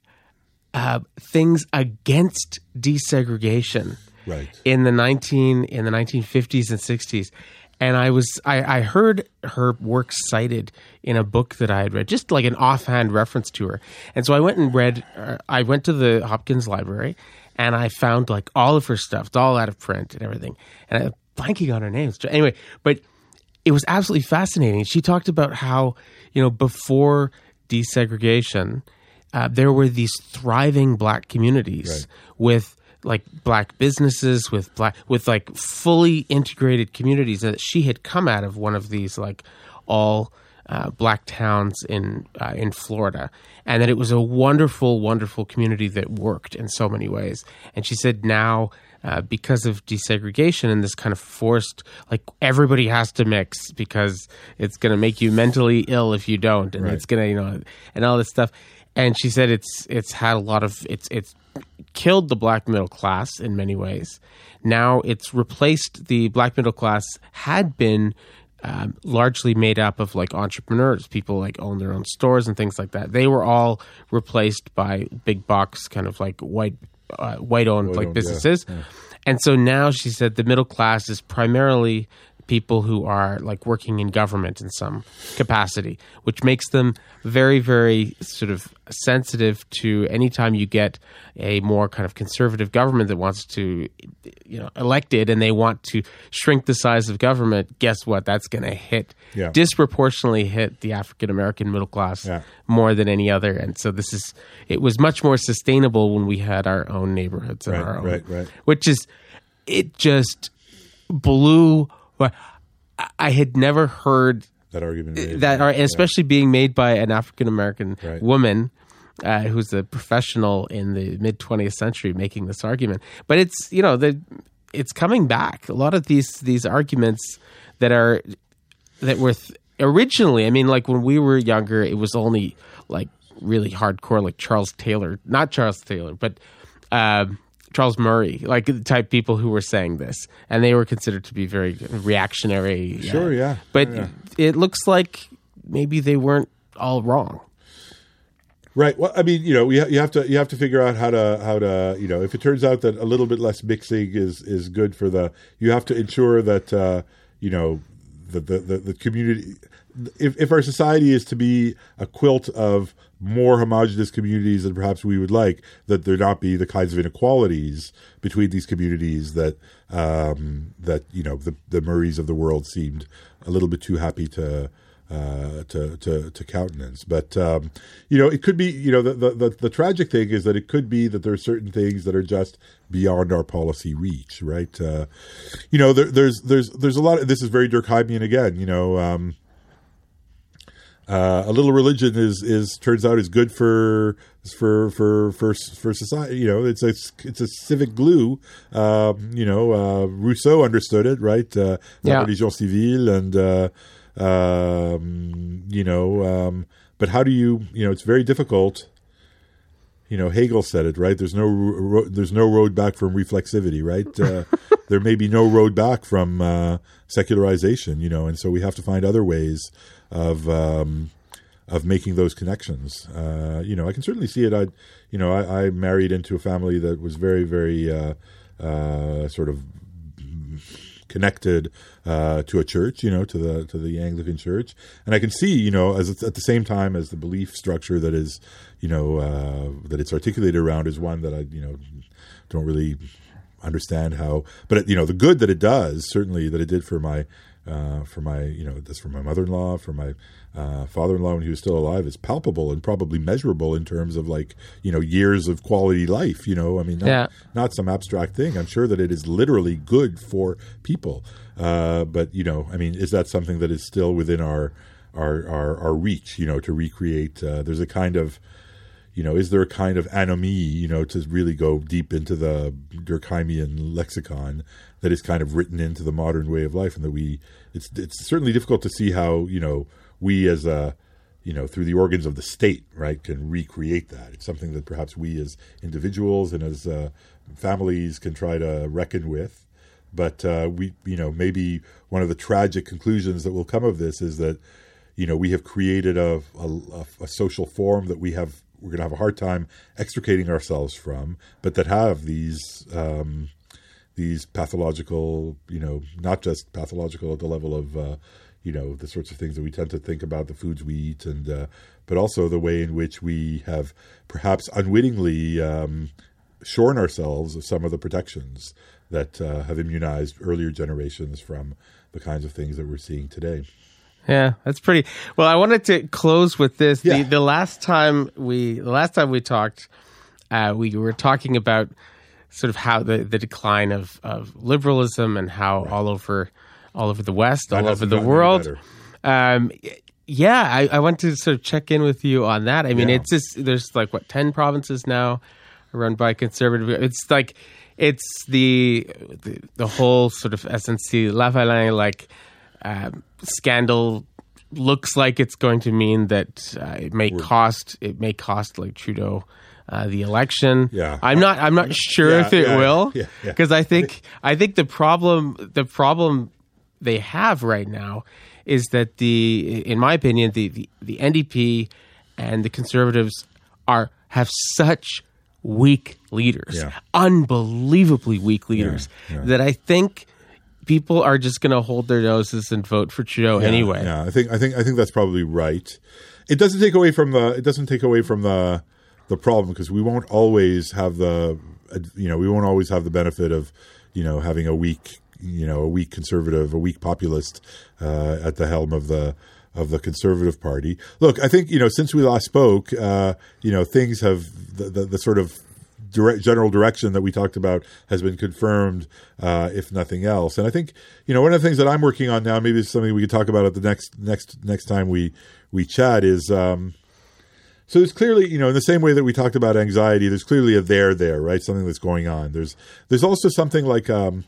uh, things against desegregation right. in the nineteen in the nineteen fifties and sixties. And I was I, I heard her work cited in a book that I had read, just like an offhand reference to her. And so I went and read. Uh, I went to the Hopkins Library, and I found like all of her stuff. It's all out of print and everything. And I'm blanking on her name. So Anyway, but it was absolutely fascinating. She talked about how you know before desegregation, uh, there were these thriving black communities Right. with like black businesses with black with like fully integrated communities that she had come out of one of these like all uh, black towns in uh, in Florida and that it was a wonderful wonderful community that worked in so many ways and she said now uh, because of desegregation and this kind of forced like everybody has to mix because it's going to make you mentally ill if you don't and Right. it's going to you know and all this stuff and she said it's it's had a lot of it's it's killed the black middle class in many ways. Now it's replaced the black middle class had been um, largely made up of like entrepreneurs, people like own their own stores and things like that. They were all replaced by big box kind of like white uh, white owned like White-owned, yeah, businesses. And so now she said the middle class is primarily people who are like working in government in some capacity, which makes them very, very sort of sensitive to anytime you get a more kind of conservative government that wants to, you know, elected and they want to shrink the size of government. Guess what? That's going to hit Yeah. disproportionately hit the African American middle class Yeah. more than any other. And so this is it was much more sustainable when we had our own neighborhoods and Right, our own, right, right. which is it just blew. I- I had never heard That argument. made. that, are especially being made by an African American Right. woman. Uh, who's a professional in the mid 20th century making this argument but it's you know the it's coming back a lot of these these arguments that are that were th- originally i mean like when we were younger it was only like really hardcore like charles taylor not charles taylor but um charles murray like the type people who were saying this and they were considered to be very reactionary Sure, yeah. but Yeah. it looks like maybe they weren't all wrong Right. Well, I mean, you know, you, you have to you have to figure out how to how to you know if it turns out that a little bit less mixing is is good for the you have to ensure that uh, you know the the the, the community if if our society is to be a quilt of more homogenous communities than perhaps we would like that there not be the kinds of inequalities between these communities that um, that you know the the Murrays of the world seemed a little bit too happy to uh, to, to to countenance. But um, you know, it could be. You know, the, the the the tragic thing is that it could be that there are certain things that are just beyond our policy reach. Right? Uh, you know, there, there's there's there's a lot. Of, this is very Durkheimian again. You know. Um, uh, a little religion is is turns out is good for for for for for society. You know, it's a it's a civic glue. Um, you know, uh, Rousseau understood it, right? Uh, La Yeah. religion civile, and uh, um, you know, um, but how do you? You know, it's very difficult. You know, Hegel said it right. There's no ro- there's no road back from reflexivity, right? Uh, there may be no road back from uh, secularization, you know, and so we have to find other ways of um, of making those connections. Uh, you know, I can certainly see it. I, you know, I, I married into a family that was very, very uh, uh, sort of connected uh, to a church, you know, to the to the Anglican Church, and I can see, you know, as at the same time as the belief structure that is, you know, uh, that it's articulated around is one that I, you know, don't really understand how, but you know, the good that it does, certainly that it did for my. Uh, for my, you know, this for my mother-in-law, for my uh, father-in-law when he was still alive, is palpable and probably measurable in terms of like, you know, years of quality life. You know, I mean, not, Yeah. not some abstract thing. I'm sure that it is literally good for people. Uh, but you know, I mean, is that something that is still within our our our, our reach? You know, to recreate. Uh, there's a kind of you know, is there a kind of anomie, you know, to really go deep into the Durkheimian lexicon that is kind of written into the modern way of life, and that we, it's it's certainly difficult to see how you know we as a you know, through the organs of the state, right, can recreate that. It's something that perhaps we as individuals and as uh, families can try to reckon with. But uh, we, you know, maybe one of the tragic conclusions that will come of this is that, you know, we have created a, a, a social form that we have we're going to have a hard time extricating ourselves from, but that have these um, these pathological, you know, not just pathological at the level of uh, you know the sorts of things that we tend to think about the foods we eat and uh, but also the way in which we have perhaps unwittingly um, shorn ourselves of some of the protections that uh, have immunized earlier generations from the kinds of things that we're seeing today. Yeah, that's pretty. Well, I wanted to close with this. Yeah. The, the last time we the last time we talked, uh, we were talking about sort of how the, the decline of, of liberalism and how all over all over the West, That all over the world. Um, yeah, I, I want to sort of check in with you on that. I mean, Yeah. it's just there's like what ten provinces now run by conservative. It's like it's the the, the whole sort of SNC Lavalin like um, scandal looks like it's going to mean that uh, it may cost it may cost like Trudeau. Uh, the election. Yeah. I'm not. I'm not sure Yeah, if it yeah, will, yeah, yeah. because I think I think the problem the problem they have right now is that the in my opinion the the, the NDP and the conservatives are have such weak leaders unbelievably weak leaders that I think people are just going to hold their noses and vote for Trudeau Yeah, anyway Yeah, I think I think I think that's probably right. It doesn't take away from the it doesn't take away from the the problem because we won't always have the you know we won't always have the benefit of you know having a weak you know a weak conservative a weak populist uh, at the helm of the of the conservative party. Look, I think you know since we last spoke, uh, you know things have the, the, the sort of direct, general direction that we talked about has been confirmed, uh, if nothing else. And I think you know one of the things that I'm working on now, maybe it's something we could talk about at the next next next time we we chat is. Um, so there's clearly, you know, in the same way that we talked about anxiety, there's clearly a there there, right? Something that's going on. There's there's also something like um,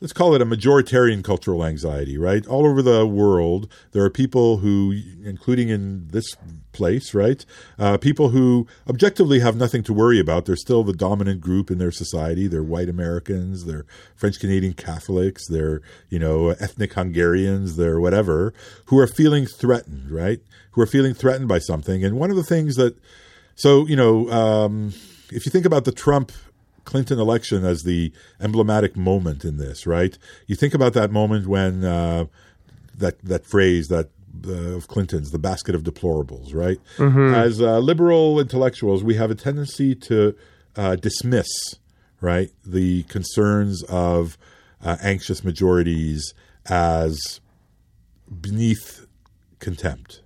let's call it a majoritarian cultural anxiety, right? All over the world, there are people who, including in this place, right? Uh, people who objectively have nothing to worry about. They're still the dominant group in their society. They're white Americans. They're French Canadian Catholics. They're, you know, ethnic Hungarians. They're whatever, who are feeling threatened, right? Who are feeling threatened by something. And one of the things that, so, you know, um, if you think about the Trump Clinton election as the emblematic moment in this, right? You think about that moment when uh, that that phrase that uh, of Clinton's, the basket of deplorables, right? As uh, liberal intellectuals, we have a tendency to uh, dismiss, right, the concerns of uh, anxious majorities as beneath contempt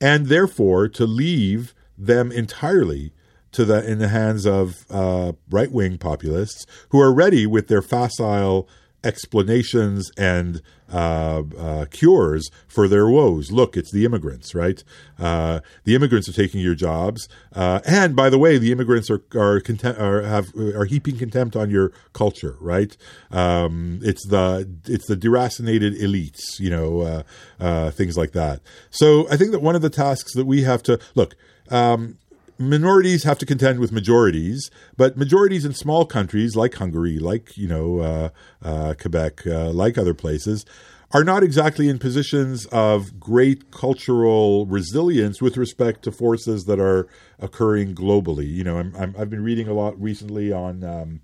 and therefore to leave them entirely to the in the hands of uh, right wing populists who are ready with their facile explanations and uh, uh, cures for their woes. Look, it's the immigrants, right? Uh, the immigrants are taking your jobs, uh, and by the way, the immigrants are are, content, are have are heaping contempt on your culture, right? Um, it's the it's the deracinated elites, you know, uh, uh, things like that. So I think that one of the tasks that we have to look. Um, minorities have to contend with majorities, but majorities in small countries like Hungary, like you know uh, uh, Quebec, uh, like other places, are not exactly in positions of great cultural resilience with respect to forces that are occurring globally. You know, I'm, I've been reading a lot recently on. Um,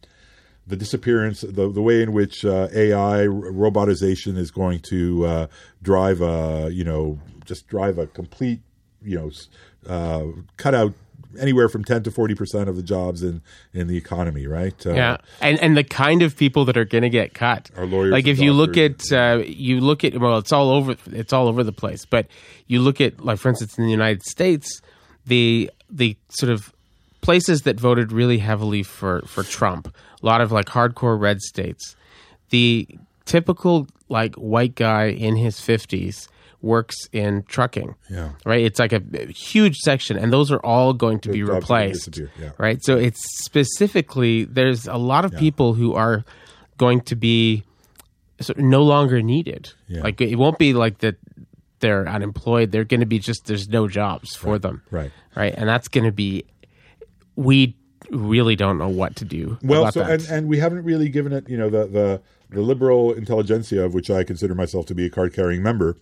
the disappearance, the the way in which uh, AI robotization is going to uh, drive a you know just drive a complete you know uh, cut out anywhere from ten to forty percent of the jobs in in the economy, right? Uh, Yeah, and and the kind of people that are going to get cut Are lawyers Like if you look at uh, you look at well, it's all over it's all over the place. But you look at like for instance in the United States, the the sort of places that voted really heavily for for Trump, a lot of like hardcore red states, the typical like white guy in his fifties works in trucking. Yeah. Right? It's like a huge section and those are all going to be jobs are gonna replaced. disappear, yeah. Right? So it's specifically there's a lot of people who are going to be sort of no longer needed. Yeah. Like it won't be like that they're unemployed. They're going to be just there's no jobs for them. Right. Right? And that's going to be we really don't know what to do Well, about so that. and, and we haven't really given it, you know, the, the the liberal intelligentsia, of which I consider myself to be a card carrying member,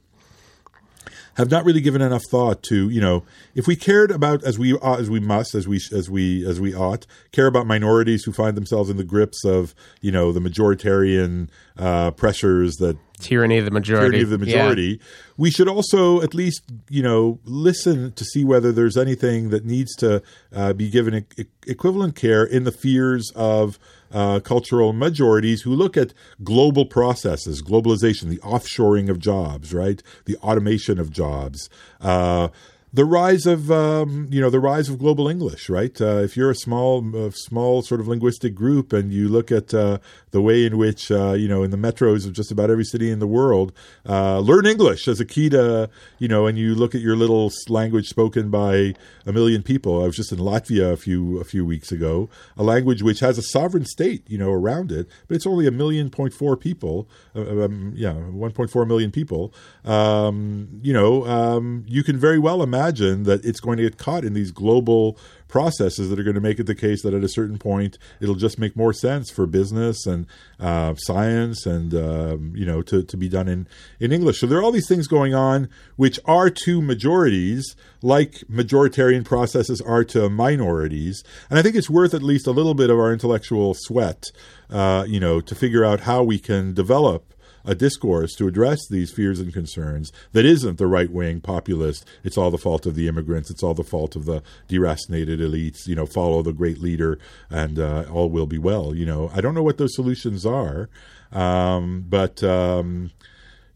have not really given enough thought to, you know, if we cared about as we ought, as we must, as we as we as we ought, care about minorities who find themselves in the grips of, you know, the majoritarian uh, pressures that tyranny of the majority. tyranny of the Yeah. majority. We should also at least, you know, listen to see whether there's anything that needs to uh, be given e- equivalent care in the fears of uh, cultural majorities who look at global processes, globalization, the offshoring of jobs, right, the automation of jobs. Uh, the rise of um, you know the rise of global English, right? Uh, if you're a small uh, small sort of linguistic group and you look at uh, the way in which uh, you know in the metros of just about every city in the world, uh, learn English as a key to you know, and you look at your little language spoken by a million people. I was just in Latvia a few a few weeks ago, a language which has a sovereign state you know around it, but it's only a million point four people, uh, um, yeah, one point four million people. Um, you know, um, you can very well imagine that it's going to get caught in these global processes that are going to make it the case that at a certain point it'll just make more sense for business and uh, science and um, you know to, to be done in, in English. So there are all these things going on which are to majorities like majoritarian processes are to minorities, and I think it's worth at least a little bit of our intellectual sweat, uh, you know, to figure out how we can develop a discourse to address these fears and concerns that isn't the right wing populist. It's all the fault of the immigrants. It's all the fault of the deracinated elites. You know, follow the great leader, and uh, all will be well. You know, I don't know what those solutions are, um, but. Um,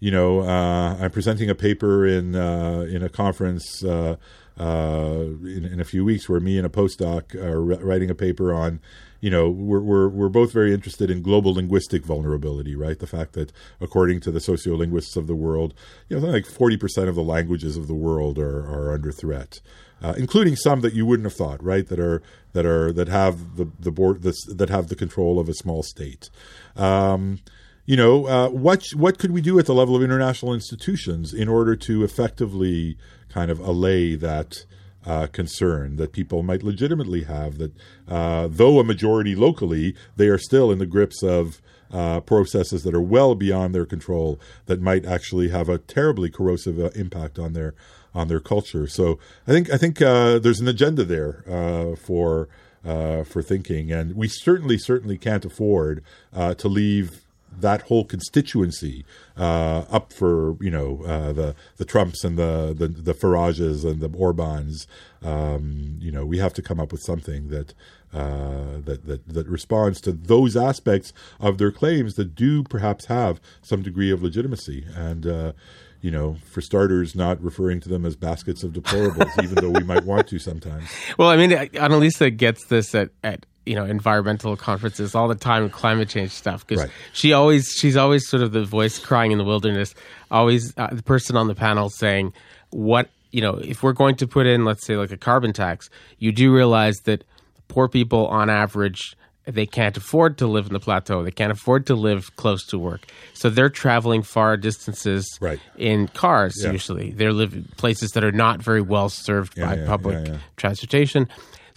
you know, uh, I'm presenting a paper in uh, in a conference uh, uh, in, in a few weeks where me and a postdoc are writing a paper on, you know, we're, we're we're both very interested in global linguistic vulnerability, right? The fact that according to the sociolinguists of the world, you know, something like 40 percent of the languages of the world are are under threat. Uh, including some that you wouldn't have thought, right? That are that are that have the the board this, that have the control of a small state. Um, you know, uh, what what could we do at the level of international institutions in order to effectively kind of allay that uh, concern that people might legitimately have that uh, though a majority locally, they are still in the grips of uh, processes that are well beyond their control that might actually have a terribly corrosive uh, impact on their on their culture. So I think I think uh, there's an agenda there uh, for for thinking, and we certainly certainly can't afford to leave that whole constituency uh, up for you know uh, the the Trumps and the the, the Farages and the Orbans. Um, you know, we have to come up with something that. Uh, that, that that responds to those aspects of their claims that do perhaps have some degree of legitimacy and uh, you know for starters not referring to them as baskets of deplorables even though we might want to sometimes Well, I mean, Annalisa gets this at, at you know environmental conferences all the time, climate change stuff, because Right. she always she's always sort of the voice crying in the wilderness, always uh, the person on the panel saying what you know if we're going to put in, let's say, like a carbon tax, you do realize that poor people on average. They can't afford to live in the plateau. They can't afford to live close to work. So they're traveling far distances Right. in cars Yeah. usually. They're living places that are not very well served Yeah, by yeah, public transportation.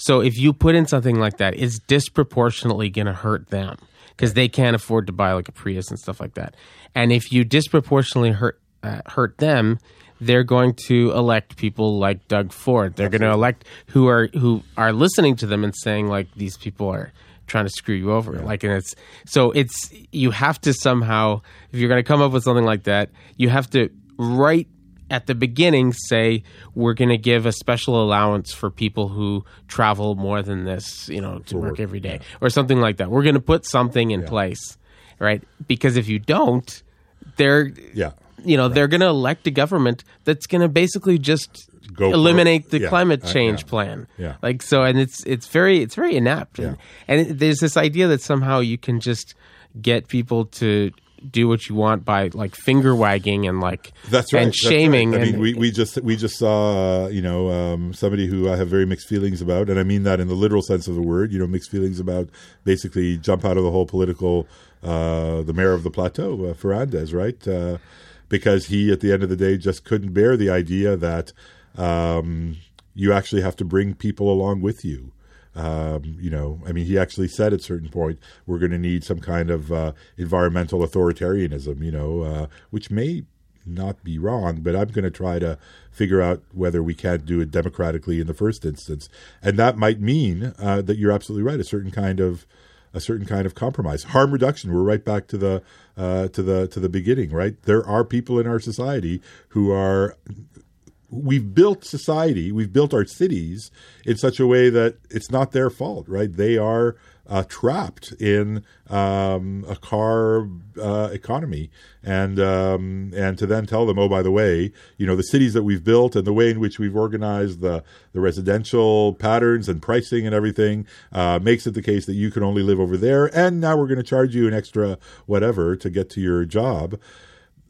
So if you put in something like that, it's disproportionately going to hurt them because they can't afford to buy like a Prius and stuff like that. And if you disproportionately hurt uh, hurt them, they're going to elect people like Doug Ford. They're going to elect who are who are listening to them and saying like these people are trying to screw you over. Like and it's so it's you have to somehow if you're going to come up with something like that, you have to right at the beginning say we're going to give a special allowance for people who travel more than this, you know, to work every day or something like that. We're going to put something in place, right? Because if you don't, they're yeah you know, they're going to elect a government that's going to basically just Go for- eliminate the yeah, climate uh, change yeah. plan. Yeah. Like so and it's it's very it's very inept. And, and it, there's this idea that somehow you can just get people to do what you want by like finger wagging and like That's right. and that's right. shaming. I mean, we, we just we just saw uh, you know um, somebody who I have very mixed feelings about, and I mean that in the literal sense of the word. You know, mixed feelings about basically jump out of the whole political. Uh, the mayor of the plateau, uh, Ferrandez, right? Uh, because he, at the end of the day, just couldn't bear the idea that um, you actually have to bring people along with you. Um, you know, I mean, he actually said at a certain point, we're going to need some kind of uh, environmental authoritarianism, you know, uh, which may not be wrong, but I'm going to try to figure out whether we can't do it democratically in the first instance. And that might mean uh, that you're absolutely right, a certain kind of a certain kind of compromise. Harm reduction. We're right back to the uh, to the to the beginning, right? There are people in our society who are we've built society, we've built our cities in such a way that it's not their fault, right? They are uh, trapped in um, a car uh, economy, and um, and to then tell them, oh, by the way, you know, the cities that we've built and the way in which we've organized the the residential patterns and pricing and everything uh, makes it the case that you can only live over there, and now we're going to charge you an extra whatever to get to your job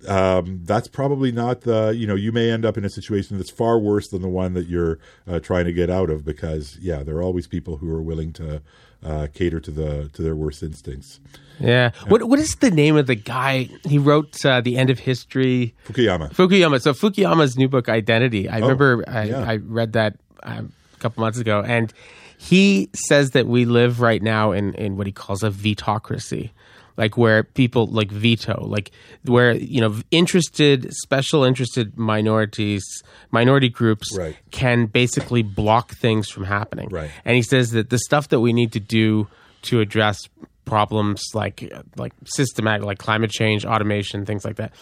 um, that's probably not the you know you may end up in a situation that's far worse than the one that you're uh, trying to get out of because yeah there are always people who are willing to uh, cater to the to their worst instincts yeah. What what is the name of the guy? He wrote uh, the end of history. Fukuyama Fukuyama. So Fukuyama's new book, Identity. I remember I, Oh, yeah. I read that um, a couple months ago, and he says that we live right now in in what he calls a vetocracy, like where people like veto, like where you know interested, special interested minorities, minority groups Right. can basically block things from happening. Right. And he says that the stuff that we need to do to address problems like like systematic like climate change, automation, things like that,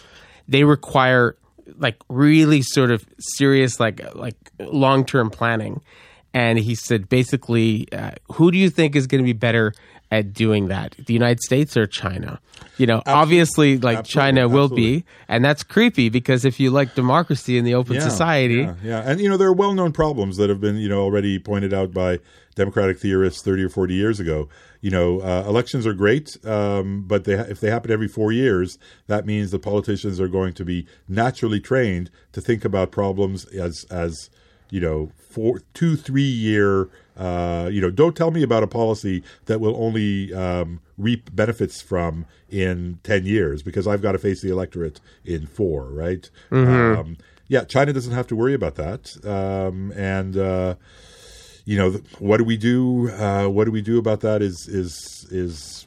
they require like really sort of serious like like long term planning. And he said basically, uh, who do you think is going to be better at doing that? The United States or China? You know, obviously, like Absolutely. China will Absolutely. be, and that's creepy because if you like democracy in the open society, Yeah, yeah, and you know there are well-known problems that have been you know already pointed out by democratic theorists thirty or forty years ago. You know, uh, elections are great, um, but they, if they happen every four years, that means the politicians are going to be naturally trained to think about problems as as you know four two three year. Uh, you know, don't tell me about a policy that will only um, reap benefits from in 10 years because I've got to face the electorate in four, right? Um, yeah, China doesn't have to worry about that. Um, and, uh, you know, what do we do? Uh, what do we do about that is, is, is,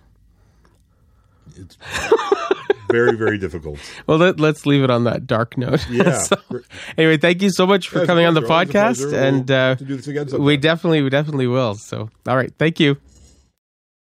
it's very, very difficult. Well, let, us leave it on that dark note. Yeah. So, anyway, thank you so much for Yeah, coming on the pleasure. Always a podcast, and We'll uh, have to do this again sometime. we definitely, we definitely will. So, all right, thank you.